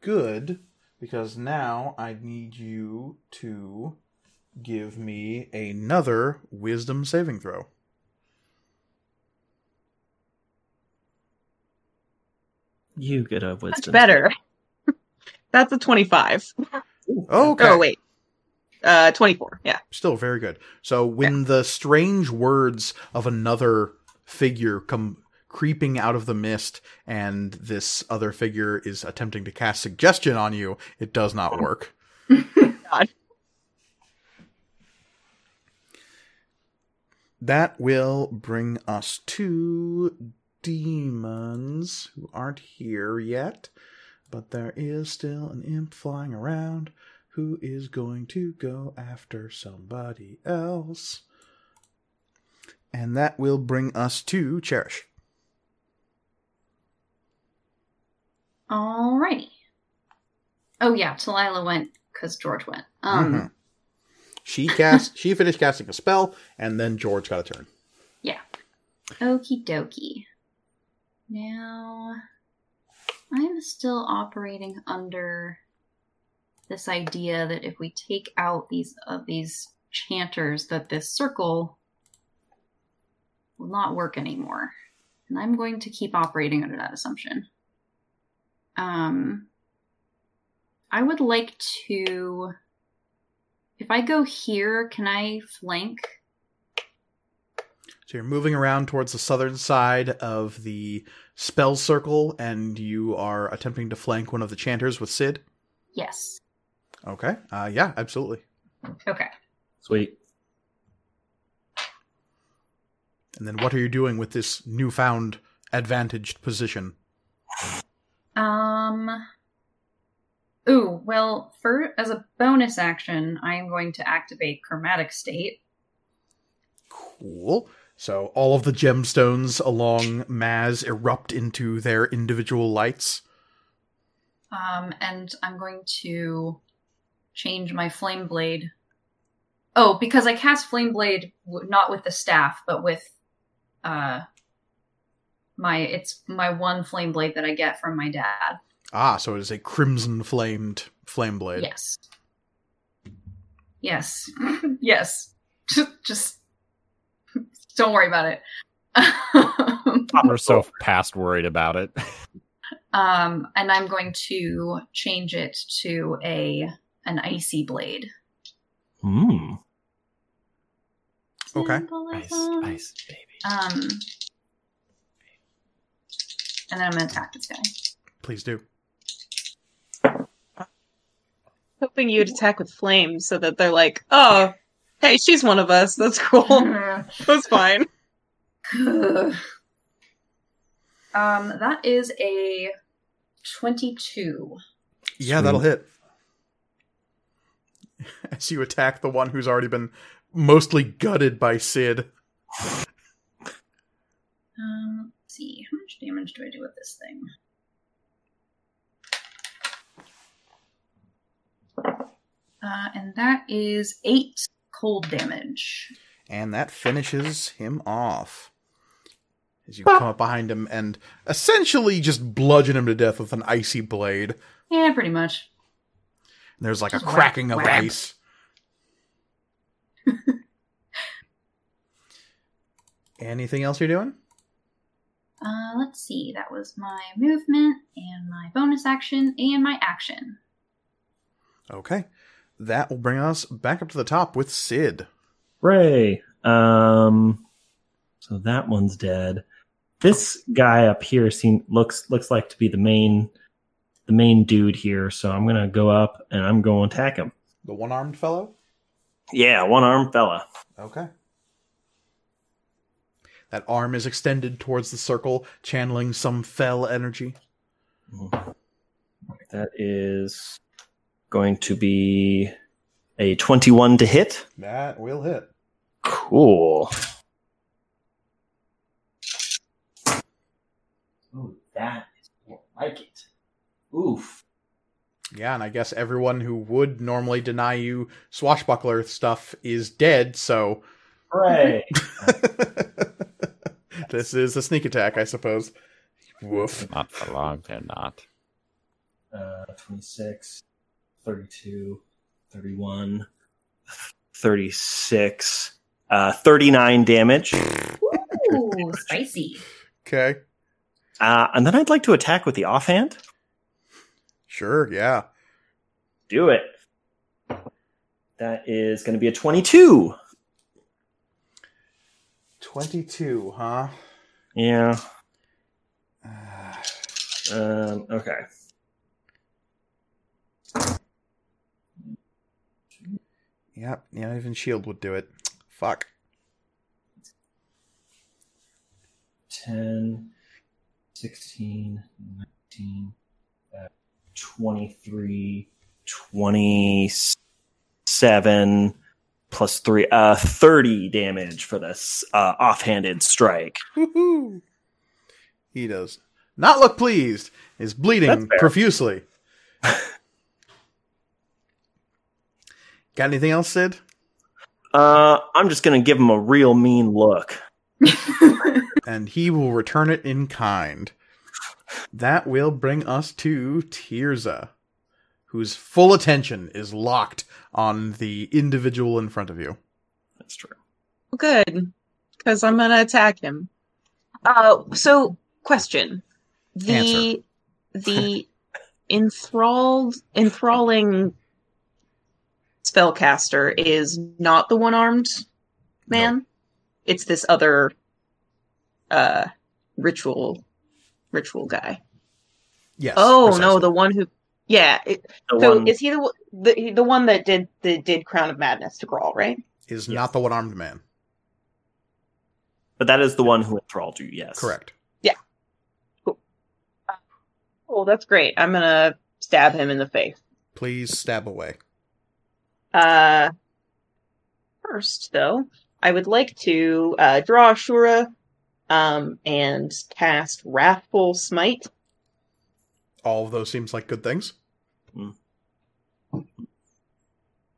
good because now I need you to give me another wisdom saving throw. You get a wisdom. That's wisdom. better. That's a twenty-five. Okay. Oh wait, uh, twenty-four. Yeah. Still very good. So when the strange words of another figure come creeping out of the mist and this other figure is attempting to cast suggestion on you, it does not hmm. work. God. That will bring us to demons who aren't here yet, but there is still an imp flying around who is going to go after somebody else. And that will bring us to Cherish. Alrighty. Oh yeah, Talila went because George went. Um, Mhm. She cast she finished casting a spell, and then George got a turn. Yeah. Okie dokie. Now, I'm still operating under this idea that if we take out these of these chanters, that this circle will not work anymore, and I'm going to keep operating under that assumption. Um, I would like to. If I go here, can I flank? So you're moving around towards the southern side of the spell circle, and you are attempting to flank one of the chanters with Sid. Yes. Okay. Uh, yeah, absolutely. Okay. Sweet. And then what are you doing with this newfound advantaged position? Um. Ooh, well, for as a bonus action, I am going to activate Chromatic State. Cool. So all of the gemstones along Maz erupt into their individual lights. Um, and I'm going to change my flame blade. Oh, because I cast flame blade not with the staff, but with uh my it's my one flame blade that I get from my dad. Ah, so it is a crimson flamed flame blade. Yes. Yes. yes. Just just don't worry about it. We're so past worried about it. um, and I'm going to change it to a an icy blade. Hmm. Okay. Ice, Symbolism. ice, baby. Um, and then I'm gonna attack this guy. Please do. Hoping you'd attack with flames so that they're like, oh, hey, she's one of us. That's cool. That's fine. um, that is a twenty-two. Yeah, that'll hit. As you attack the one who's already been mostly gutted by Sid. Um, let's see, how much damage do I do with this thing? Uh, and that is eight cold damage. And that finishes him off. As you come up behind him and essentially just bludgeon him to death with an icy blade. Yeah, pretty much. And there's like a Just whap, cracking of whap. ice. Anything else you're doing? Uh, let's see. That was my movement and my bonus action and my action. Okay. That will bring us back up to the top with Sid. Ray. Um, so that one's dead. This guy up here seems looks looks like to be the main the main dude here. So I'm gonna go up and I'm going to attack him. The one armed fellow? Yeah, one armed fella. Okay. That arm is extended towards the circle, channeling some fell energy. That is going to be a 21 to hit. That will hit. Cool. Ooh, that is more like it. Oof. Yeah, and I guess everyone who would normally deny you swashbuckler stuff is dead, so Hooray. this is a sneak attack, I suppose. Woof. Not for long, they're not. uh, 26, 32, 31, 36, uh, 39 damage. Ooh, spicy. Okay. Uh, and then I'd like to attack with the offhand. Sure, yeah. Do it. That is going to be a 22. 22, huh? Yeah. Uh, Um, okay. Yep, yeah, even shield would do it. Fuck. 10, 16, 19, uh, 23, 27, plus 3, uh, 30 damage for this uh, offhanded strike. Woohoo! He does not look pleased. Is bleeding profusely. Got anything else, Sid? Uh, I'm just going to give him a real mean look. And he will return it in kind. That will bring us to Tirza, whose full attention is locked on the individual in front of you. That's true. Good, because I'm gonna attack him. Uh, so question: the the enthralled enthralling spellcaster is not the one armed man. It's this other uh ritual ritual guy. Yes. oh no, the one who yeah. It, so one- is he the one- the the one that did the did Crown of Madness to Grawl, right? is not the one armed man. but that is the one who enthralled you, yes. Correct. Yeah. Cool. Oh, that's great. I'm gonna stab him in the face. Please stab away. Uh, first, though, I would like to uh, draw Ashura um, and cast Wrathful Smite. All of those seems like good things.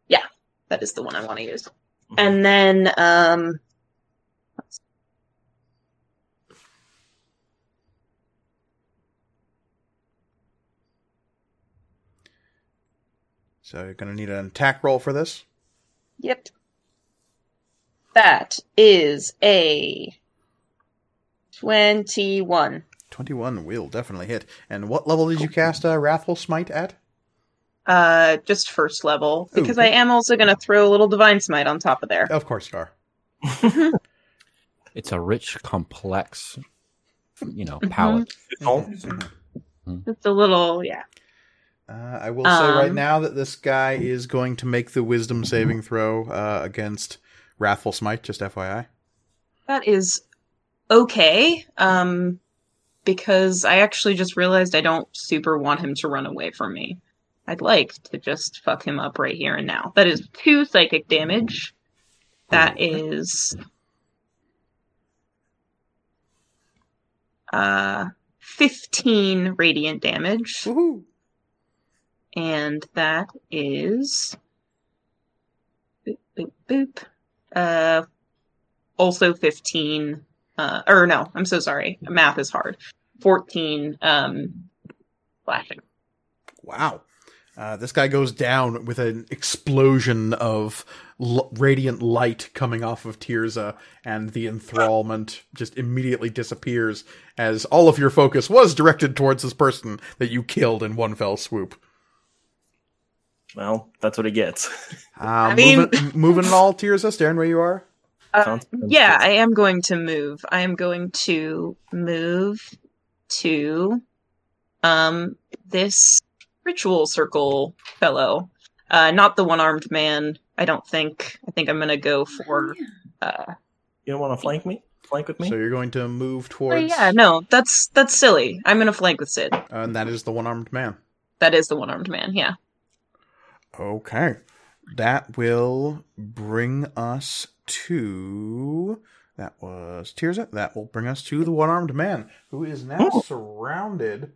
Yeah, that is the one I want to use. And then um, So you're going to need an attack roll for this. Yep. That is a 21. 21 will definitely hit. And what level did you cast uh, Wrathful Smite at? Uh, just first level. Ooh, Because okay. I am also going to throw a little Divine Smite on top of there. Of course you are. It's a rich, complex, you know, Mhm. palette. Just a little, yeah. Uh, I will say right Um, now that this guy is going to make the Wisdom saving throw uh, against Wrathful Smite, just FYI. That is okay. Um, because I actually just realized I don't super want him to run away from me. I'd like to just fuck him up right here and now. That is two psychic damage. That is uh 15 radiant damage Woohoo! and that is boop boop boop uh also 15 uh or no i'm so sorry math is hard 14 um flashing Wow. Uh, this guy goes down with an explosion of l- radiant light coming off of Tirza, and the enthrallment just immediately disappears as all of your focus was directed towards this person that you killed in one fell swoop. Well, that's what he gets. Uh, mean- moving, moving at all, Tirza, staring where you are. Uh, yeah i am going to move i am going to move to um this ritual circle fellow uh not the one-armed man i don't think i think i'm gonna go for uh You don't want to flank me? Flank with me? So you're going to move oh, towards, yeah no that's that's silly i'm gonna flank with sid and that is the one-armed man. that is the one-armed man yeah Okay. That will bring us to. That was Tirza. That will bring us to the one armed man, who is now Oh. surrounded,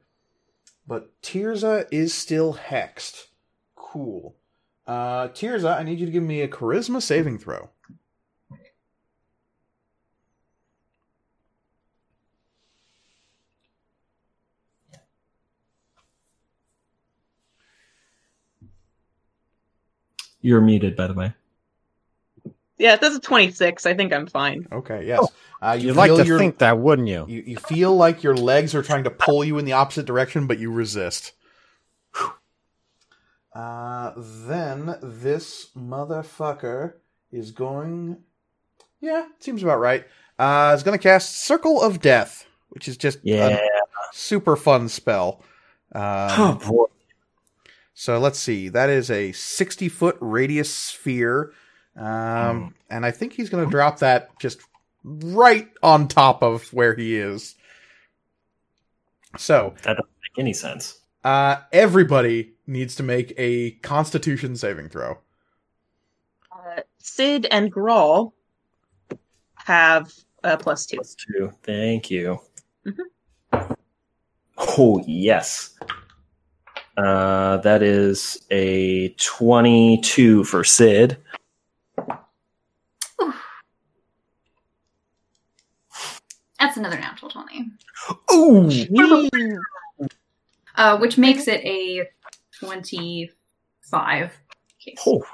but Tirza is still hexed. Cool. Uh, Tirza, I need you to give me a charisma saving throw. You're muted, by the way. Yeah that's a 26 i think i'm fine Okay, yes. Uh, you You'd like to your, think that, wouldn't you? you, you feel like your legs are trying to pull you in the opposite direction, but you resist. Uh, then this motherfucker is going. Yeah, seems about right. Uh, is going to cast Circle of Death, which is just Yeah. a super fun spell. Oh, Um, boy. so let's see. That is a 60 foot radius sphere. Um, and I think he's going to drop that just right on top of where he is. So, That doesn't make any sense. uh, everybody needs to make a constitution saving throw. uh, sid and grawl have a plus two Plus two. Thank you. Mhm. Oh, yes. Uh, that is a 22 for Sid. That's another natural 20. Ooh! Uh, which makes it a 25. Okay, Oh,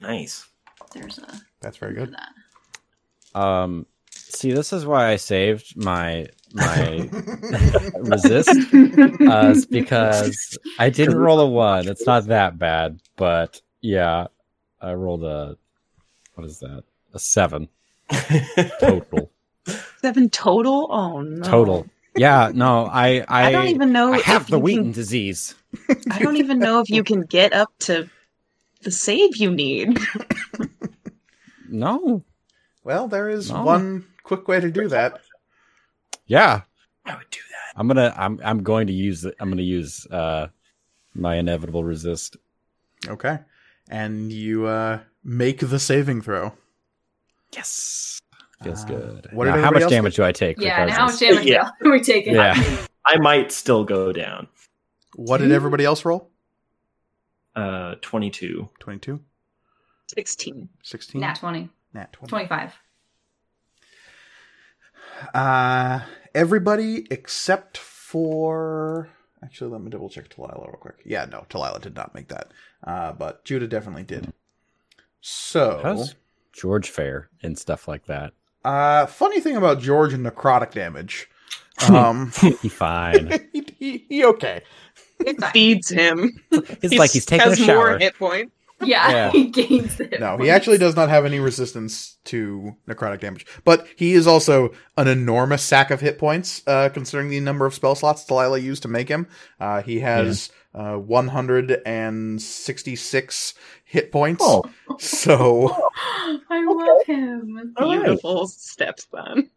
nice. there's a That's very good. that. Um, see, this is why I saved my my resist. Uh, because I didn't roll a one. It's not that bad, but yeah, I rolled a what is that? A seven total. seven total oh no Total. Yeah, no, I I, I, don't even know I have the you Wheaton can- disease. I don't even know if you can get up to the save you need. No. well, there is No. one quick way to do that. Yeah, I would do that. I'm gonna I'm I'm going to use it. I'm gonna use uh my inevitable resist. Okay. And you uh, make the saving throw. Yes. Feels Uh, good. what Now, how much else damage do I take? Yeah, and how much damage Yeah. are we taking? Yeah. I might still go down. What did everybody else roll? Uh, 22. 22, 16. 16, Nat 20. Nat 20. 25. Uh, everybody except for. Actually, let me double check Talila real quick. Yeah, no, Talila did not make that. Uh, but Judah definitely did. So, How's George fair and stuff like that? Uh, funny thing about George and necrotic damage. Um, He fine. he, he, he okay. It feeds him. He's like he's taking a has shower. more hit points. Yeah, Yeah. he gains it. No, he actually does not have any resistance to necrotic damage, but he is also an enormous sack of hit points, uh, considering the number of spell slots Talila used to make him. Uh, he has uh, 166 hit points. Oh. So, I love him. All right. Beautiful stepson.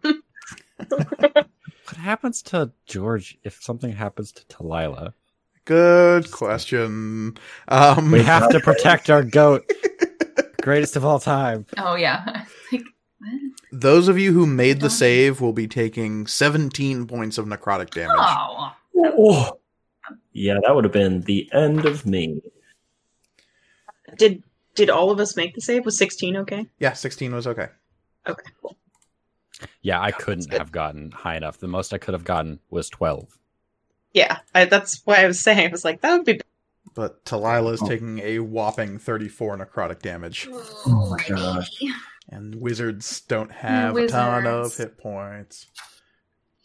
What happens to George if something happens to Talila? good question. Um, We have to protect our goat. Greatest of all time. Oh, yeah. Like, those of you who made the save will be taking 17 points of necrotic damage. Oh. Oh. Yeah, that would have been the end of me. Did did all of us make the save? Was 16 okay? Yeah, 16 was okay. Okay, cool. Yeah, I That's couldn't have gotten high enough. The most I could have gotten was 12. Yeah, I, that's why I was saying. I was like, that would be. But Talila is Oh. taking a whopping 34 necrotic damage. Oh my gosh. And wizards don't have a ton of hit points.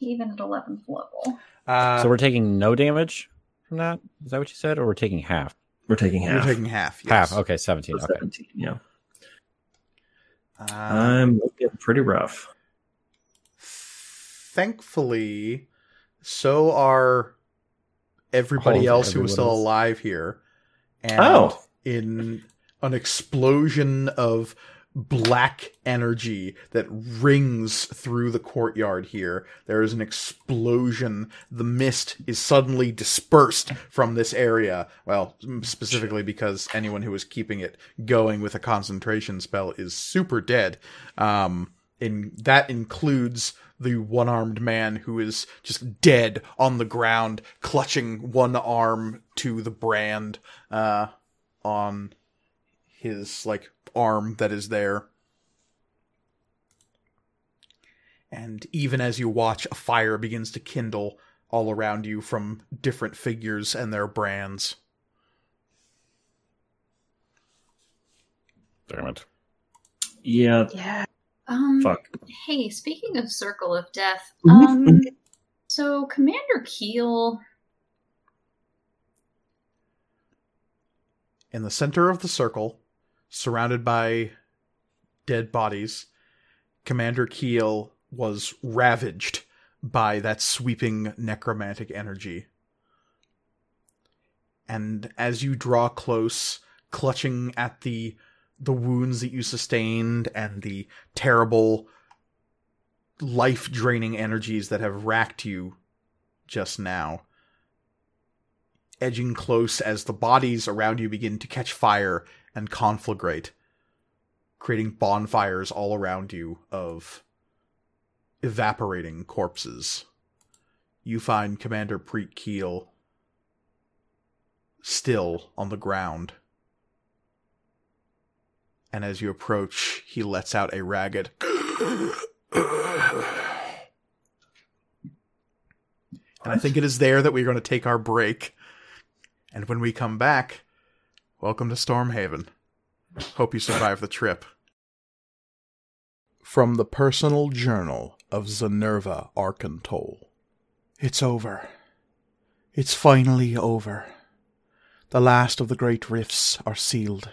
Even at 11th level. Uh, so we're taking no damage from that? Is that what you said? Or we're taking half? We're taking half. you're half. taking half. Yes. Half. Okay, 17. So Okay. 17, yeah. Uh, I'm looking pretty rough. thankfully, so are everybody All of else who is still everyone else. alive here. And Oh. in an explosion of black energy that rings through the courtyard here. There is an explosion. The mist is suddenly dispersed from this area. Well, specifically because anyone who is keeping it going with a concentration spell is super dead. Um, and that includes the one-armed man who is just dead on the ground, clutching one arm to the brand uh, on his like arm that is there. And even as you watch, a fire begins to kindle all around you from different figures and their brands. Damn it. Yeah, Yeah. Um, fuck. Hey, speaking of Circle of Death, Mhm. um, so Commander Keel, In the center of the circle, surrounded by dead bodies, Commander Keel was ravaged by that sweeping necromantic energy. And as you draw close, clutching at the the wounds that you sustained and the terrible life draining energies that have racked you just now, edging close as the bodies around you begin to catch fire and conflagrate, creating bonfires all around you of evaporating corpses. You find Commander Preet Keel still on the ground. And as you approach, he lets out a ragged. And I think it is there that we're going to take our break. And when we come back, welcome to Stormhaven. Hope you survive the trip. From the personal journal of Zenerva Arkantol. It's over. It's finally over. The last of the great rifts are sealed.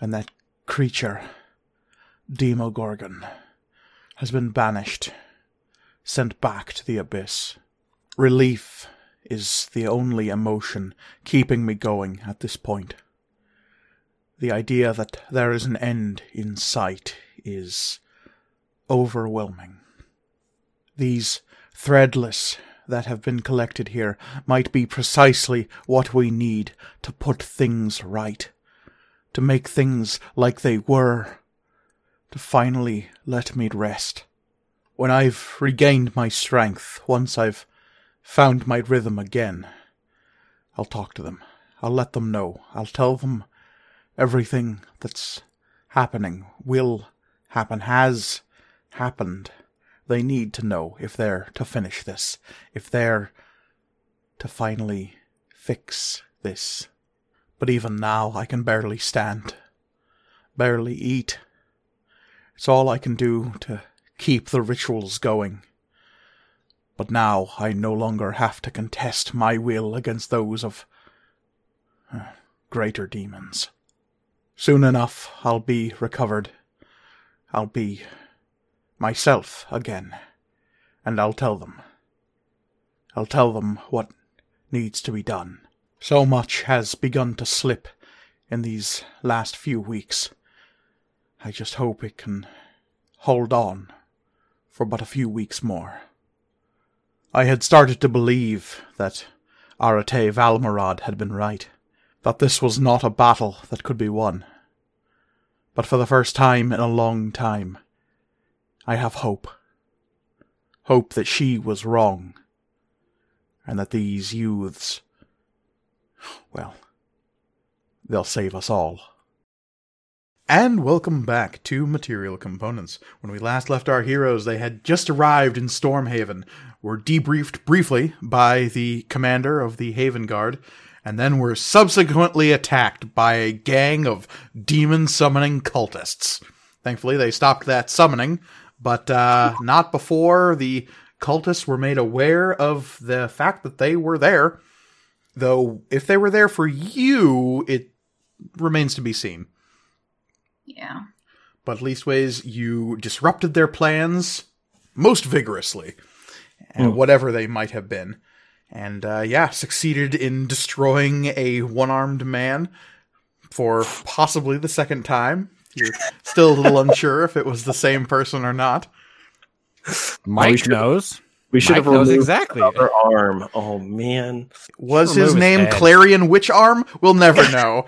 And that creature, Demogorgon, has been banished, sent back to the abyss. Relief is the only emotion keeping me going at this point. The idea that there is an end in sight is overwhelming. These threadless that have been collected here might be precisely what we need to put things right, to make things like they were, to finally let me rest. When I've regained my strength, once I've found my rhythm again, I'll talk to them. I'll let them know. I'll tell them everything that's happening, will happen, has happened. They need to know if they're to finish this, if they're to finally fix this. But even now, I can barely stand, barely eat. It's all I can do to keep the rituals going. But now I no longer have to contest my will against those of uh, greater demons. Soon enough, I'll be recovered. I'll be myself again. And I'll tell them. I'll tell them what needs to be done. So much has begun to slip in these last few weeks. I just hope it can hold on for but a few weeks more. I had started to believe that Arate Valmarad had been right, that this was not a battle that could be won. But for the first time in a long time, I have hope. Hope that she was wrong, and that these youths, well, they'll save us all. And welcome back to Material Components. When we last left our heroes, they had just arrived in Stormhaven, were debriefed briefly by the commander of the Haven Guard, and then were subsequently attacked by a gang of demon summoning cultists. Thankfully, they stopped that summoning, but uh, not before the cultists were made aware of the fact that they were there. Though, if they were there for you, it remains to be seen. Yeah. But leastways, you disrupted their plans most vigorously, and whatever they might have been. And uh, yeah, succeeded in destroying a one armed man for possibly the second time. You're still a little unsure if it was the same person or not. Mike should- knows. We should Mike have knows removed exactly. the other arm. Oh man. Was his his name head. Clarion Witch Arm? We'll never know.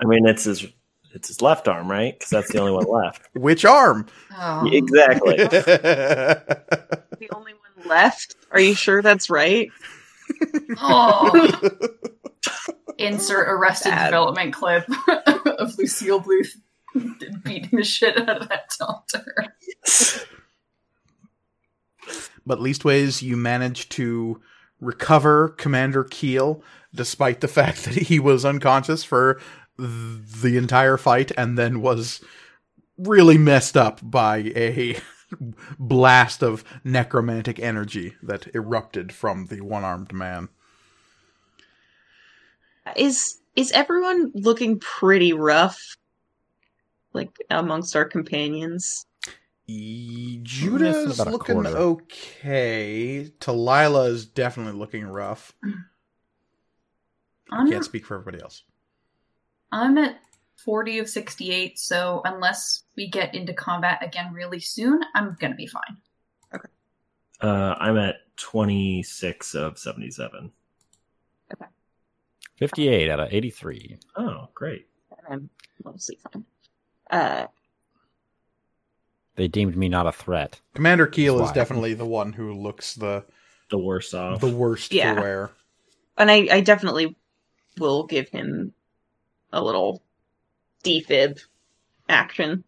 I mean, it's his it's his left arm, right? Because that's the only one left. Which arm? Oh. exactly. The only one left. Are you sure that's right? Oh. Insert Arrested Bad. Development clip of Lucille Bluth beating the shit out of that doctor. but leastways, you managed to recover Commander Keel, despite the fact that he was unconscious for th- the entire fight and then was really messed up by a blast of necromantic energy that erupted from the one armed man. Is is everyone looking pretty rough? Like amongst our companions? E- missing Judah's looking quarter. okay. Talila is definitely looking rough. I'm, Can't speak for everybody else. I'm at 40 of 68, so unless we get into combat again really soon, I'm gonna be fine. Uh, I'm at 26 of 77. Okay. 58 out of 83. Oh, great. I'm mostly fine. Uh, They deemed me not a threat. Commander Keel is definitely the one who looks the The worst off. the worst Yeah. for wear. and I, I definitely will give him a little defib action.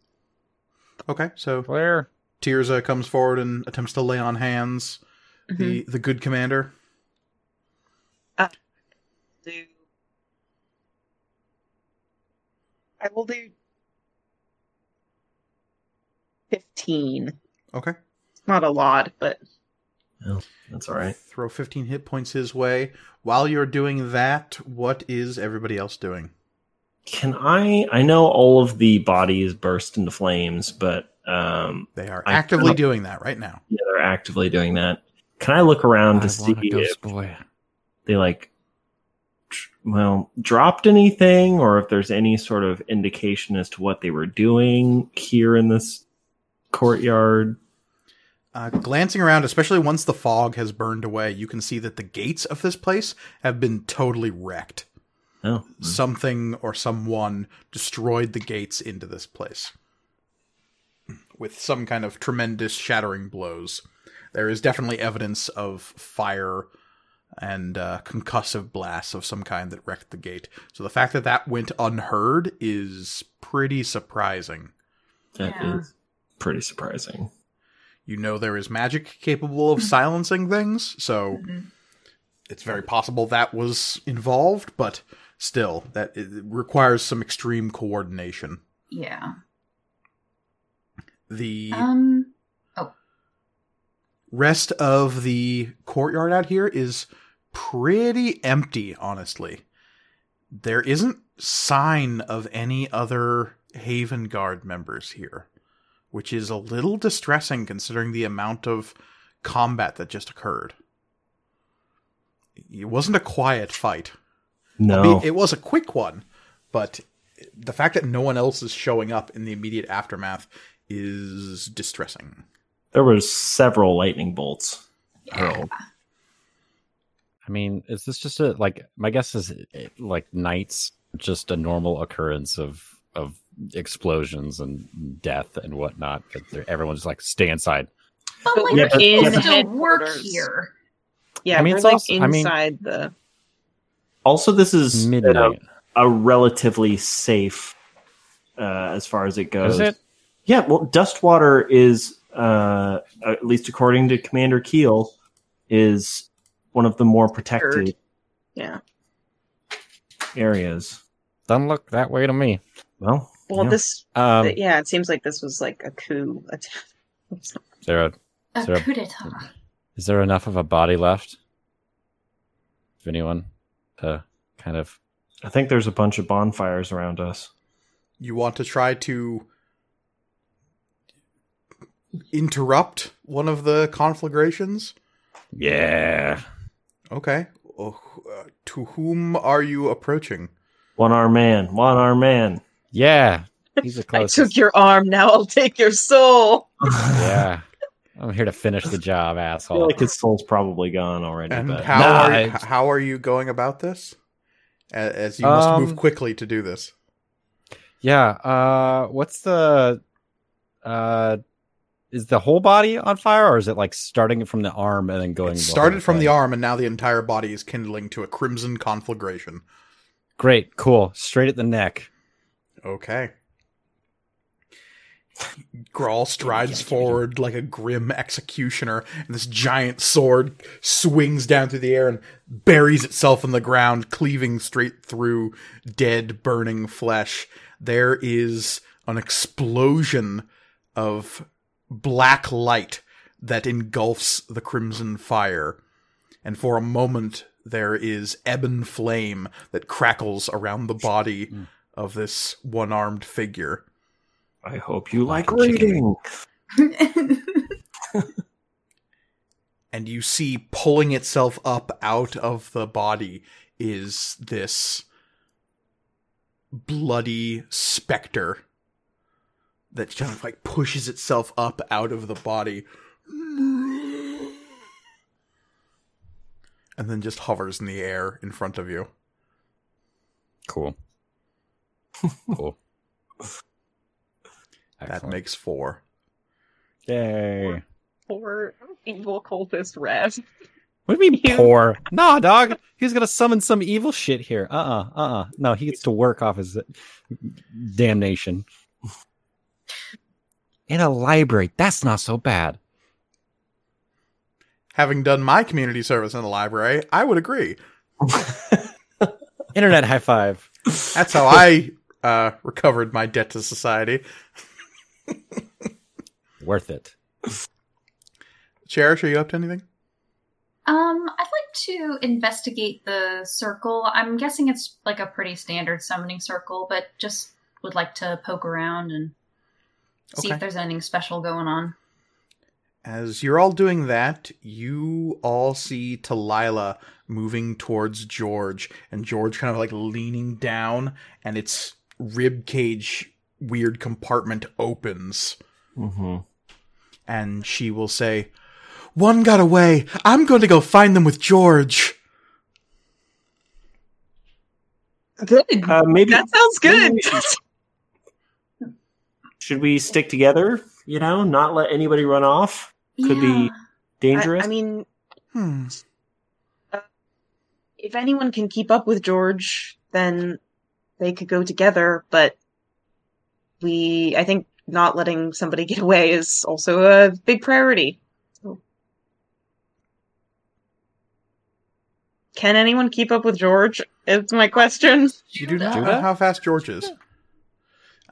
Okay, so Claire. Tirza comes forward and attempts to lay on hands the Mm-hmm. the good commander. Do I will do fifteen. Okay, Not a lot, but That's all right. throw 15 hit points his way. While you're doing that, what is everybody else doing? Can I? I know all of the bodies burst into flames, but um, They are actively doing that right now. yeah, they're actively doing that. Can I look around I to see if boy. they like, well, dropped anything, or if there's any sort of indication as to what they were doing here in this courtyard? Uh, glancing around, especially once the fog has burned away, you can see that the gates of this place have been totally wrecked. No. something or someone destroyed the gates into this place with some kind of tremendous shattering blows. There is definitely evidence of fire and uh, concussive blasts of some kind that wrecked the gate. So the fact that that went unheard is pretty surprising. That is Yeah. pretty surprising. You know there is magic capable of silencing things, so Mhm. it's very possible that was involved, but still, that it requires some extreme coordination. Yeah. The Um. oh. rest of the courtyard out here is pretty empty, honestly. There isn't sign of any other Haven Guard members here, which is a little distressing considering the amount of combat that just occurred. It wasn't a quiet fight. I No. mean, it was a quick one, but the fact that no one else is showing up in the immediate aftermath is distressing. there were several lightning bolts Yeah. I mean, is this just a like? My guess is it, like nights, just a normal occurrence of of explosions and death and whatnot. That everyone's like, stay inside. But But like, we're people in still work here. Yeah, I mean, we're it's like also- I mean- inside the. Also, this is a, a relatively safe uh, as far as it goes. Is it? Yeah, well, Dustwater is, uh, at least according to Commander Keel, is one of the more protected Yeah. areas. Doesn't look that way to me. Well, Well, yeah. this. Um, th- yeah, it seems like this was like a coup attack. is there a, A Sure. coup d'etat. is there enough of a body left? If anyone, to kind of I think there's a bunch of bonfires around us. You want to try to interrupt one of the conflagrations? yeah. Okay. Oh, uh, to whom are you approaching? One arm man, one arm man. Yeah, he's the I took your arm, now I'll take your soul. yeah, I'm here to finish the job, I feel asshole. like his soul's probably gone already. And but how Nah, are you, how are you going about this? As you must Um, move quickly to do this. Yeah. Uh, what's the uh, is the whole body on fire, or is it like starting from the arm and then going? It started from the arm, and now the entire body is kindling to a crimson conflagration. Great, cool. Straight at the neck. Okay. Grawl strides forward like a grim executioner, and this giant sword swings down through the air and buries itself in the ground, cleaving straight through dead, burning flesh. There is an explosion of black light that engulfs the crimson fire, and for a moment there is ebon flame that crackles around the body of this one-armed figure. I hope you like Like reading. and you see pulling itself up out of the body is this bloody specter that kind of like pushes itself up out of the body and then just hovers in the air in front of you. Cool. cool. That makes four. Yay. Poor evil cultist Rev. What do you mean You- poor? Nah, dog. He's gonna summon some evil shit here. Uh uh-uh, uh uh No, he gets to work off his damnation. In a library, that's not so bad. Having done my community service in the library, I would agree. Internet high five. That's how I uh, recovered my debt to society. Worth it. Cherish, are you up to anything? Um, I'd like to investigate the circle. I'm guessing it's like a pretty standard summoning circle, but just would like to poke around and see Okay. if there's anything special going on. As you're all doing that, you all see Talila moving towards George, and George kind of like leaning down, and its rib cage weird compartment opens, hmm and she will say, "One got away. I'm going to go find them with George." Good. Uh, maybe that sounds good. should- should we stick together? You know, not let anybody run off. Could be dangerous. I, I mean, Hmm. if anyone can keep up with George, then they could go together. But we, I think, not letting somebody get away is also a big priority. So- Can anyone keep up with George? Is my question. You do not Judah? know how fast George is.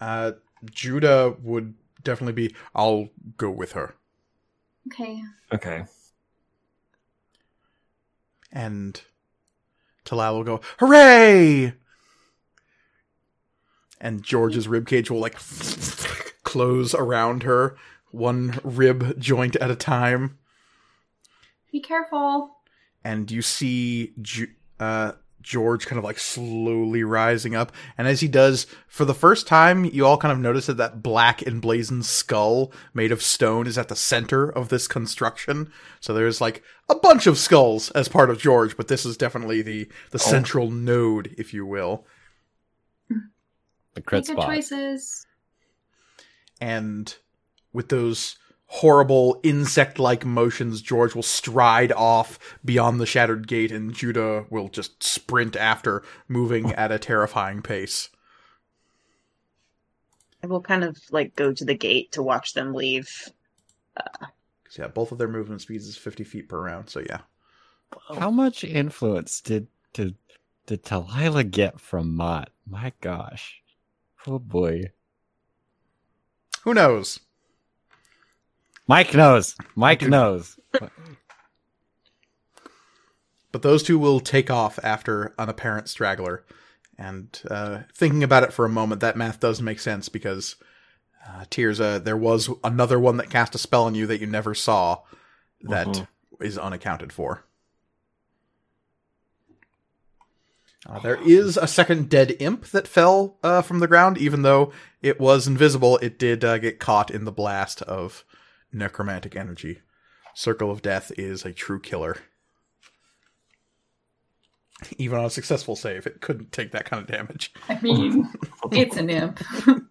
Uh, Judah would definitely be. I'll go with her. Okay. okay. And Talila will go, Hooray! And George's ribcage will like close around her, one rib joint at a time. Be careful. And you see uh, George kind of like slowly rising up. And as he does, for the first time, you all kind of notice that that black emblazoned skull made of stone is at the center of this construction. So there's like a bunch of skulls as part of George, but this is definitely the, the central node, if you will. The crit Make good spot. choices. and with those horrible insect-like motions george will stride off beyond the shattered gate and judah will just sprint after moving at a terrifying pace I will kind of like go to the gate to watch them leave. Uh, so, yeah both of their movement speeds is 50 feet per round so yeah How much influence did did did Talila get from Mott? My gosh. Oh boy. who knows Mike knows. Mike knows. but those two will take off after an apparent straggler and uh, thinking about it for a moment that math does make sense because uh, Tirza, there was another one that cast a spell on you that you never saw that is Mhm. unaccounted for Uh, there is a second dead imp that fell uh, from the ground, even though it was invisible. It did uh, get caught in the blast of necromantic energy. Circle of Death is a true killer. Even on a successful save, it couldn't take that kind of damage. I mean, it's an imp.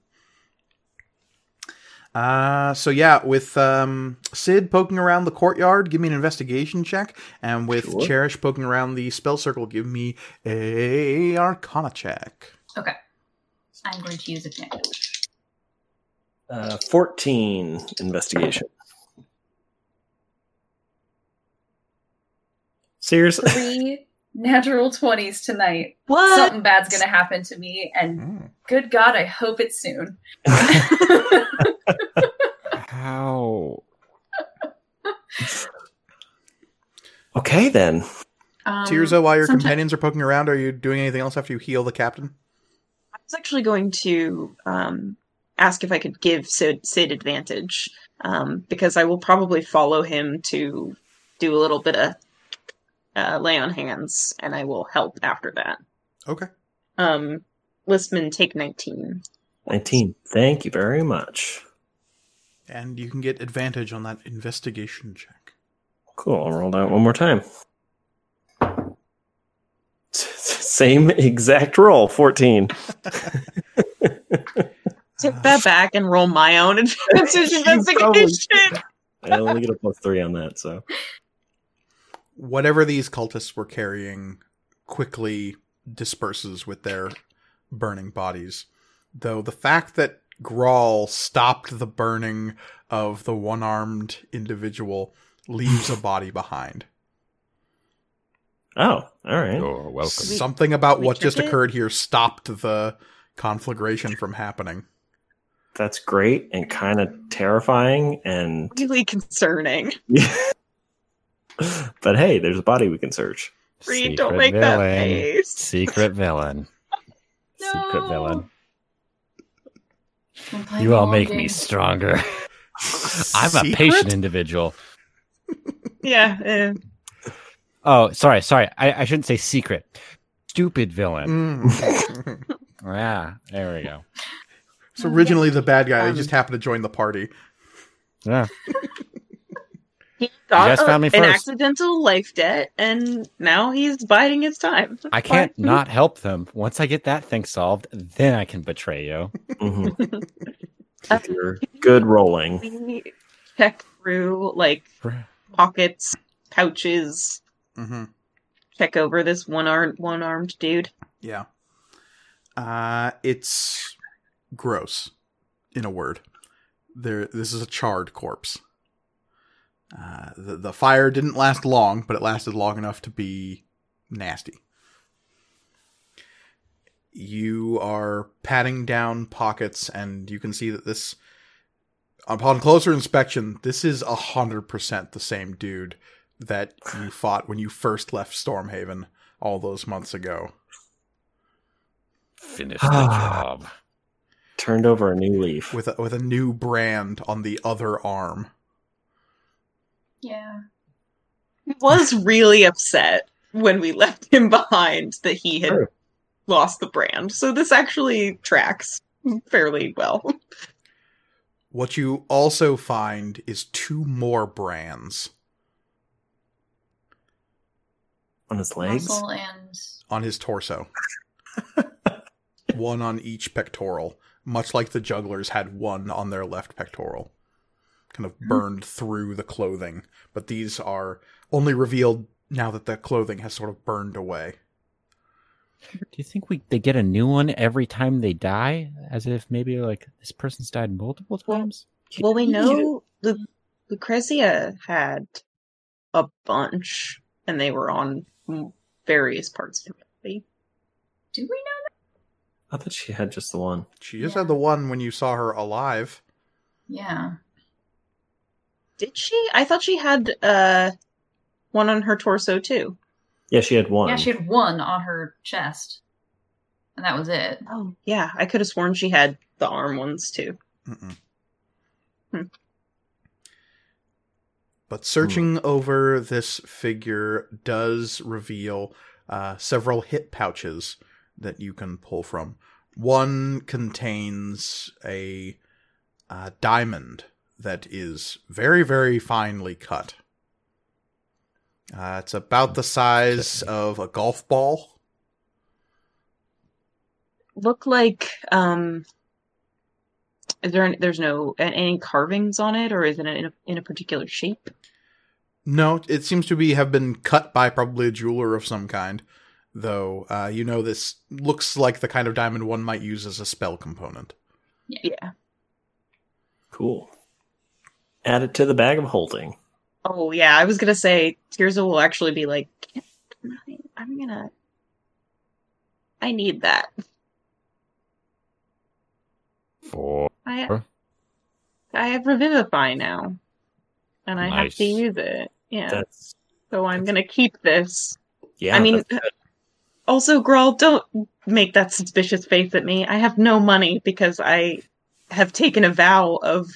Uh, so yeah, with um, Sid poking around the courtyard, give me an investigation check, and with Sure. Cherish poking around the spell circle, give me a Arcana check. Okay. I'm going to use advantage. Uh, 14 investigation. Seriously? Three natural 20s tonight. What? Something bad's going to happen to me, and Mm. good God, I hope it's soon. How? okay, then. um, Tirza, while your sometime- companions are poking around, are you doing anything else after you heal the captain? I was actually going to um, ask if I could give Sid, Sid advantage um, because I will probably follow him to do a little bit of uh, lay on hands, and I will help after that. Okay. Um, Listman, take nineteen. 19. Thank you very much. And you can get advantage on that investigation check. Cool. I'll roll that one more time. Same exact roll, 14. Take that back and roll my own advantage You probably investigation. I only get a plus three on that, so. Whatever these cultists were carrying quickly disperses with their burning bodies. Though the fact that Grawl stopped the burning of the one armed individual leaves a body behind. Oh, all right. You're welcome. Something about we what just check it? occurred here stopped the conflagration from happening. That's great and kind of terrifying. And Really concerning. but hey, there's a body we can search. Reed, don't Secret make that villain. face. Secret villain. Secret No. villain. I'm playing You all make game. me stronger. I'm a patient individual. Yeah. eh. Oh, sorry, sorry. I, I shouldn't say secret. Stupid villain. Mm. Yeah, there we go. so originally the bad guy, he Um, just happened to join the party. Yeah. He got guys a- found me an accidental life debt, and now he's biding his time. I can't not help them. Once I get that thing solved, then I can betray you. Mhm. If you're good rolling. Check through like pockets, pouches, hmm check over this one armed one armed dude. Yeah. Uh, it's gross, in a word. There, this is a charred corpse. Uh, the the fire didn't last long, but it lasted long enough to be nasty. You are patting down pockets, and you can see that this, upon closer inspection, this is a hundred percent the same dude that you fought when you first left Stormhaven all those months ago. Finished the job. Turned over a new leaf. with a, with a new brand on the other arm. Yeah. He was really upset when we left him behind that he had Sure. lost the brand. So this actually tracks fairly well. What you also find is two more brands On his legs. And on his torso. one on each pectoral, much like the jugglers had one on their left pectoral. Kind of mm-hmm. burned through the clothing, but these are only revealed now that the clothing has sort of burned away. Do you think we they get a new one every time they die? As if maybe like this person's died multiple times? Well, we know Lu- Lucrezia had a bunch, and they were on various parts of her body. do we know? That? I thought she had just the one. She just Yeah. had the one when you saw her alive. Yeah. Did she? I thought she had uh one on her torso too. Yeah, she had one. Yeah, she had one on her chest. And that was it. Oh, yeah. I could have sworn she had the arm ones too. Mm-mm. Hmm. But searching over this figure does reveal uh, several hip pouches that you can pull from. One contains a uh, diamond that is very, very finely cut. Uh, it's about the size of a golf ball. Look like um. Is there any, there's no any carvings on it, or is it in a, in a particular shape? No, it seems to be have been cut by probably a jeweler of some kind. Though uh, you know this looks like the kind of diamond one might use as a spell component. Yeah. Cool. Add it to the bag of holding. Oh yeah, I was gonna say Tirza will actually be like, I, I'm gonna, I need that. For I I have Revivify now, and I have to use it. Yeah, That's so I'm gonna keep this. yeah. I mean, also, Grawl, don't make that suspicious face at me. I have no money because I have taken a vow of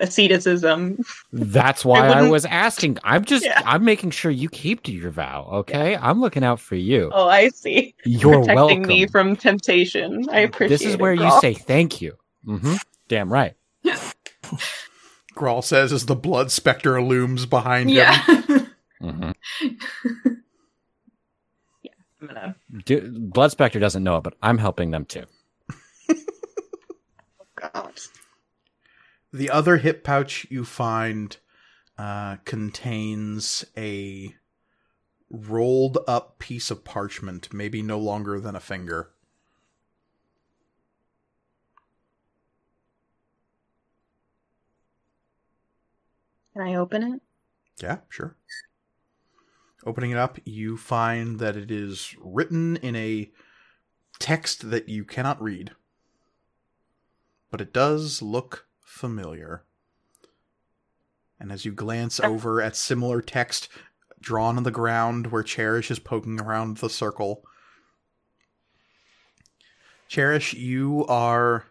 asceticism. That's why I, wouldn't- was asking. I'm just Yeah. I'm making sure you keep to your vow, okay? I'm looking out for you. Oh, I see. You're Protecting welcome. me from temptation. I appreciate this is it, where you Grawl. say thank you. hmm Damn right. Grawl says as the blood specter looms behind him. Yeah. hmm I'm gonna. Do, Blood Spectre doesn't know it, but I'm helping them too. oh God. The other hip pouch you find uh, contains a rolled up piece of parchment, maybe no longer than a finger. Can I open it? Yeah, sure. Opening it up, you find that it is written in a text that you cannot read. But it does look familiar. And as you glance over at similar text drawn on the ground where Cherish is poking around the circle, Cherish, you are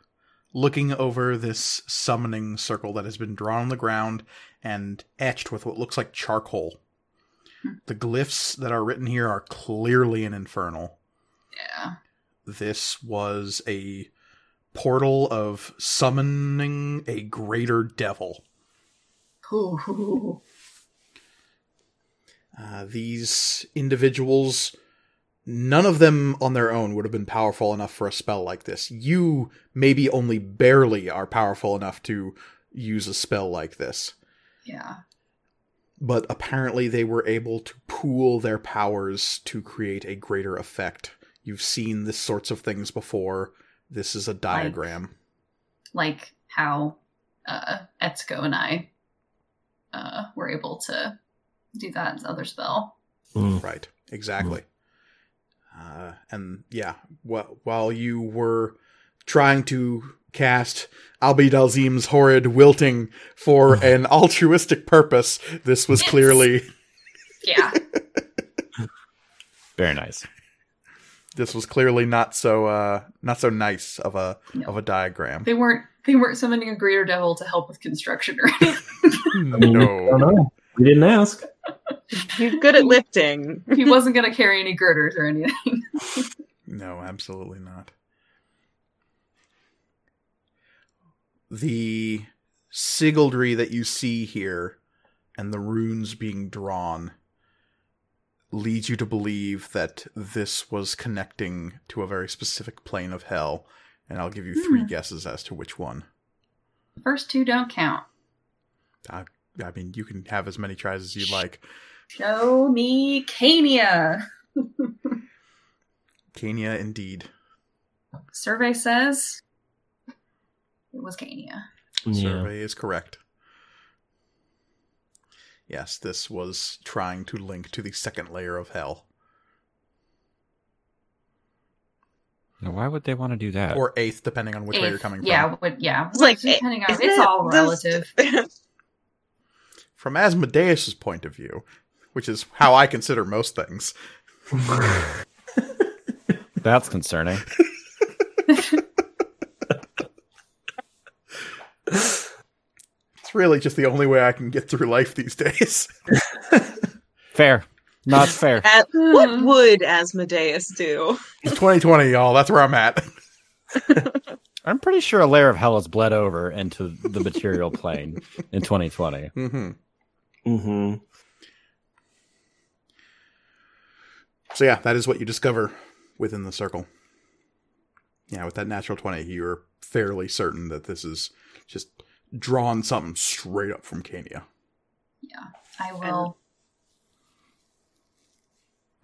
looking over this summoning circle that has been drawn on the ground and etched with what looks like charcoal. Hmm. The glyphs that are written here are clearly an infernal. yeah. This was a portal of summoning a greater devil. Ooh. Uh, these individuals, none of them on their own would have been powerful enough for a spell like this. You maybe only barely are powerful enough to use a spell like this. Yeah. But apparently, they were able to pool their powers to create a greater effect. You've seen this sorts of things before. This is a diagram. Like how uh, Etsuko and I uh, were able to do that in other spell. Mm. Right, exactly. Uh, and yeah, wh- while you were trying to cast Abi-Dalzim's horrid wilting for an altruistic purpose, this was Yes. clearly Yeah. Very nice. This was clearly not so uh not so nice of a No. of a diagram. they weren't they weren't summoning a greater devil to help with construction or anything. I I don't no. know. We didn't ask. He's good at lifting. he wasn't gonna carry any girders or anything. No, absolutely not. The sigildry that you see here and the runes being drawn leads you to believe that this was connecting to a very specific plane of hell, and I'll give you three Hmm. guesses as to which one. The first two don't count. I, I mean, you can have as many tries as you like. Show me Cania. Cania, indeed. Survey says it was Cania. Yeah. Survey is correct. Yes, this was trying to link to the second layer of hell. Now, why would they want to do that? Or eighth, depending on which way you're Eighth, coming from. yeah, would yeah. It's like, depending on it's it all this- relative. From Asmodeus' point of view, which is how I consider most things, That's concerning. it's really just the only way I can get through life these days. Fair. Not fair. At- what Hmm. would Asmodeus do? It's 2020, y'all. That's where I'm at. I'm pretty sure a layer of hell has bled over into the material plane in 2020. hmm Mm-hmm. So yeah, that is what you discover within the circle. Yeah, with that natural 20, you're fairly certain that this is just drawn something straight up from Cania. Yeah, I will.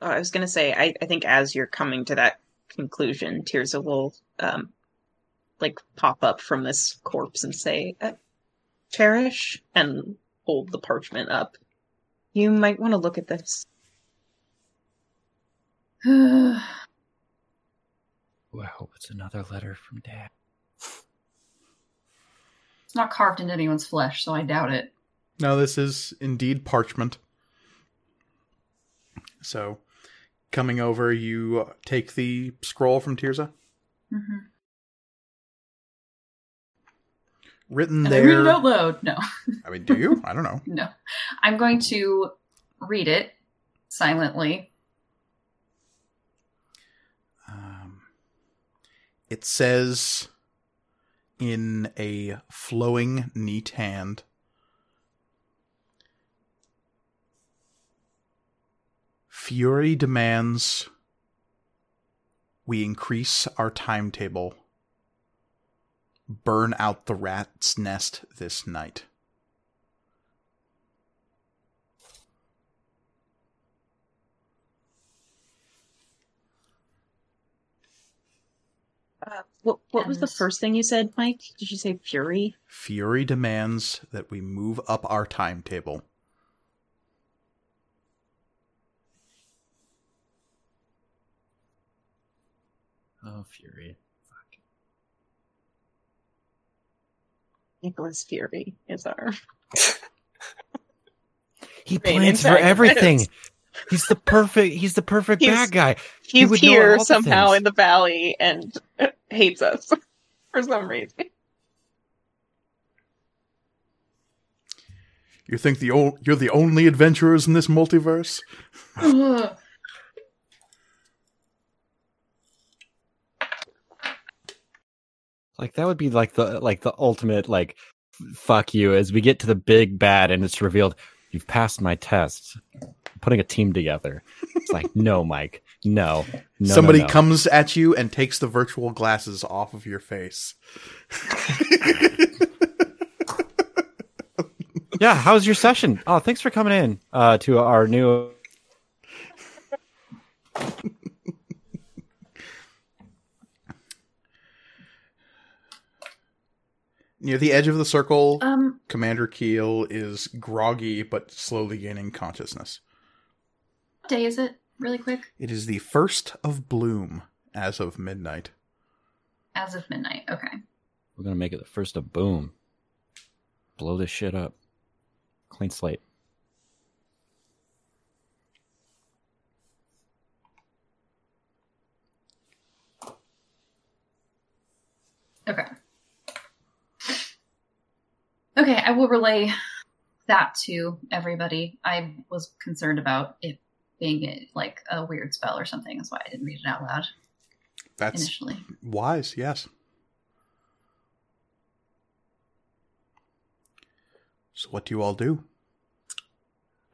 Oh, I was going to say, I, I think as you're coming to that conclusion, Tirza will, um, like pop up from this corpse and say, uh, "Cherish," and hold the parchment up. You might want to look at this. Ooh, I hope it's another letter from Dad. It's not carved into anyone's flesh, so I doubt it. No, this is indeed parchment. So, coming over, you take the scroll from Tirza. Mm-hmm. Written And I read it out loud. No, I mean, do you? I don't know. no. I'm going to read it silently. Um, it says in a flowing, neat hand Fury demands we increase our timetable. Burn out the rat's nest this night. What what was the first thing you said, Mike? Did you say fury? Fury demands that we move up our timetable. Oh, Fury. Nicholas Fury is our. He plans for everything. He's the perfect. He's the perfect He's- bad guy. He's would know here somehow things. in the valley and hates us for some reason. You think the o- you're the only adventurers in this multiverse? Ugh. Like that would be like the like the ultimate like fuck you as we get to the big bad and it's revealed you've passed my test, putting a team together. It's like, no, Mike, no. no Somebody no, no. comes at you and takes the virtual glasses off of your face. Yeah, how's your session? Oh, thanks for coming in uh, to our new. Near the edge of the circle, Um, Commander Keel is groggy but slowly gaining consciousness. what day is it? Really quick. It is the first of Bloom as of midnight. As of midnight. Okay. We're gonna make it the first of boom. Blow this shit up. Clean slate. Okay. Okay, I will relay that to everybody. I was concerned about it being a, like a weird spell or something. That's why I didn't read it out loud That's initially. wise, yes. So, what do you all do?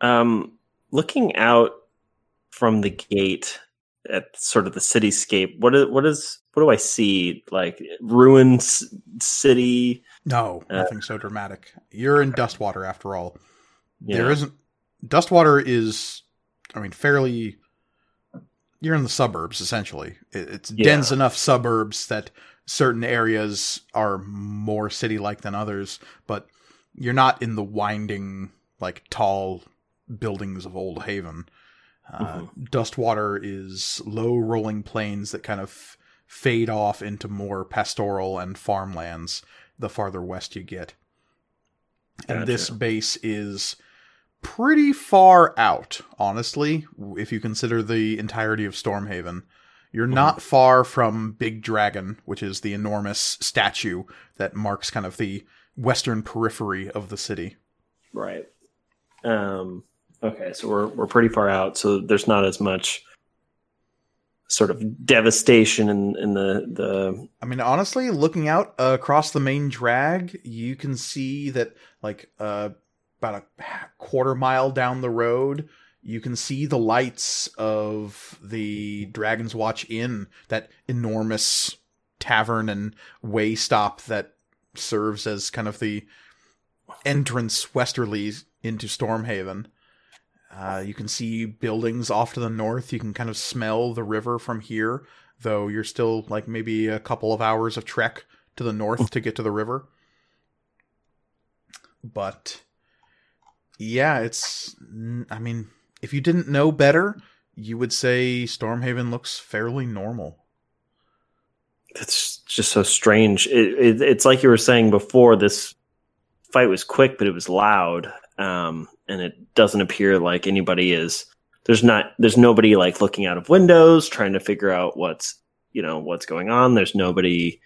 Um, looking out from the gate at sort of the cityscape, what is what is what do I see? Like ruined city. No, Uh, nothing so dramatic. You're in Dustwater after all. There Yeah. isn't. Dustwater is, I mean, fairly. You're in the suburbs essentially. It's Yeah. dense enough suburbs that certain areas are more city-like than others, but you're not in the winding, like tall buildings of Old Haven. Uh, Dustwater is low rolling plains that kind of fade off into more pastoral and farmlands the farther west you get. And this base is pretty far out, honestly, if you consider the entirety of Stormhaven. You're not far from Big Dragon, which is the enormous statue that marks kind of the western periphery of the city. Right. Um, okay, so we're we're pretty far out, so there's not as much sort of devastation in in the the I mean, honestly, looking out uh, across the main drag, you can see that, like, uh, about a quarter mile down the road, you can see the lights of the Dragon's Watch Inn, that enormous tavern and way stop that serves as kind of the entrance westerly into Stormhaven. Uh, you can see buildings off to the north. You can kind of smell the river from here, though you're still like maybe a couple of hours of trek to the north to get to the river. But yeah, it's. I mean, if you didn't know better, you would say Stormhaven looks fairly normal. it's just so strange. It, it, it's like you were saying before. This fight was quick, but it was loud, um, and it doesn't appear like anybody is. There's not. There's nobody like looking out of windows trying to figure out what's you know what's going on. There's nobody.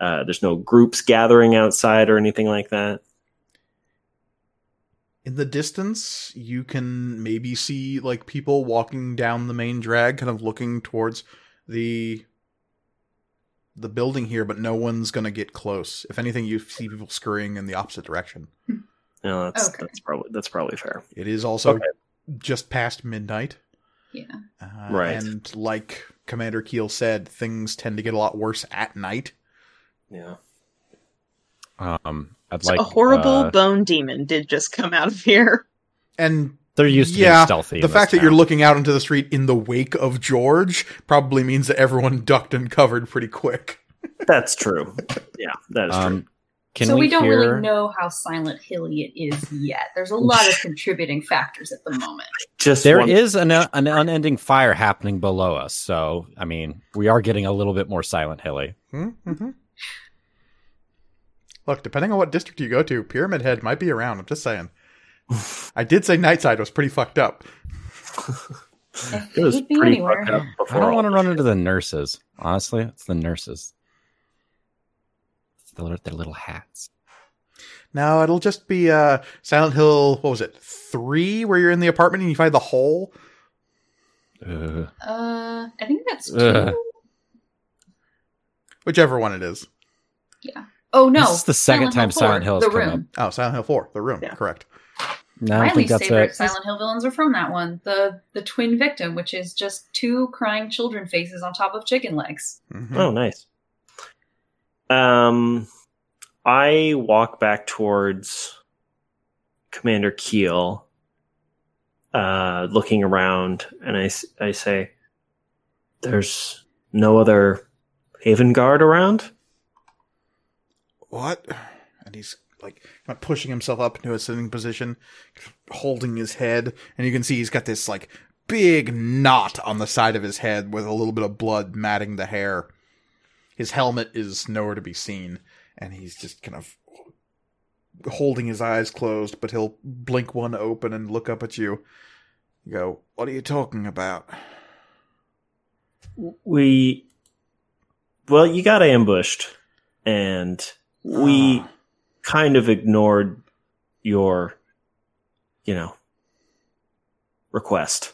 Uh, there's no groups gathering outside or anything like that. In the distance, you can maybe see like people walking down the main drag, kind of looking towards the the building here, but no one's gonna get close. If anything, you see people scurrying in the opposite direction. No, that's Okay. that's probably that's probably fair. It is also Okay. just past midnight. Yeah. Uh, Right. And like Commander Keel said, things tend to get a lot worse at night. Yeah. Um, I'd So like a horrible uh, bone demon did just come out of here. And they're used to yeah, being stealthy. the fact this that you're looking out into the street in the wake of George probably means that everyone ducked and covered pretty quick. That's true. Yeah, that is true. Um, can so we, don't hear... really know how Silent Hilly it is yet. There's a lot of contributing factors at the moment. Just There one- is an, an unending fire happening below us, so I mean, we are getting a little bit more Silent Hilly. Mm-hmm. Look, depending on what district you go to, Pyramid Head might be around. I'm just saying. I did say Nightside was pretty fucked up. It was be pretty anywhere. fucked up I don't want to run shit. into the nurses. Honestly, it's the nurses. It's the, their little hats. No, it'll just be uh, Silent Hill. What was it? Three, where you're in the apartment and you find the hole. Ugh. Uh, I think that's two. Ugh. Whichever one it is. Oh no, This is the second time Silent Hill has the come room. Oh, Silent Hill Four, the room. Yeah. Correct. No, I My don't think least that's favorite it. Silent Hill villains are from that one. The the twin victim, which is just two crying children faces on top of chicken legs. Mhm. Oh, nice. Um, I walk back towards Commander Keel, uh, looking around, and I, s- I say, "There's no other Haven Guard around." What? And he's like kind of pushing himself up into a sitting position, holding his head, and you can see he's got this like big knot on the side of his head with a little bit of blood matting the hair. His helmet is nowhere to be seen, and he's just kind of holding his eyes closed, but he'll blink one open and look up at you. You go, What are you talking about? We, well, you got ambushed, and we Ah. kind of ignored your, you know, request.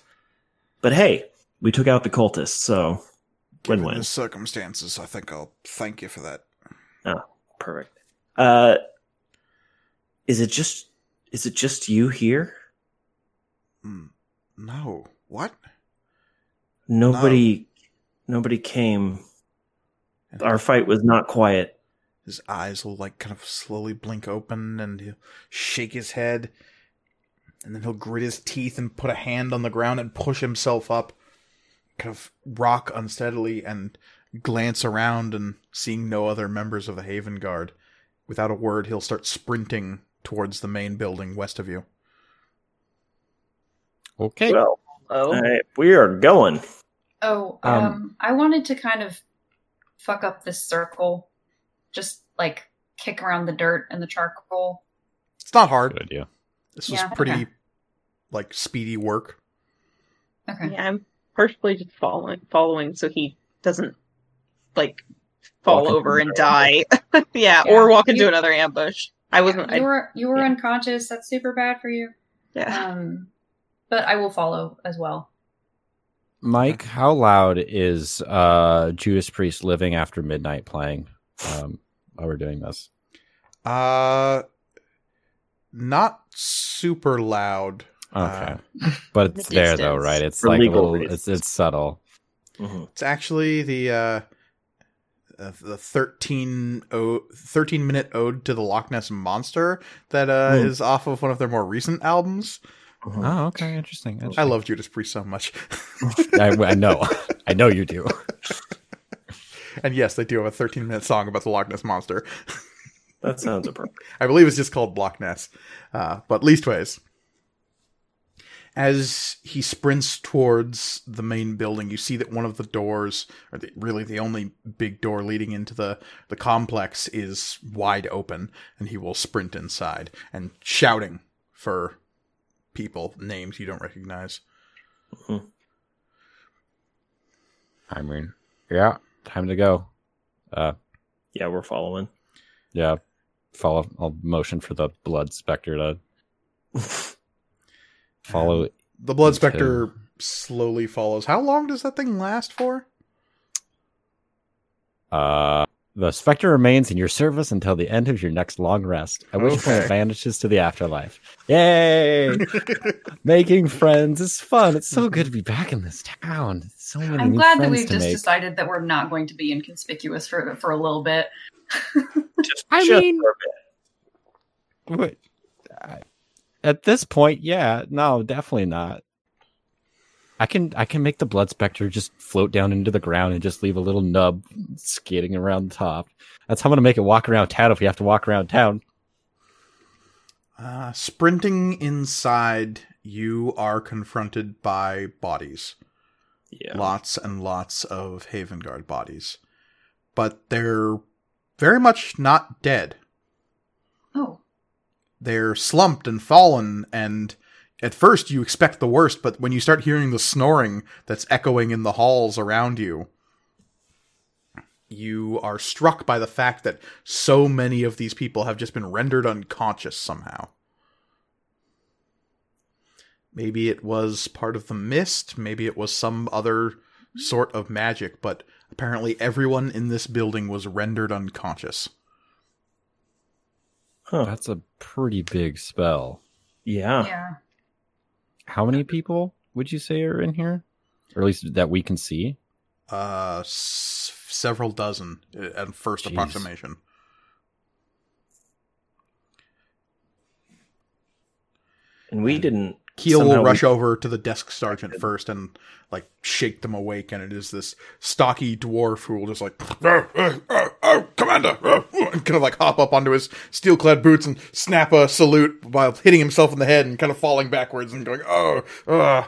But hey, we took out the cultists, so win-win. the circumstances, I think I'll thank you for that. Oh, Perfect. Uh, is it just is it just you here? Hmm. No. What? Nobody, nobody came. Our fight was not quiet. His eyes will like kind of slowly blink open and he'll shake his head. And then he'll grit his teeth and put a hand on the ground and push himself up. Kind of rock unsteadily and glance around and seeing no other members of the Haven Guard. Without a word, he'll start sprinting towards the main building west of you. Okay. Well, Oh, all right, we are going. Oh, um, Um, I wanted to kind of fuck up this circle, just like kick around the dirt and the charcoal. It's not hard. Good idea. This was Yeah, pretty okay. like speedy work. Okay. yeah, I'm personally just following, following, so he doesn't like fall Walk over and die. yeah, Yeah, or walk into you- another ambush. I wasn't. You were you were yeah. unconscious. That's super bad for you. yeah. Um, but I will follow as well. Mike, how loud is uh Judas Priest living after midnight playing? Um while we're doing this. Uh not super loud. Okay. Uh, but the it's there though, right? It's For like a little it's reasons. it's subtle. Mhm. It's actually the uh, uh, the 13, o- 13 minute ode to the Loch Ness monster that uh, Hmm. is off of one of their more recent albums. Mhm. Oh, okay, interesting. I love Judas Priest so much. I, I know. I know you do. and yes, they do have a 13 minute song about the Loch Ness monster. That sounds appropriate. I believe it's just called Loch Ness. Uh, but leastways, as he sprints towards the main building, you see that one of the doors, or the, really the only big door leading into the, the complex, is wide open, and he will sprint inside and shouting for people, names you don't recognize. I mean, yeah, time to go. Uh Yeah, we're following. yeah. Follow I'll motion for the blood specter to follow The Blood Okay. Spectre slowly follows. How long does that thing last for? Uh, the specter remains in your service until the end of your next long rest, at which point it vanishes to the afterlife. Yay! Making friends is fun. It's so good to be back in this town. So many I'm new glad that we've just make. decided that we're not going to be inconspicuous for for a little bit. Just, I just mean- for a bit. Wait, I- at this point, yeah, no, definitely not. I can I can make the blood specter just float down into the ground and just leave a little nub skating around the top. That's how I'm gonna make it walk around town if we have to walk around town. Uh, sprinting inside, you are confronted by bodies. Yeah. Lots and lots of Haven Guard bodies. But they're very much not dead. Oh, They're slumped and fallen, and at first you expect the worst, but when you start hearing the snoring that's echoing in the halls around you, you are struck by the fact that so many of these people have just been rendered unconscious somehow. Maybe it was part of the mist, maybe it was some other sort of magic, but apparently everyone in this building was rendered unconscious. Huh. That's a pretty big spell. Yeah. Yeah. How many people would you say are in here, or at least that we can see? Uh, s- several dozen uh, at first Jeez. approximation. And we didn't. Keel somehow will we- rush over to the desk sergeant first and like shake them awake, and it is this stocky dwarf who will just like, "Oh, oh, oh, oh, commander, oh," and kind of like hop up onto his steel clad boots and snap a salute while hitting himself in the head and kind of falling backwards and going, oh, uh.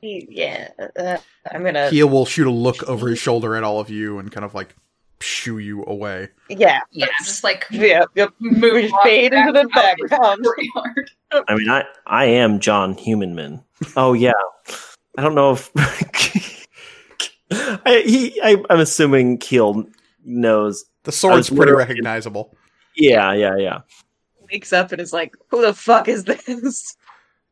Yeah, uh, I'm gonna. Keel will shoot a look over his shoulder at all of you and kind of like shoo you away. Yeah, Yeah, just like yeah, yep. move fade into the background. I mean, I I am John Humanman. Oh yeah. I don't know if I, he. I, I'm assuming Keel knows. The sword's was pretty recognizable. Yeah, yeah, yeah. Wakes up and is like, "Who the fuck is this?"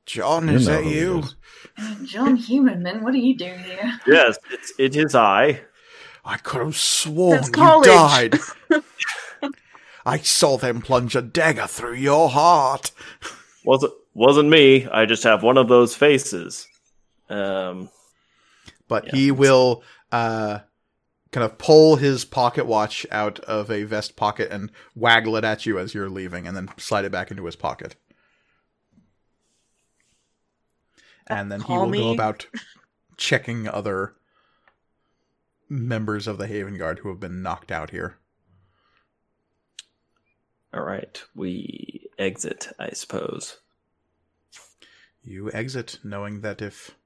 John, is that you? is. John Humanman, what are you doing here? Yes, it's it is I. I could have sworn That's you college. died. I saw them plunge a dagger through your heart. Wasn't wasn't me. I just have one of those faces. Um. But Yeah. he will uh, kind of pull his pocket watch out of a vest pocket and waggle it at you as you're leaving, and then slide it back into his pocket. And then he Call will go about checking other members of the Haven Guard who have been knocked out here. All right, we exit. I suppose. You exit, knowing that if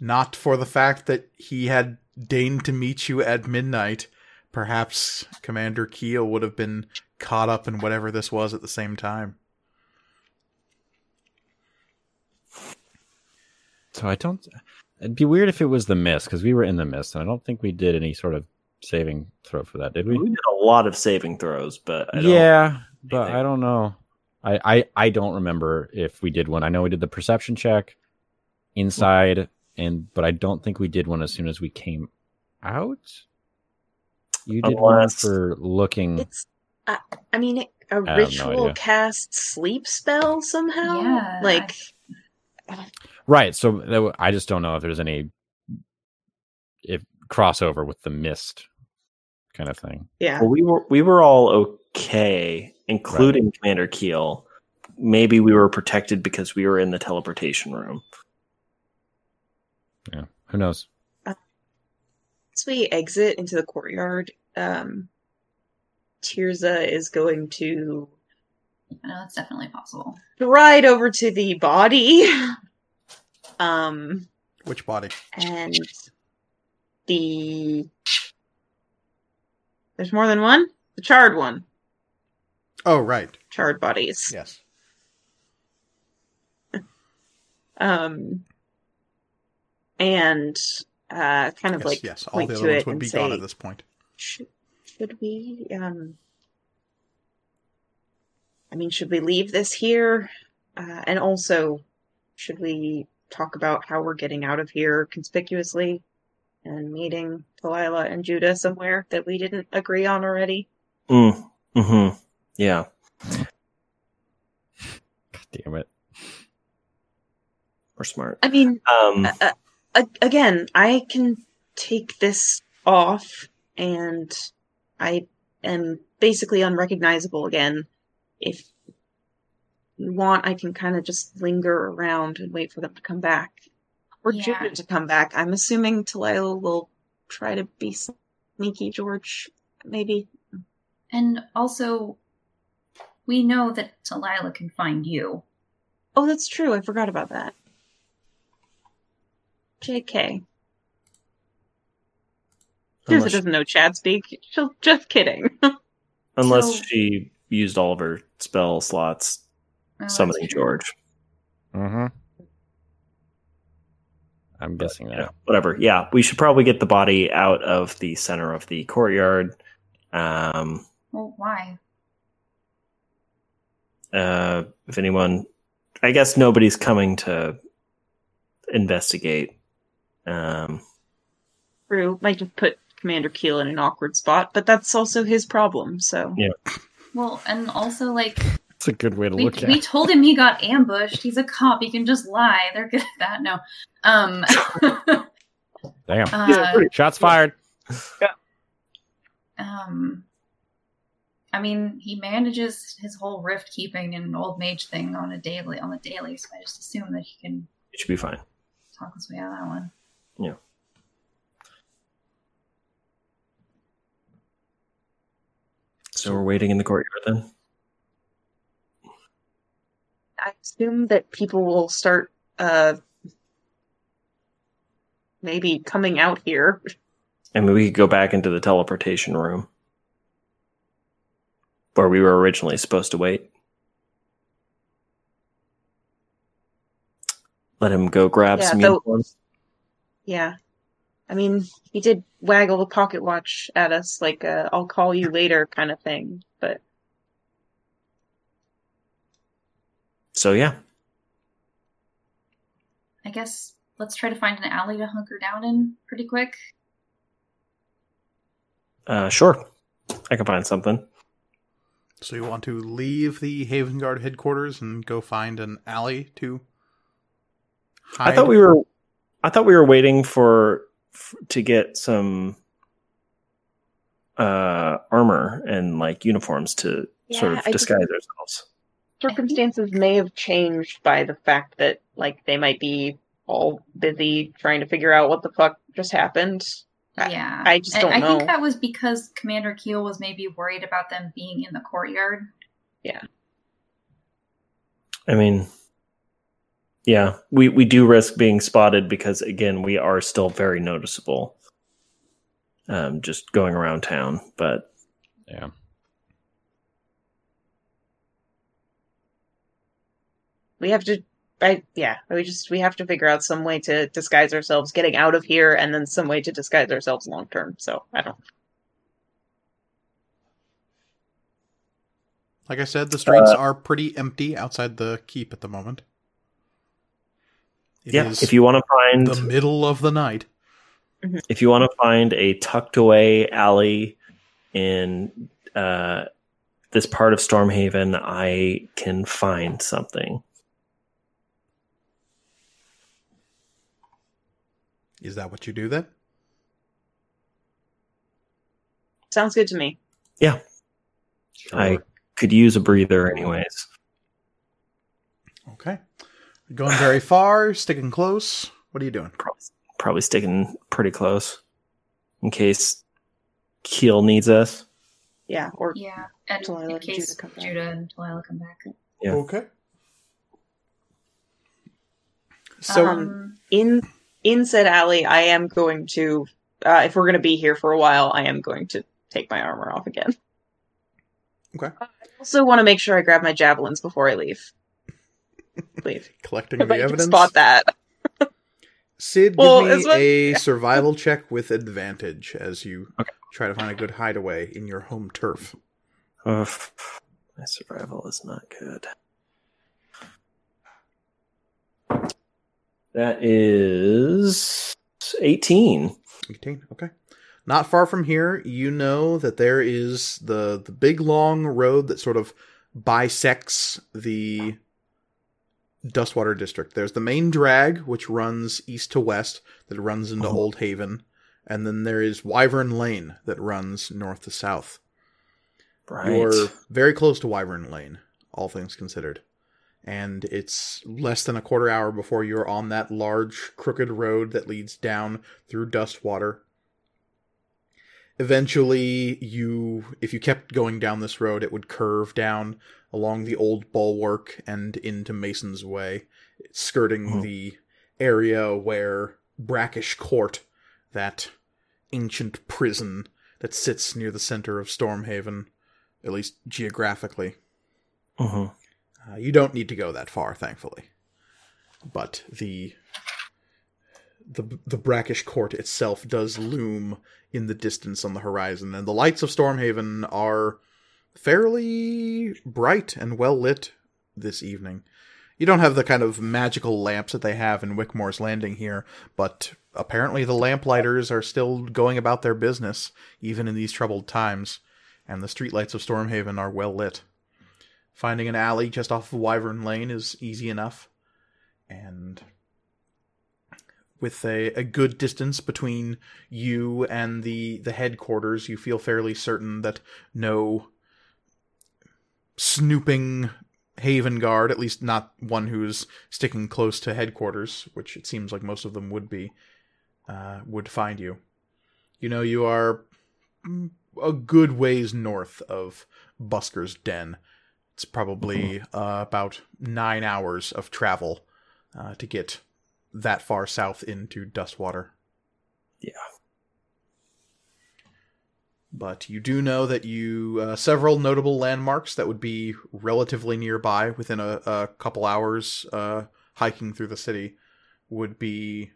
not for the fact that he had deigned to meet you at midnight, perhaps Commander Keel would have been caught up in whatever this was at the same time. So I don't. It'd be weird if it was the mist because we were in the mist, and I don't think we did any sort of saving throw for that, did we? We did a lot of saving throws, but I don't, yeah, but. I don't know. I, I I don't remember if we did one. I know we did the perception check inside, and but I don't think we did one as soon as we came out. You did one Unless- for looking. It's, uh, I mean, a have no ritual cast sleep spell somehow. Yeah. like Right. So I just don't know if there's any if crossover with the mist kind of thing. yeah. Well, we were we were all okay, including Commander Keel. Maybe we were protected because we were in the teleportation room. Yeah. Who knows? As we exit into the courtyard, um, Tirza is going to No, that's definitely possible. Right over to the body. Um, Which body? and the there's more than one. The charred one, Oh, right. charred bodies. Yes. Um, and uh, kind of Yes, like yes. All point the to other ones it would and be gone say- at this point. should, should we um i mean should we leave this here uh, and also should we talk about how we're getting out of here conspicuously and meeting delilah and judah somewhere that we didn't agree on already Mm, hmm Yeah. God damn it. We're smart. i mean Um, uh, uh, again i can take this off and i am basically unrecognizable again if you want i can kind of just linger around and wait for them to come back or Yeah. Judah to come back i'm assuming Talila will try to be sneaky george maybe And also, we know that Talila can find you. oh that's true i forgot about that jk Tirza unless, doesn't know Chad speak. She'll just kidding. unless So- she used all of her spell slots Oh, summoning. George. Mm-hmm. I'm guessing that. Yeah, whatever. Yeah, we should probably get the body out of the center of the courtyard. Um, Well, why? uh, if anyone, I guess nobody's coming to investigate. Um, True. Might have put Commander Keel in an awkward spot, but that's also his problem, so. Yeah. Well, and also like It's a good way to we, look at we told him he got ambushed. He's a cop. He can just lie. They're good at that. No. Um. Damn. uh, Shots fired. Yeah. um. I mean, he manages his whole rift keeping and old mage thing on a daily on the daily, so I just assume that he can It should be fine. talk his way out of that one. So we're waiting in the courtyard then. I assume that people will start uh maybe coming out here. And we could go back into the teleportation room where we were originally supposed to wait. Let him go grab Yeah, some though- uniforms. Yeah. I mean, he did waggle the pocket watch at us like uh, I'll call you later kind of thing, but So yeah, I guess let's try to find an alley to hunker down in pretty quick. uh, sure, I can find something. So you want to leave the Haven Guard headquarters and go find an alley to hide? I thought we were, I thought we were waiting for f- to get some uh armor and like uniforms to sort of I just- disguise ourselves. circumstances may have changed by the fact that like they might be all busy trying to figure out what the fuck just happened. Yeah, I just don't I know. think that was because Commander Keel was maybe worried about them being in the courtyard. Yeah. I mean, yeah, we we do risk being spotted because again, we are still very noticeable. Um, just going around town, but Yeah. We have to I yeah, we just we have to figure out some way to disguise ourselves getting out of here and then some way to disguise ourselves long term. So I don't Like I said, the streets Uh, are pretty empty outside the keep at the moment. It yeah, is if you want to find the middle of the night. if you want to find a tucked away alley in uh, this part of Stormhaven, I can find something. Is that what you do then? sounds good to me. Yeah. I could use a breather, anyways. Okay. Going very far, sticking close. What are you doing? Probably, probably sticking pretty close in case Keel needs us. Yeah, or Yeah, and Delilah in and case Judah come back. Judah and Delilah come back. Yeah. Okay. So um, in in said alley, I am going to uh, if we're going to be here for a while, I am going to take my armor off again. Okay. I also want to make sure I grab my javelins before I leave. Leave. collecting If the I can evidence. spot that. Sid, give Well, me as much- a survival check with advantage as you Okay. try to find a good hideaway in your home turf. Ugh, my survival is not good. That is 18. 18. Okay. Not far from here, you know that there is the the big long road that sort of bisects the Dustwater district. There's the main drag which runs east to west that runs into Oh. Old Haven, and then there is Wyvern Lane that runs north to south. Right. You're very close to Wyvern Lane, all things considered. And it's less than a quarter hour before you're on that large, crooked road that leads down through Dustwater. Eventually, you, if you kept going down this road, it would curve down along the old bulwark and into Mason's Way, skirting Mhm. the area where Brackish Court, that ancient prison that sits near the center of Stormhaven, at least geographically. Mhm. Uh, you don't need to go that far, thankfully. But the the the brackish court itself does loom in the distance on the horizon, and the lights of Stormhaven are fairly bright and well lit this evening. You don't have the kind of magical lamps that they have in Wickmore's Landing here, but apparently the lamplighters are still going about their business, even in these troubled times. and the streetlights of Stormhaven are well lit. Finding an alley just off of Wyvern Lane is easy enough, and with a, a good distance between you and the the headquarters, you feel fairly certain that no snooping Haven guard, at least not one who's sticking close to headquarters, which it seems like most of them would be, uh, would find you. You know, you are a good ways north of Busker's Den. It's probably uh, about nine hours of travel uh, to get that far south into Dustwater. Yeah. But you do know that you uh, several notable landmarks that would be relatively nearby within a, a couple hours uh, hiking through the city would be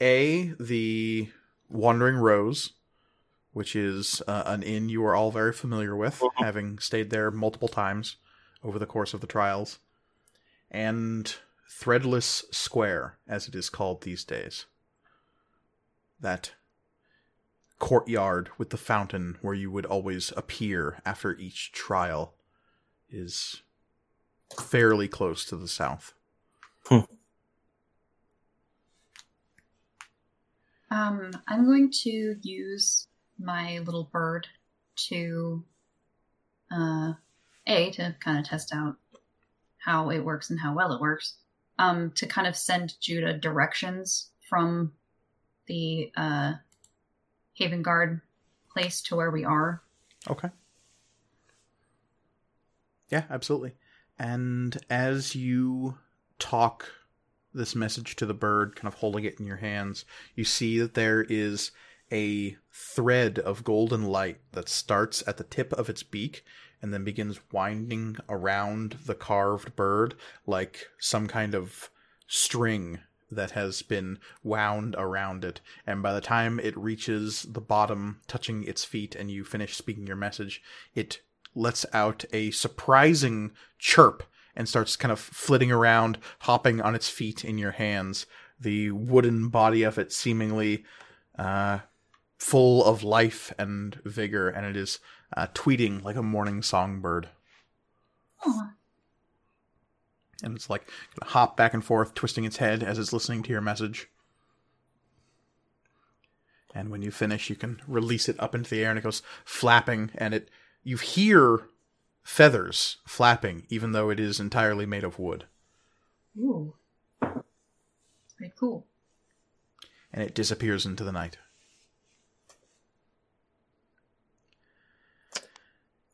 a the Wandering Rose, which is uh, an inn you are all very familiar with, having stayed there multiple times over the course of the trials, and Threadless Square, as it is called these days. That courtyard with the fountain where you would always appear after each trial is fairly close to the south. Um, I'm going to use my little bird to, uh, a to kind of test out how it works and how well it works. Um, to kind of send Judah directions from the uh, Haven Guard place to where we are. Okay. Yeah, absolutely. And as you talk this message to the bird, kind of holding it in your hands, you see that there is a thread of golden light that starts at the tip of its beak and then begins winding around the carved bird like some kind of string that has been wound around it. And by the time it reaches the bottom, touching its feet, and you finish speaking your message, it lets out a surprising chirp and starts kind of flitting around, hopping on its feet in your hands. The wooden body of it seemingly uh, full of life and vigor, and it is uh, tweeting like a morning songbird. Oh, And it's like gonna hop back and forth, twisting its head as it's listening to your message. And when you finish, you can release it up into the air, and it goes flapping, and it you hear feathers flapping, even though it is entirely made of wood. ooh, very cool. And it disappears into the night.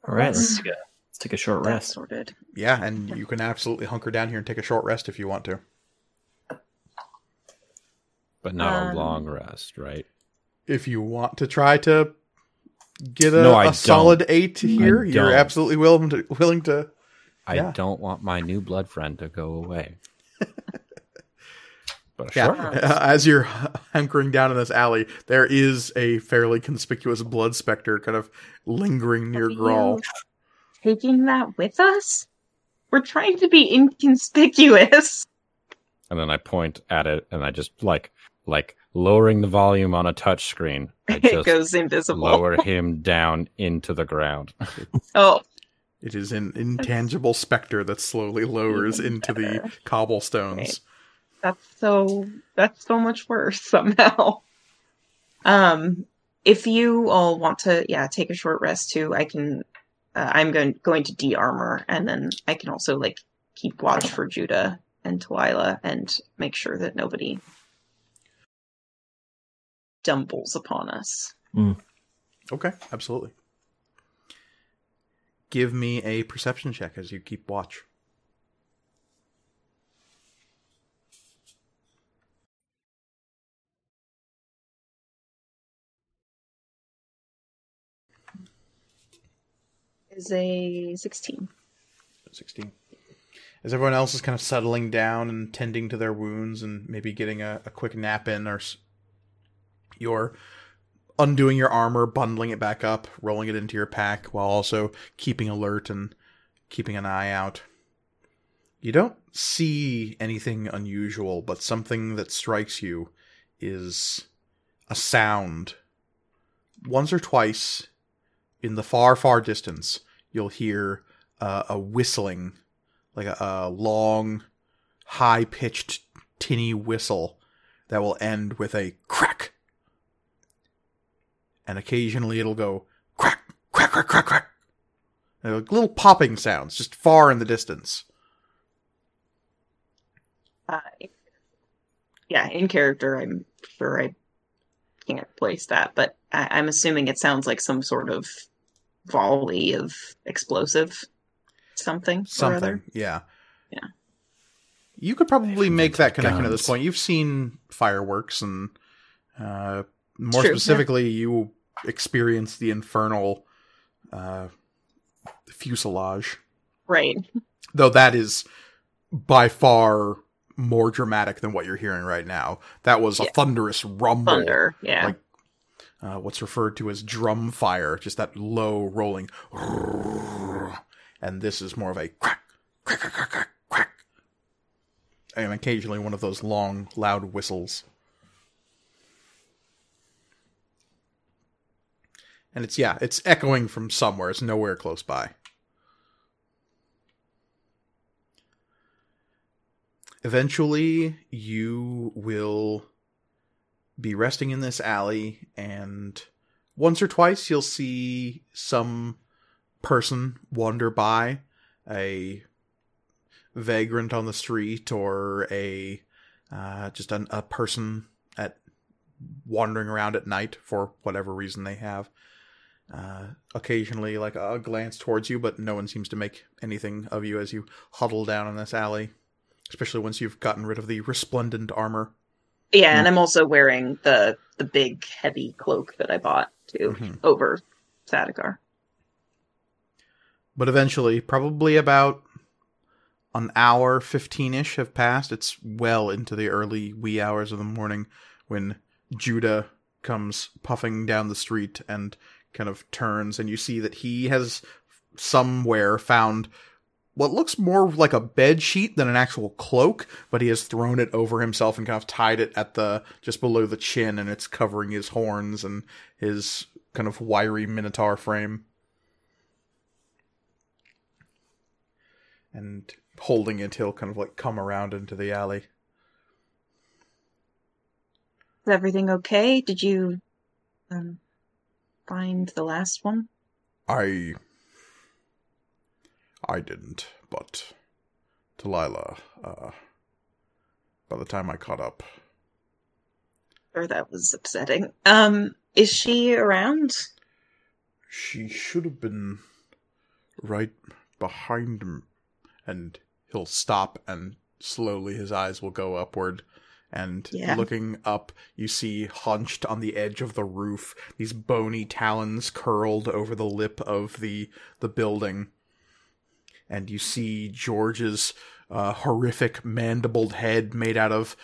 All right, let's take a, let's take a short That's rest. sorted. Yeah, and you can absolutely hunker down here and take a short rest if you want to. But not Um, a long rest, right? If you want to try to get a, No, I a don't. solid eight here, you're absolutely willing to willing to. I Yeah. don't want my new blood friend to go away. But Yeah, sure. as you're hunkering down in this alley, there is a fairly conspicuous blood specter kind of lingering near Are Grawl. Taking that with us? We're trying to be inconspicuous. And then I point at it and I just like like lowering the volume on a touch screen. I It goes invisible. lower him down into the ground. Oh, It is an intangible specter that slowly lowers into the cobblestones. That's so that's so much worse somehow. Um, if you all want to, yeah, take a short rest too, I can. Uh, I'm going going to de-armor, and then I can also like keep watch for Judah and Twyla and make sure that nobody stumbles upon us. Okay, absolutely. Give me a perception check as you keep watch. Is a sixteen. 16. As everyone else is kind of settling down and tending to their wounds and maybe getting a, a quick nap in, or you're undoing your armor, bundling it back up, rolling it into your pack, while also keeping alert and keeping an eye out. You don't see anything unusual, but something that strikes you is a sound. Once or twice, in the far, far distance, you'll hear uh, a whistling, like a, a long, high pitched, tinny whistle that will end with a crack. And occasionally it'll go crack, crack, crack, crack, crack. And like little popping sounds just far in the distance. Uh, yeah, in character, I'm sure I can't place that, but I- I'm assuming it sounds like some sort of volley of explosive something. Or Something, other. yeah. Yeah. You could probably make that invented connection at this point. You've seen fireworks, and uh, more True, yeah. specifically, you experience the infernal uh, fusillade. Right. Though that is by far more dramatic than what you're hearing right now. That was a thunderous rumble, Thunder. Yeah. like uh, what's referred to as drum fire, just that low rolling. And this is more of a crack, crack, crack, crack, crack, crack. And occasionally one of those long, loud whistles. And it's, yeah, it's echoing from somewhere. It's nowhere close by. Eventually, you will be resting in this alley, and once or twice you'll see some person wander by a vagrant on the street or a uh, just an, a person at wandering around at night for whatever reason they have. Uh, occasionally like a glance towards you but no one seems to make anything of you as you huddle down in this alley especially once you've gotten rid of the resplendent armor yeah, and I'm also wearing the the big heavy cloak that I bought too Mhm. over Sadakar. But eventually, probably about an hour, 15 ish have passed. It's well into the early wee hours of the morning when Judah comes puffing down the street and kind of turns, and you see that he has somewhere found what looks more like a bed sheet than an actual cloak, but he has thrown it over himself and kind of tied it at the just below the chin, and it's covering his horns and his kind of wiry minotaur frame. and holding it, he'll kind of like come around into the alley. Is everything okay? Did you um, find the last one? I. I didn't, but. Delilah, uh. By the time I caught up, Or that was upsetting. Um, is she around? she should have been right behind him. And he'll stop, and slowly his eyes will go upward. And Yeah. looking up, you see hunched on the edge of the roof, these bony talons curled over the lip of the the building. And you see George's uh, horrific mandibled head made out of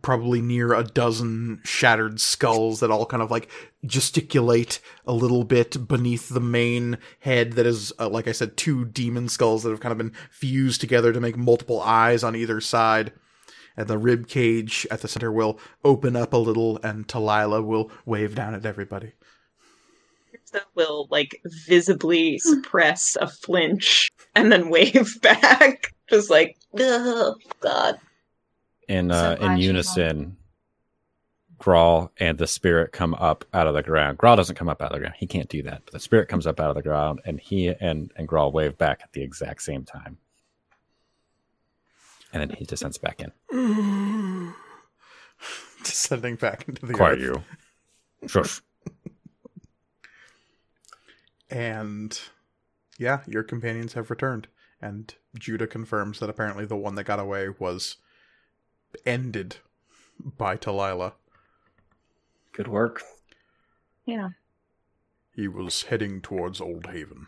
probably near a dozen shattered skulls that all kind of like gesticulate a little bit beneath the main head that is uh, like i said two demon skulls that have kind of been fused together to make multiple eyes on either side. And the rib cage at the center will open up a little and Talila will wave down at everybody That will like visibly suppress a flinch and then wave back, just like, oh god. in uh, glad in unison. Grawl and the spirit come up out of the ground. Grawl doesn't come up out of the ground. He can't do that. But the spirit comes up out of the ground, and he and and Grawl wave back at the exact same time, and then he descends back in. descending back into the Quiet earth. you. Shush. And yeah, your companions have returned. And Judah confirms that apparently the one that got away was ended by Talila. Good work. Yeah. He was heading towards Old Haven.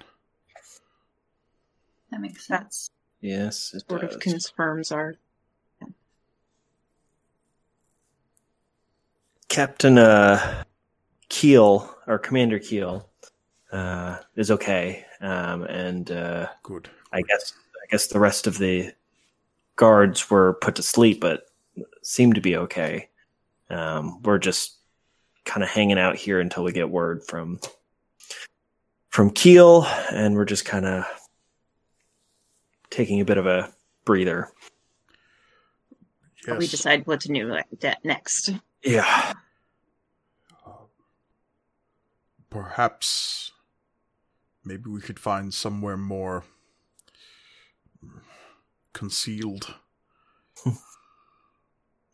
That makes sense. Yes, it sort of confirms our Captain uh, Keel, or Commander Keel, uh, is okay, um, and uh, Good. I guess I guess the rest of the guards were put to sleep, but seem to be okay. Um, we're just kind of hanging out here until we get word from from Keel, and we're just kind of taking a bit of a breather. We decide what to do next. Yeah. Perhaps maybe we could find somewhere more concealed.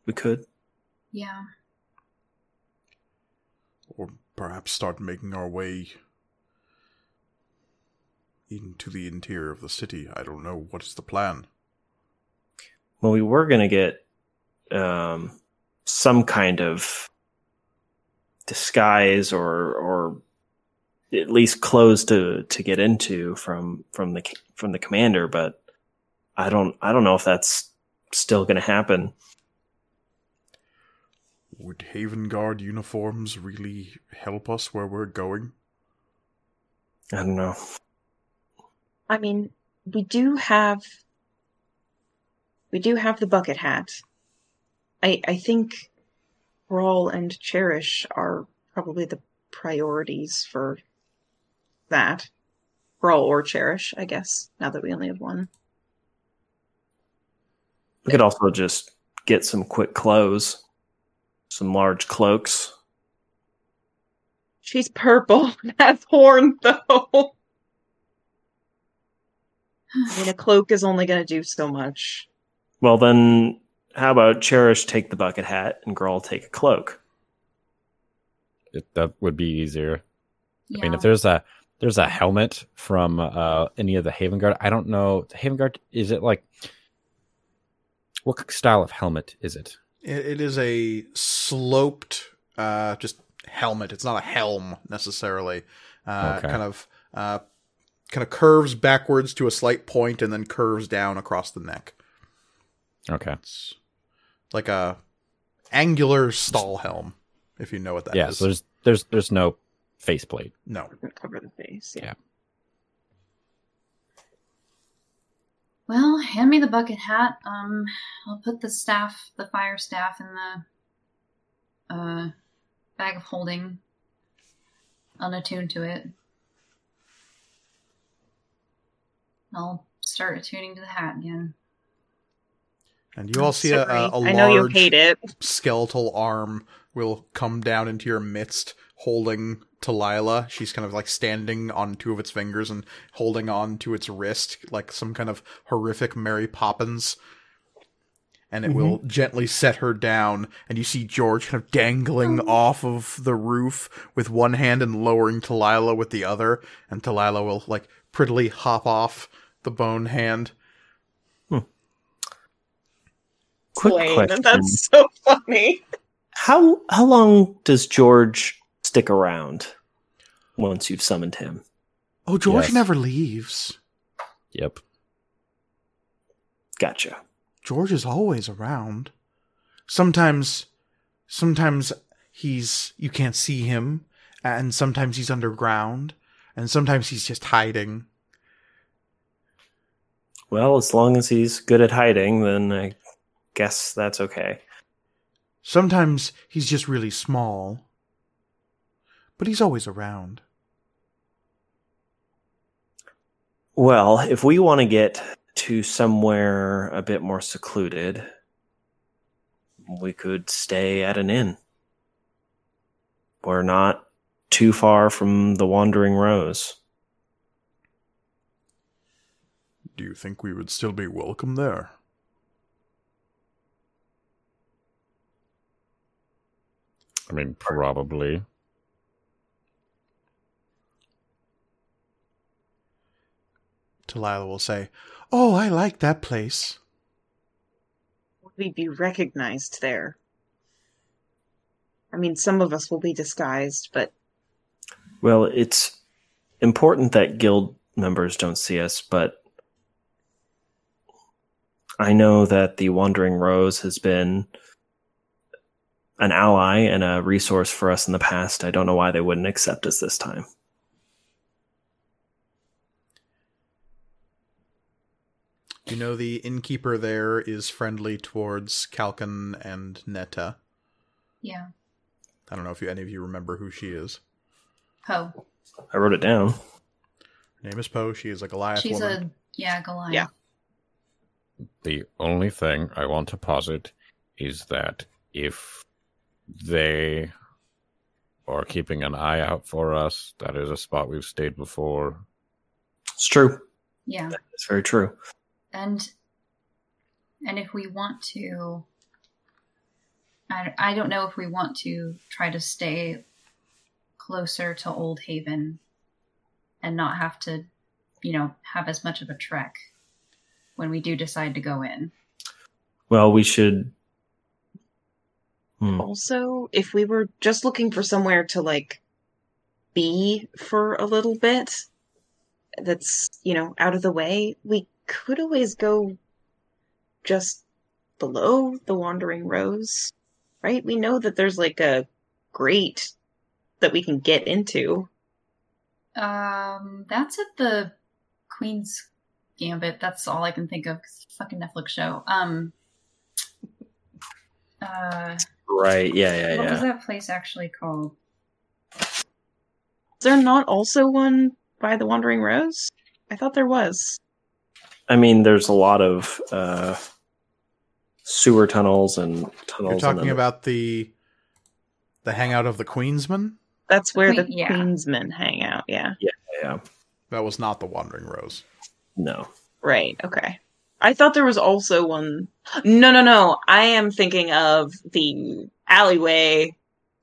We could. Yeah. Or perhaps start making our way into the interior of the city. I don't know. What is the plan? Well, we were going to get um, some kind of disguise or or at least clothes to to get into from from the from the commander, but I don't I don't know if that's still going to happen. Would Haven Guard uniforms really help us where we're going? I don't know. I mean, we do have we do have the bucket hat. I I think Grawl and Cherish are probably the priorities for that. Grawl or Cherish, I guess, now that we only have one. We could also just get some quick clothes, some large cloaks. She's purple. That's horn though. I mean, a cloak is only going to do so much. Well, then, how about Cherish take the bucket hat and Grawl take a cloak? It, that would be easier. Yeah. I mean, if there's a there's a helmet from uh, any of the Haven Guard, I don't know. The Haven Guard is it like what style of helmet is it? It, it is a sloped, uh, just helmet. It's not a helm necessarily. Uh, Okay. Kind of, uh, kind of curves backwards to a slight point and then curves down across the neck. Okay. It's like a angular sallet helm, if you know what that is. yeah. So there's there's there's no faceplate. no. Doesn't cover the face. Yeah. Yeah. Well, hand me the bucket hat. Um, I'll put the staff, the fire staff, in the uh bag of holding, unattuned to it. I'll start attuning to the hat again. And you all see a, a, a Sorry. I know you large hate it. skeletal arm will come down into your midst holding Talila. She's kind of like standing on two of its fingers and holding on to its wrist like some kind of horrific Mary Poppins. And it will mm-hmm. gently set her down, and you see George kind of dangling oh. off of the roof with one hand and lowering Talila with the other, and Talila will like prettily hop off the bone hand. Quick Blaine, question: That's so funny. How how long does George stick around once you've summoned him? Oh, George Yes. never leaves. Yep. Gotcha. George is always around. Sometimes, sometimes he's you can't see him, and sometimes he's underground, and sometimes he's just hiding. Well, as long as he's good at hiding, then I guess that's okay. Sometimes he's just really small, but he's always around. Well, if we want to get to somewhere a bit more secluded, we could stay at an inn. We're not too far from the Wandering Rose. Do you think we would still be welcome there? I mean, probably. Talila will say, "Oh, I like that place." Would we be recognized there? I mean, some of us will be disguised, but Well, it's important that guild members don't see us, but I know that the Wandering Rose has been an ally and a resource for us in the past. I don't know why they wouldn't accept us this time. You know the innkeeper there is friendly towards Kalkin and Netta. Yeah. I don't know if you, any of you remember who she is. Ho. I wrote it down. Her name is Poe. She is a Goliath She's woman. a yeah Goliath. Yeah. The only thing I want to posit is that if they are keeping an eye out for us, that is a spot we've stayed before. It's true. Yeah. It's very true. And and if we want to I, I don't know if we want to try to stay closer to old haven and not have to you know have as much of a trek when we do decide to go in Well, we should. Hmm. Also, if we were just looking for somewhere to like be for a little bit, that's, you know, out of the way, we could always go just below the Wandering Rose, right? We know that there's like a grate that we can get into. um that's at the queen's gambit that's all i can think of 'cause it's fucking netflix show um uh Right. Yeah. Yeah. what was that place actually called Is there not also one by the Wandering Rose? I thought there was. I mean, there's a lot of uh, sewer tunnels and tunnels. You're talking about the the hangout of the Queensmen. That's where the Queen- yeah. Queensmen hang out, yeah. Yeah. That was not the Wandering Rose. No. Right, okay. I thought there was also one. No, no, no. I am thinking of the alleyway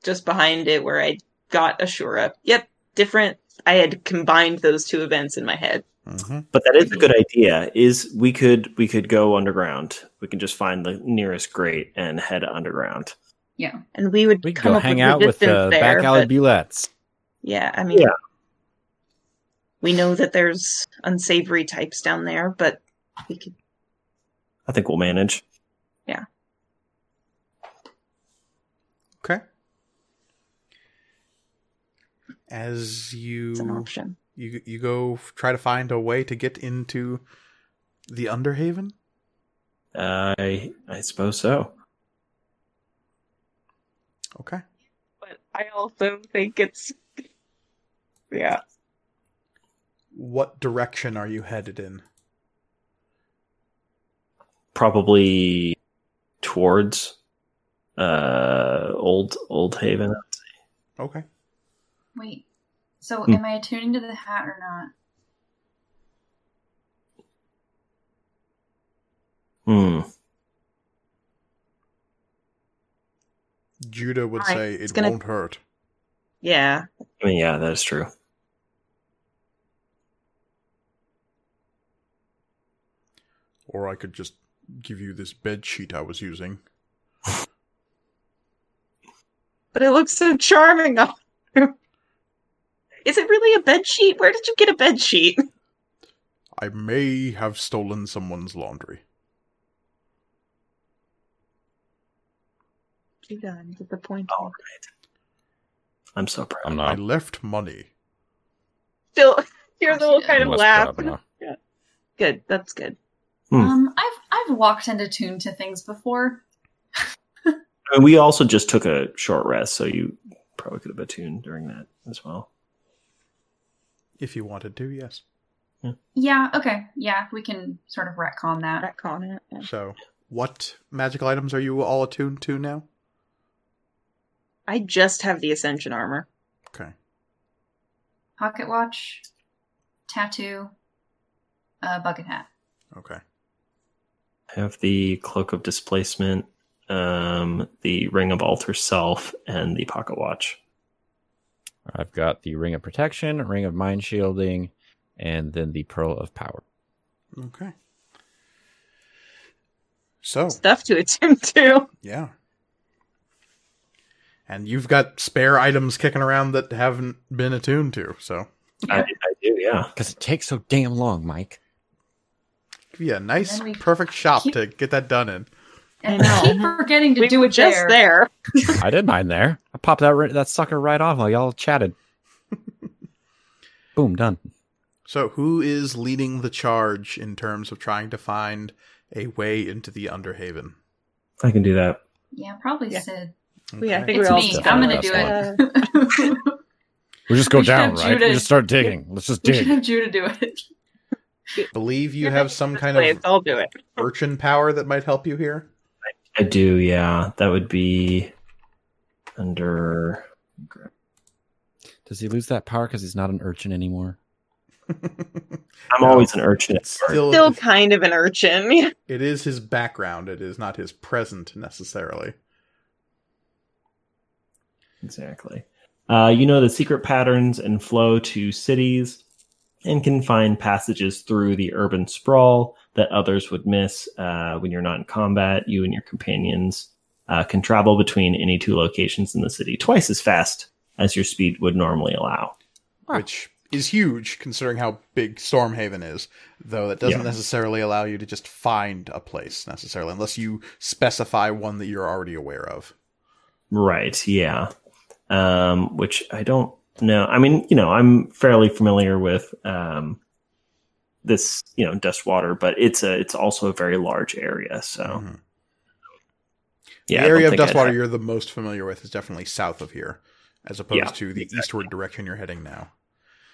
just behind it where I got Ashura. Yep, different. I had combined those two events in my head. Hmm But that is a good idea. Is we could we could go underground. We can just find the nearest grate and head underground. yeah And we would We could come go up hang with out with the there, back alley but- bulettes. Yeah, I mean, Yeah. we know that there's unsavory types down there, but we could. I think we'll manage. Yeah. Okay. As It's an you option. You you go try to find a way to get into the Underhaven. I I suppose so. Okay. But I also think it's. Yeah. What direction are you headed in? Probably towards uh old old haven. Okay. Wait. So Hmm. am I attuning to the hat or not? Hmm. Judah would Alright, say it gonna- won't hurt. Yeah. I mean, yeah, that is true. Or I could just give you this bed sheet I was using. But it looks so charming. on you. Is it really a bed sheet? Where did you get a bed sheet? I may have stolen someone's laundry. Judah, I'm disappointed. All right. I'm so proud. I'm I not. left money. Still, hear Course the you little kind of less laugh. proud now. Good, that's good. Hmm. Um, I've I've walked and attuned to things before. I we also just took a short rest, so you probably could have attuned during that as well. If you wanted to, yes. Yeah. Okay. Yeah. We can sort of retcon that. Retcon it. yeah. So, what magical items are you all attuned to now? I just have the ascension armor. Okay. Pocket watch, tattoo, uh, bucket hat. Okay. I have the cloak of displacement, um, the ring of alter self, and the pocket watch. I've got the ring of protection, ring of mind shielding, and then the pearl of power. Okay. So, Stuff to attune to. yeah. And you've got spare items kicking around that haven't been attuned to, so I, I do, yeah. Because it takes so damn long, Mike. give you a nice, perfect shop keep- to get that done in. And I keep forgetting to we do it just there. there. I did mine there. I popped that ri- that sucker right off while y'all chatted. Boom, done. So, who is leading the charge in terms of trying to find a way into the Underhaven? I can do that. Yeah, probably Yeah. Sid. Yeah, I think It's we all me. still I'm gonna do best it. We just go We down, have right? We just start digging. Let's just We should dig. have Judah do it. Believe you have some kind of I'll do it. urchin power that might help you here. I do, yeah. That would be under. Does he lose that power because he's not an urchin anymore? I'm always an urchin. It's still, Still kind of an urchin. it is his background. It is not his present necessarily. Exactly. Uh, you know the secret patterns and flow to cities and can find passages through the urban sprawl that others would miss uh, when you're not in combat. You and your companions uh, can travel between any two locations in the city twice as fast as your speed would normally allow. which is huge considering how big Stormhaven is. Though that doesn't Yeah. necessarily allow you to just find a place necessarily, unless you specify one that you're already aware of. Right. Yeah. Um, which I don't know. I mean, you know, I'm fairly familiar with um, this, you know, Dustwater, but it's a it's also a very large area. So Mhm. yeah, the area of dust I'd Dustwater have- you're the most familiar with is definitely south of here, as opposed Yeah, to the exactly. eastward direction you're heading now.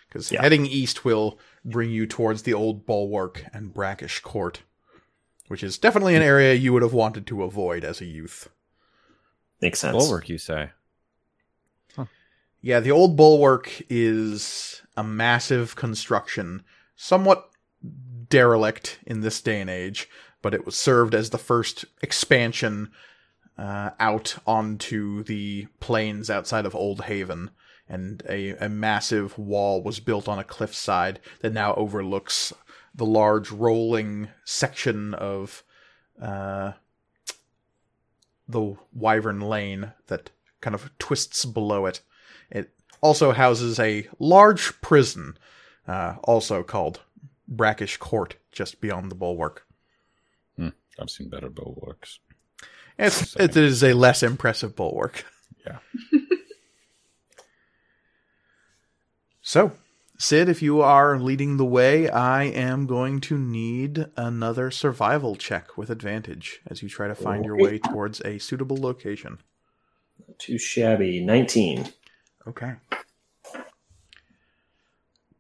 Because Yeah. heading east will bring you towards the old bulwark and brackish court, which is definitely an area you would have wanted to avoid as a youth. makes sense. Bulwark, you say? Yeah, the old bulwark is a massive construction, somewhat derelict in this day and age, but it was served as the first expansion uh, out onto the plains outside of Old Haven, and a, a massive wall was built on a cliffside that now overlooks the large rolling section of uh, the Wyvern Lane that kind of twists below it. It also houses a large prison, uh, also called Brackish Court, just beyond the bulwark. Hmm. I've seen better bulwarks. It's, Same. it is a less impressive bulwark. Yeah. so, Sid, if you are leading the way, I am going to need another survival check with advantage as you try to find your way towards a suitable location. Too shabby. Nineteen. Okay.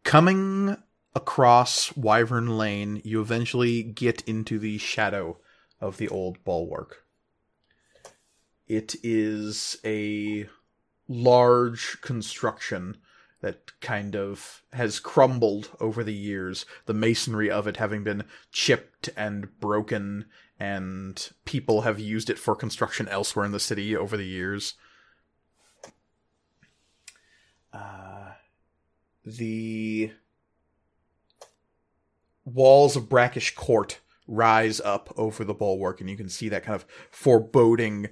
Coming across Wyvern Lane, you eventually get into the shadow of the old bulwark. It is a large construction that kind of has crumbled over the years, the masonry of it having been chipped and broken, and people have used it for construction elsewhere in the city over the years. Uh, the walls of Brackish Court rise up over the bulwark, and you can see that kind of foreboding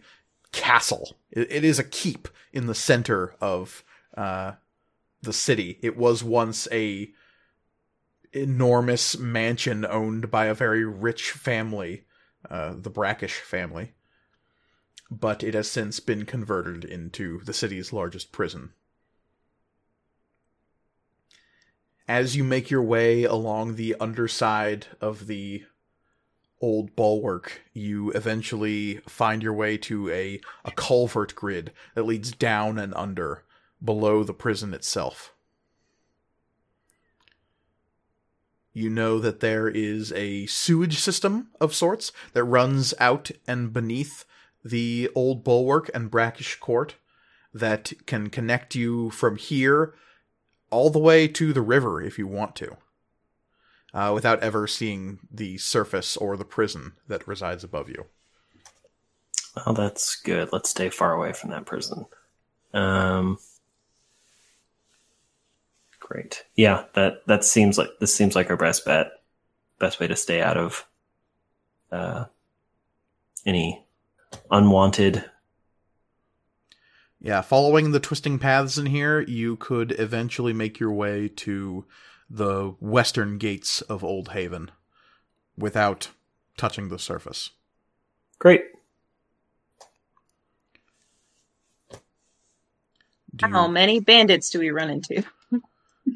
castle. It, it is a keep in the center of uh, the city. It was once a enormous mansion owned by a very rich family, uh, the Brackish family, but it has since been converted into the city's largest prison. As you make your way along the underside of the old bulwark, you eventually find your way to a, a culvert grid that leads down and under below the prison itself. You know that there is a sewage system of sorts that runs out and beneath the old bulwark and brackish court that can connect you from here all the way to the river if you want to, uh, without ever seeing the surface or the prison that resides above you. Well, that's good. Let's stay far away from that prison. Um, great. Yeah, that that seems like this seems like our best bet. Best way to stay out of uh, any unwanted. Yeah, following the twisting paths in here, you could eventually make your way to the western gates of Old Haven without touching the surface. Great. You- How many bandits do we run into?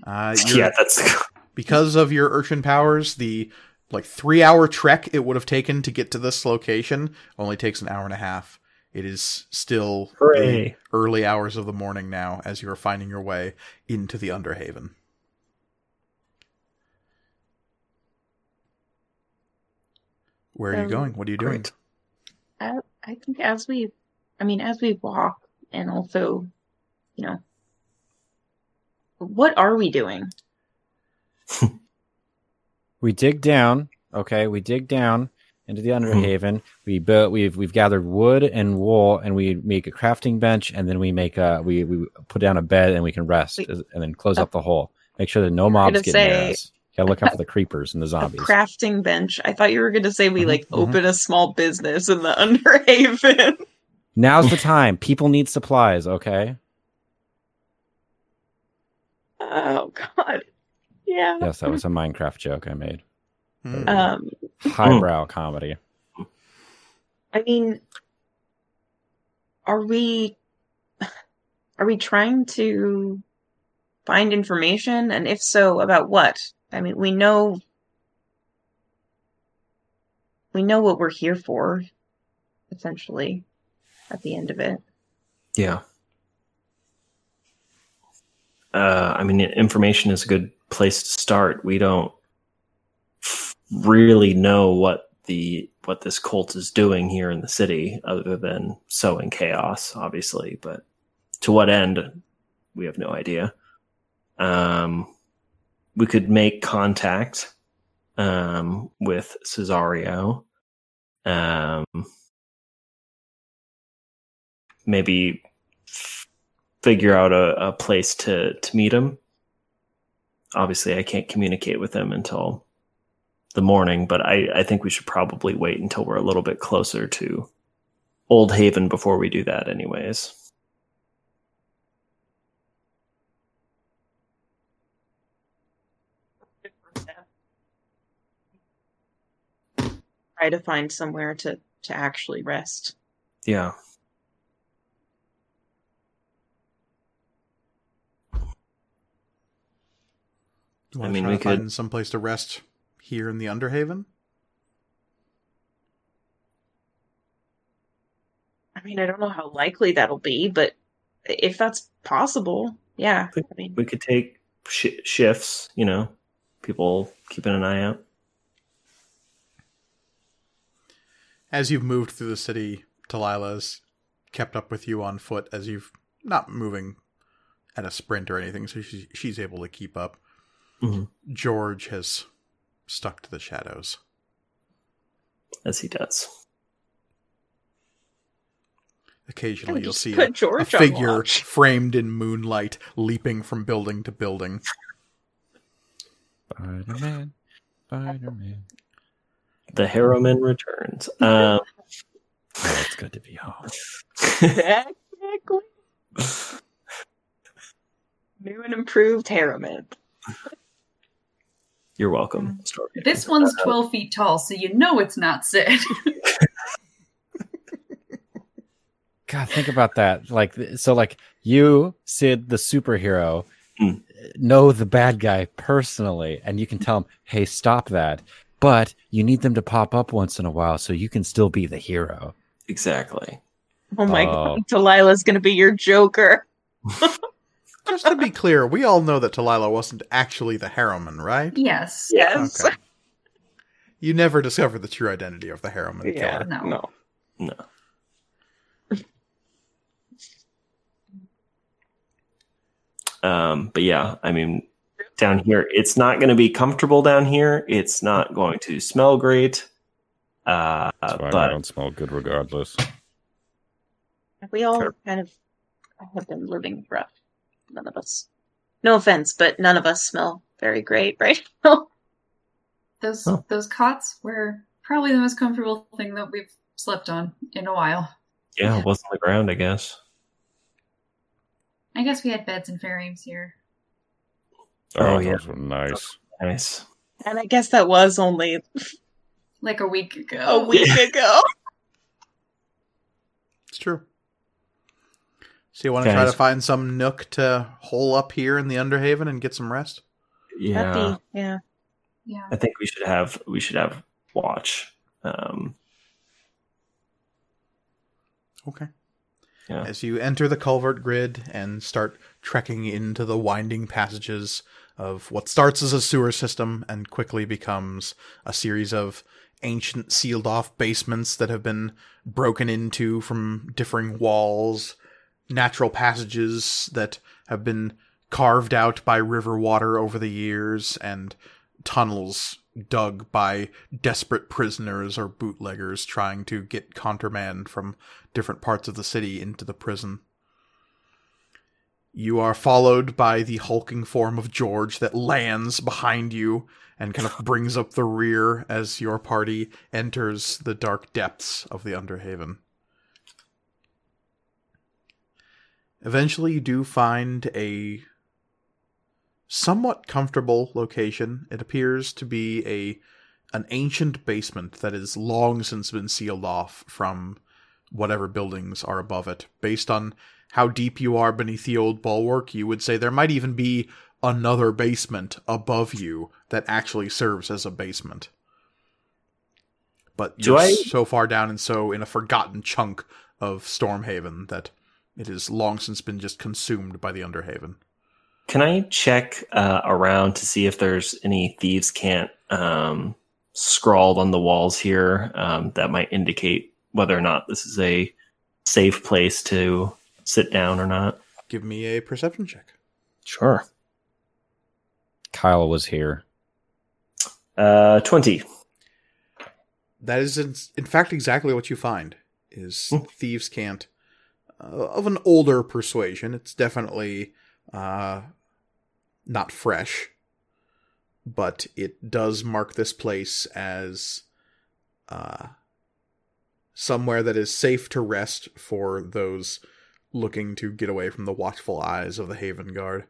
uh, Yeah, that's because of your urchin powers, the like three hour trek it would have taken to get to this location only takes an hour and a half. It is still the early hours of the morning now as you are finding your way into the Underhaven. Where are you Um, going? What are you doing? I, I think as we, I mean, as we walk, and also, you know, what are we doing? We dig down. Okay, we dig down into the Underhaven. We built. We've we've gathered wood and wool, and we make a crafting bench, and then we make a we we put down a bed, and we can rest, Wait. and then close up the hole. Make sure that no mobs gonna get near say- us. Gotta look out for the creepers and the A zombies. crafting bench. I thought you were going to say we Mhm, like mhm. open a small business in the Underhaven. Now's the time. People need supplies. Okay. oh God. Yeah. Yes, that was a Minecraft joke I made. Hmm. Um. Highbrow comedy. I mean, are we are we trying to find information, and if so, about what? I mean, we know we know what we're here for, essentially, at the end of it. Yeah. Uh, I mean, information is a good place to start. We don't f- really know what the what this cult is doing here in the city, other than sowing chaos, obviously. But to what end, we have no idea. Um, we could make contact um, with Cesario. Um, maybe figure out a, a place to, to meet him. Obviously, I can't communicate with him until the morning, but I, I think we should probably wait until we're a little bit closer to Old Haven before we do that, anyways. Try to find somewhere to to actually rest. Yeah. I mean, we could- find some place to rest here in the Underhaven? I mean, I don't know how likely that'll be, but if that's possible, yeah. I mean, We could take sh- shifts, you know, people keeping an eye out. As you've moved through the city, Talila's kept up with you on foot as you've not moving at a sprint or anything, so she's, she's able to keep up. Mhm. George has stuck to the shadows. As he does. Occasionally, you'll see a, George a figure watch. framed in moonlight leaping from building to building. Spider Man. Spider Man. The Harrowman returns. Um, Oh, it's good to be home. technically, new and improved Harrowman. You're welcome. Story. This one's 12 feet tall, so you know it's not Sid. God, think about that. Like, so, like you, Sid, the superhero, Hmm. know the bad guy personally, and you can tell him, "Hey, stop that." But you need them to pop up once in a while, so you can still be the hero. Exactly. Oh my Oh. god, Talila's gonna be your Joker. Just to be clear, we all know that Talila wasn't actually the Harrowman, right? yes. Yes. Okay. You never discovered the true identity of the Harrowman Yeah. killer. No. No. No. Um, but yeah, I mean, down here, it's not going to be comfortable down here. It's not going to smell great. Uh, but I don't smell good regardless. We all kind of have been living rough. None of us. No offense, but none of us smell very great right now. Those Oh. those cots were probably the most comfortable thing that we've slept on in a while. yeah, it was on the ground, I guess. I guess we had beds and frames here. Oh, oh, yeah. those were nice. Nice. And I guess that was only Like a week ago. a week ago. It's true. So you want to try to find some nook to hole up here in the Underhaven and get some rest? Yeah, That'd be, yeah. Yeah. I think we should have we should have watch. Um, Okay. Yeah. As you enter the culvert grid and start trekking into the winding passages of what starts as a sewer system and quickly becomes a series of ancient sealed off basements that have been broken into from differing walls, natural passages that have been carved out by river water over the years, and tunnels dug by desperate prisoners or bootleggers trying to get contraband from different parts of the city into the prison. You are followed by the hulking form of George that lands behind you and kind of brings up the rear as your party enters the dark depths of the Underhaven. Eventually, you do find a somewhat comfortable location. It appears to be a an ancient basement that has long since been sealed off from whatever buildings are above it. Based on how deep you are beneath the old bulwark, you would say there might even be another basement above you that actually serves as a basement. But Do you're I- so far down and so in a forgotten chunk of Stormhaven that it has long since been just consumed by the Underhaven. Can I check uh, around to see if there's any thieves' cant um, scrawled on the walls here um, that might indicate whether or not this is a safe place to sit down or not? Give me a perception check. Sure. Kyle was here. Uh, 20. That is, in, in fact, exactly what you find. Is Hmm. thieves cant of an older persuasion. It's definitely uh, not fresh, but it does mark this place as uh, somewhere that is safe to rest for those looking to get away from the watchful eyes of the Haven Guard.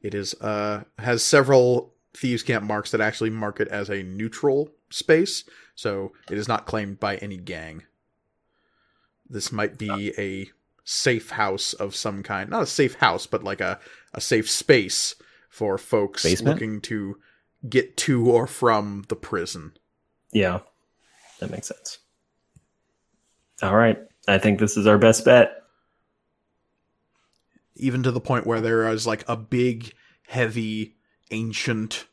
It is uh has several thieves cant marks that actually mark it as a neutral space, so it is not claimed by any gang. This might be a safe house of some kind. Not a safe house, but like a, a safe space for folks Basement? looking to get to or from the prison. Yeah, that makes sense. All right. I think this is our best bet. Even to the point where there is like a big, heavy, ancient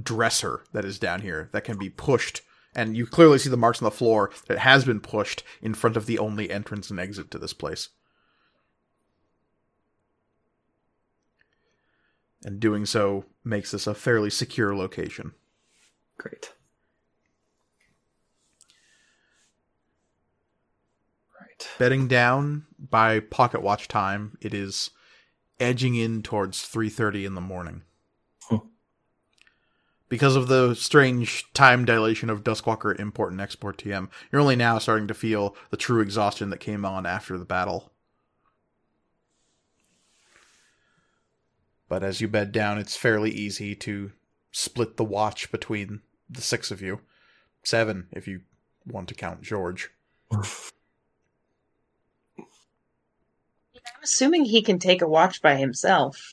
dresser that is down here that can be pushed. And you clearly see the marks on the floor that has been pushed in front of the only entrance and exit to this place. And doing so makes this a fairly secure location. Great. Right. Bedding down by pocket watch time, it is edging in towards 3:30 in the morning. Because of the strange time dilation of Duskwalker import and export TM, you're only now starting to feel the true exhaustion that came on after the battle. But as you bed down, it's fairly easy to split the watch between the six of you. Seven, if you want to count George. I'm assuming he can take a watch by himself.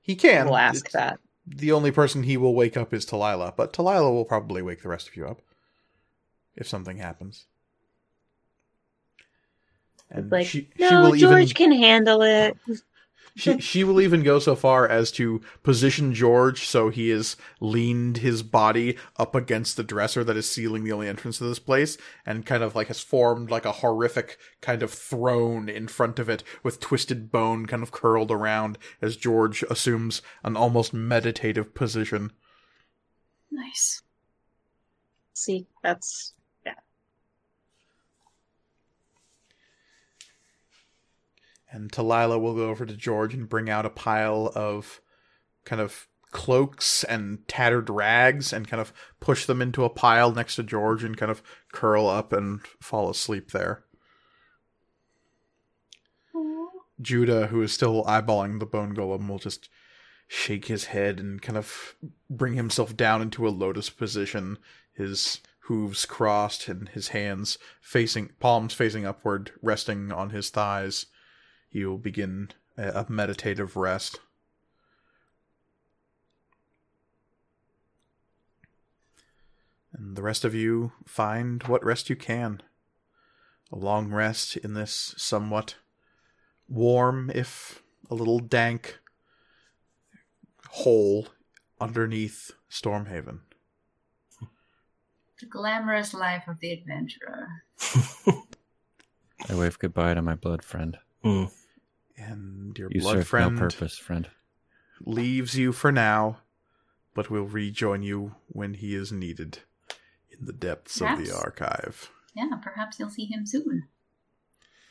He can. we'll ask It's- that. The only person he will wake up is Talila, but Talila will probably wake the rest of you up if something happens. And Like, she, she no, will George even can handle it. She, she will even go so far as to position George so he is leaned his body up against the dresser that is sealing the only entrance to this place and kind of like has formed like a horrific kind of throne in front of it with twisted bone kind of curled around as George assumes an almost meditative position. Nice. See, that's And Talila will go over to George and bring out a pile of kind of cloaks and tattered rags and kind of push them into a pile next to George and kind of curl up and fall asleep there. Judah, who is still eyeballing the bone golem, will just shake his head and kind of bring himself down into a lotus position, his hooves crossed and his hands facing, palms facing upward, resting on his thighs. He will begin a a meditative rest. And the rest of you find what rest you can. a long rest in this somewhat warm, if a little dank, hole underneath Stormhaven. The glamorous life of the adventurer. I wave goodbye to my blood friend. Mm. And your You blood friend no purpose, friend. leaves you for now, but will rejoin you when he is needed in the depths of the archive. Yeah, perhaps you'll see him soon.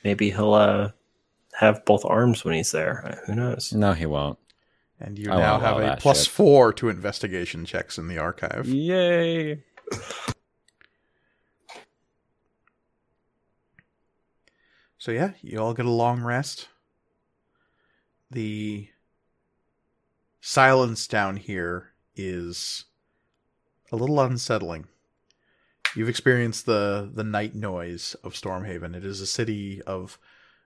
Maybe he'll uh, have both arms when he's there. Uh, Who knows? No, he won't. And you I now have a plus shit. four to investigation checks in the archive. Yay! So yeah, you all get a long rest. The silence down here is a little unsettling. You've experienced the the night noise of Stormhaven. It is a city of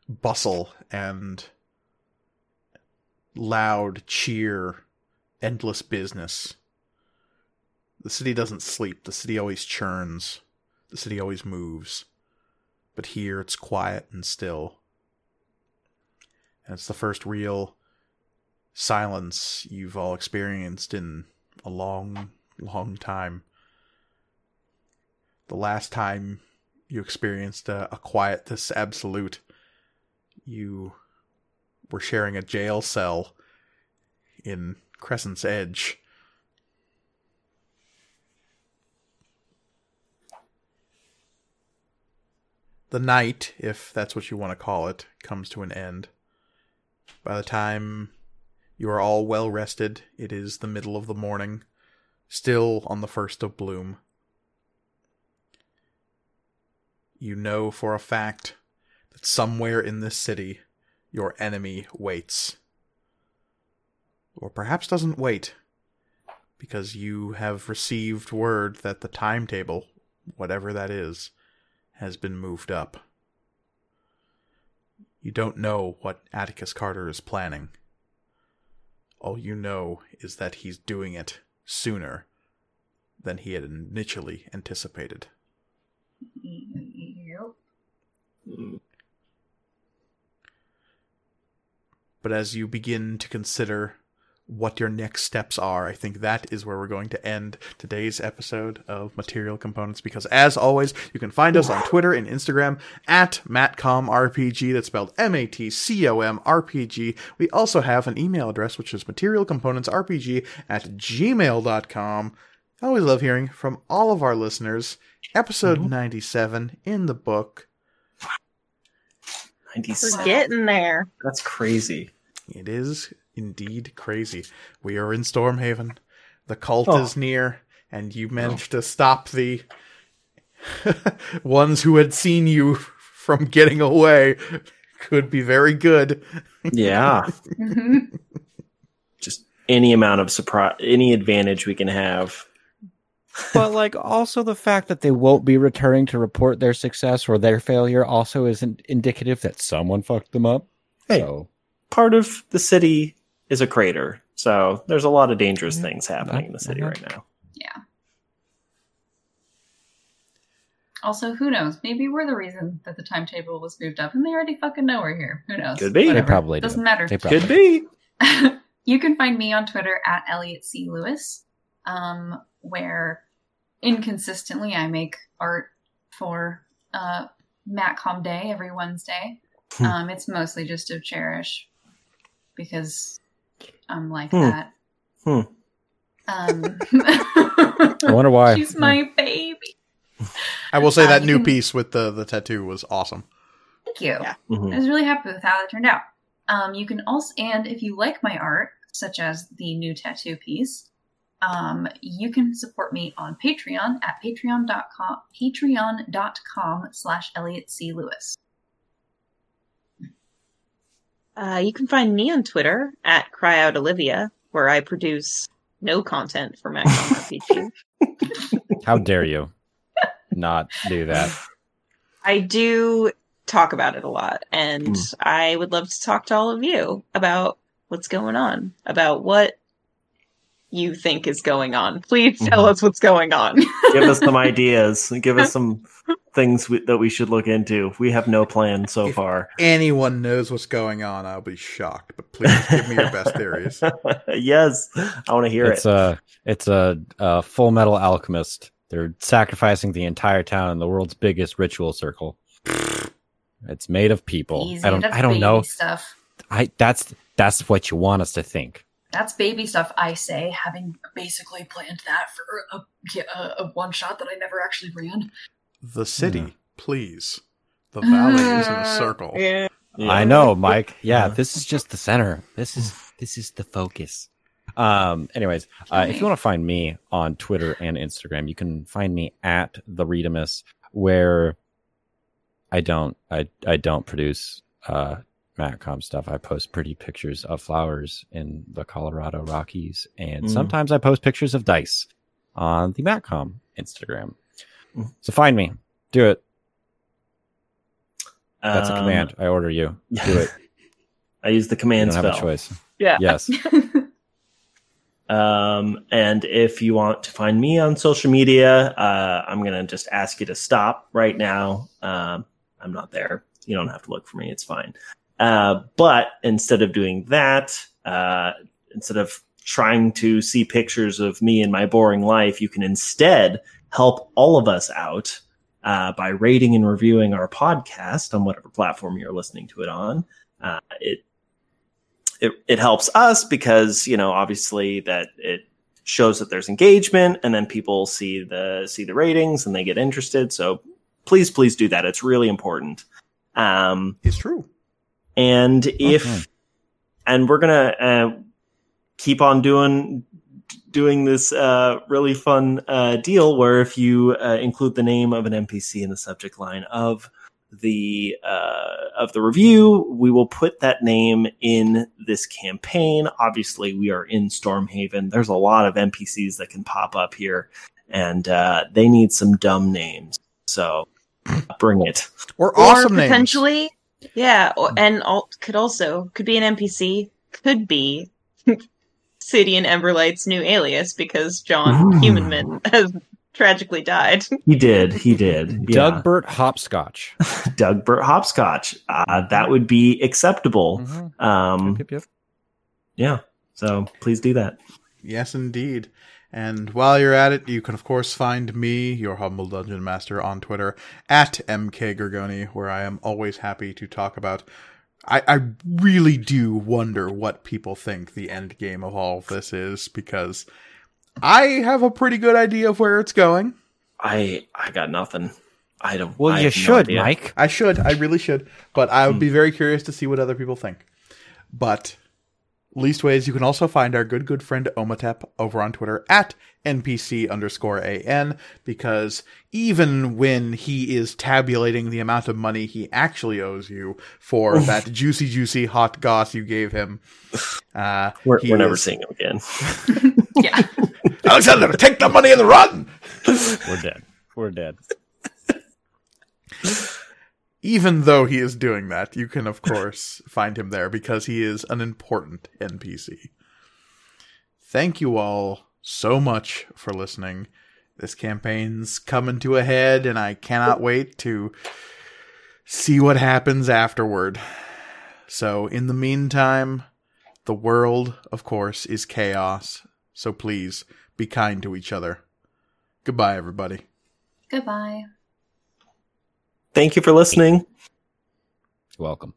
bustle and loud cheer, endless business. The city doesn't sleep. The city always churns. The city always moves but here it's quiet and still. And it's the first real silence you've all experienced in a long, long time. The last time you experienced a, a quiet this absolute, you were sharing a jail cell in Crescent's Edge. the night, if that's what you want to call it, comes to an end. By the time you are all well rested, it is the middle of the morning, still on the first of bloom. You know for a fact that somewhere in this city your enemy waits. Or perhaps doesn't wait, because you have received word that the timetable, whatever that is, has been moved up. You don't know what Atticus Carter is planning. All you know is that he's doing it sooner than he had initially anticipated. Yep. Mm. But as you begin to consider what your next steps are, I think that is where we're going to end today's episode of Material Components. Because as always, you can find us on Twitter and Instagram at MatcomRPG. That's spelled M-A-T-C-O-M-R-P-G. We also have an email address, which is materialcomponentsrpg at gmail.com. I always love hearing from all of our listeners. Episode mm-hmm. 97 in the book. 96. We're getting there. That's crazy. It is indeed crazy. We are in Stormhaven. The cult Oh. is near, and you oh. managed to stop the ones who had seen you from getting away. Could be very good. Yeah. Just any amount of surprise, any advantage we can have. but like also the fact that they won't be returning to report their success or their failure also isn't indicative that someone fucked them up. Hey. So Part of the city is a crater, so there's a lot of dangerous Yeah. things happening in the city right now. Yeah. Also, who knows? Maybe we're the reason that the timetable was moved up, and they already fucking know we're here. Who knows? Could be. They they probably doesn't matter. They probably Could be. you can find me on Twitter at Elliot C. Lewis, um, where inconsistently I make art for uh, Matcom Day every Wednesday. Hmm. Um, it's mostly just of Cherish because I'm like Hmm. that. Hmm. Um, I wonder why. She's my baby. I will say Uh, that new can- piece with the, the tattoo was awesome. Thank you. Yeah. Mhm. I was really happy with how that turned out. Um, you can also, and if you like my art, such as the new tattoo piece, um, you can support me on Patreon at patreon.com, patreon.com slash Elliot C. Lewis. Uh, you can find me on Twitter at CryOutOlivia, where I produce no content for Maximum RPG. How dare you not do that? I do talk about it a lot, and Hmm. I would love to talk to all of you about what's going on, about what you think is going on. Please tell Mhm. us what's going on. Give us some ideas. Give us some things we, that we should look into. We have no plan so If- far. Anyone knows what's going on, I'll be shocked. But please give me your best theories. yes, I want to hear it's it. a it's a, a full metal alchemist. They're sacrificing the entire town in the world's biggest ritual circle. It's made of people. Easy. I don't I don't know. stuff. I that's that's what you want us to think. That's baby stuff. I say, having basically planned that for a, a, a one shot that I never actually ran. The city, please. The valley is in a circle. Yeah. Yeah. I know, Mike. Yeah, Yeah. this is just the center. This is this is the focus. Um. Anyways, uh, if you want to find me on Twitter and Instagram, you can find me at the Readimus, where I don't I I don't produce uh Matcom stuff. I post pretty pictures of flowers in the Colorado Rockies, and Mm. sometimes I post pictures of dice on the Matcom Instagram. Mm. So find me, do it. That's a Um, command. I order you. Do it. I use the You command don't have a choice. Yeah. Yes. Um, and if you want to find me on social media, uh, I'm gonna just ask you to stop right now. Um, I'm not there. You don't have to look for me. It's fine. Uh, but instead of doing that, uh, instead of trying to see pictures of me and my boring life, you can instead help all of us out uh, by rating and reviewing our podcast on whatever platform you're listening to it on. Uh, it it, it helps us because you know obviously that it shows that there's engagement and then people see the see the ratings and they get interested so please please do that it's really important um It's true. And if Mhm. and we're gonna uh, keep on doing doing this uh, really fun uh, deal where if you uh, include the name of an npc in the subject line of the uh, of the review we will put that name in this campaign obviously we are in stormhaven there's a lot of npcs that can pop up here and uh, they need some dumb names so bring it Or Or awesome names. Potentially, yeah, and al- could also could be an NPC, could be City and Emberlight's new alias because John Ooh. Humanman has tragically died. he did he did yeah. Dougbert Hopscotch. Dougbert Hopscotch. Uh, that would be acceptable. Mhm. Um, Yep, yep. yeah. So please do that. Yes, indeed. And while you're at it, you can of course find me, your humble dungeon master, on Twitter at mkgorgoni, where I am always happy to talk about. I, I really do wonder what people think the end game of all of this is because I have a pretty good idea of where it's going. I I got nothing. I don't. Well, I you have no should. Mike. I should, I really should, but I would be hmm. very curious to see what other people think. But leastways, you can also find our good, good friend Omatep over on Twitter at NPC underscore AN, because even when he is tabulating the amount of money he actually owes you for that juicy, juicy hot goss you gave him, uh, We're, we're never seeing him again. yeah. Alexander, take the money and run! We're dead. We're dead. even though he is doing that, you can of course find him there because he is an important NPC. Thank you all so much for listening. This campaign's coming to a head, and I cannot wait to see what happens afterward. So, in the meantime, the world, of course, is chaos. So please be kind to each other. Goodbye, everybody. Goodbye. Thank you for listening. Welcome.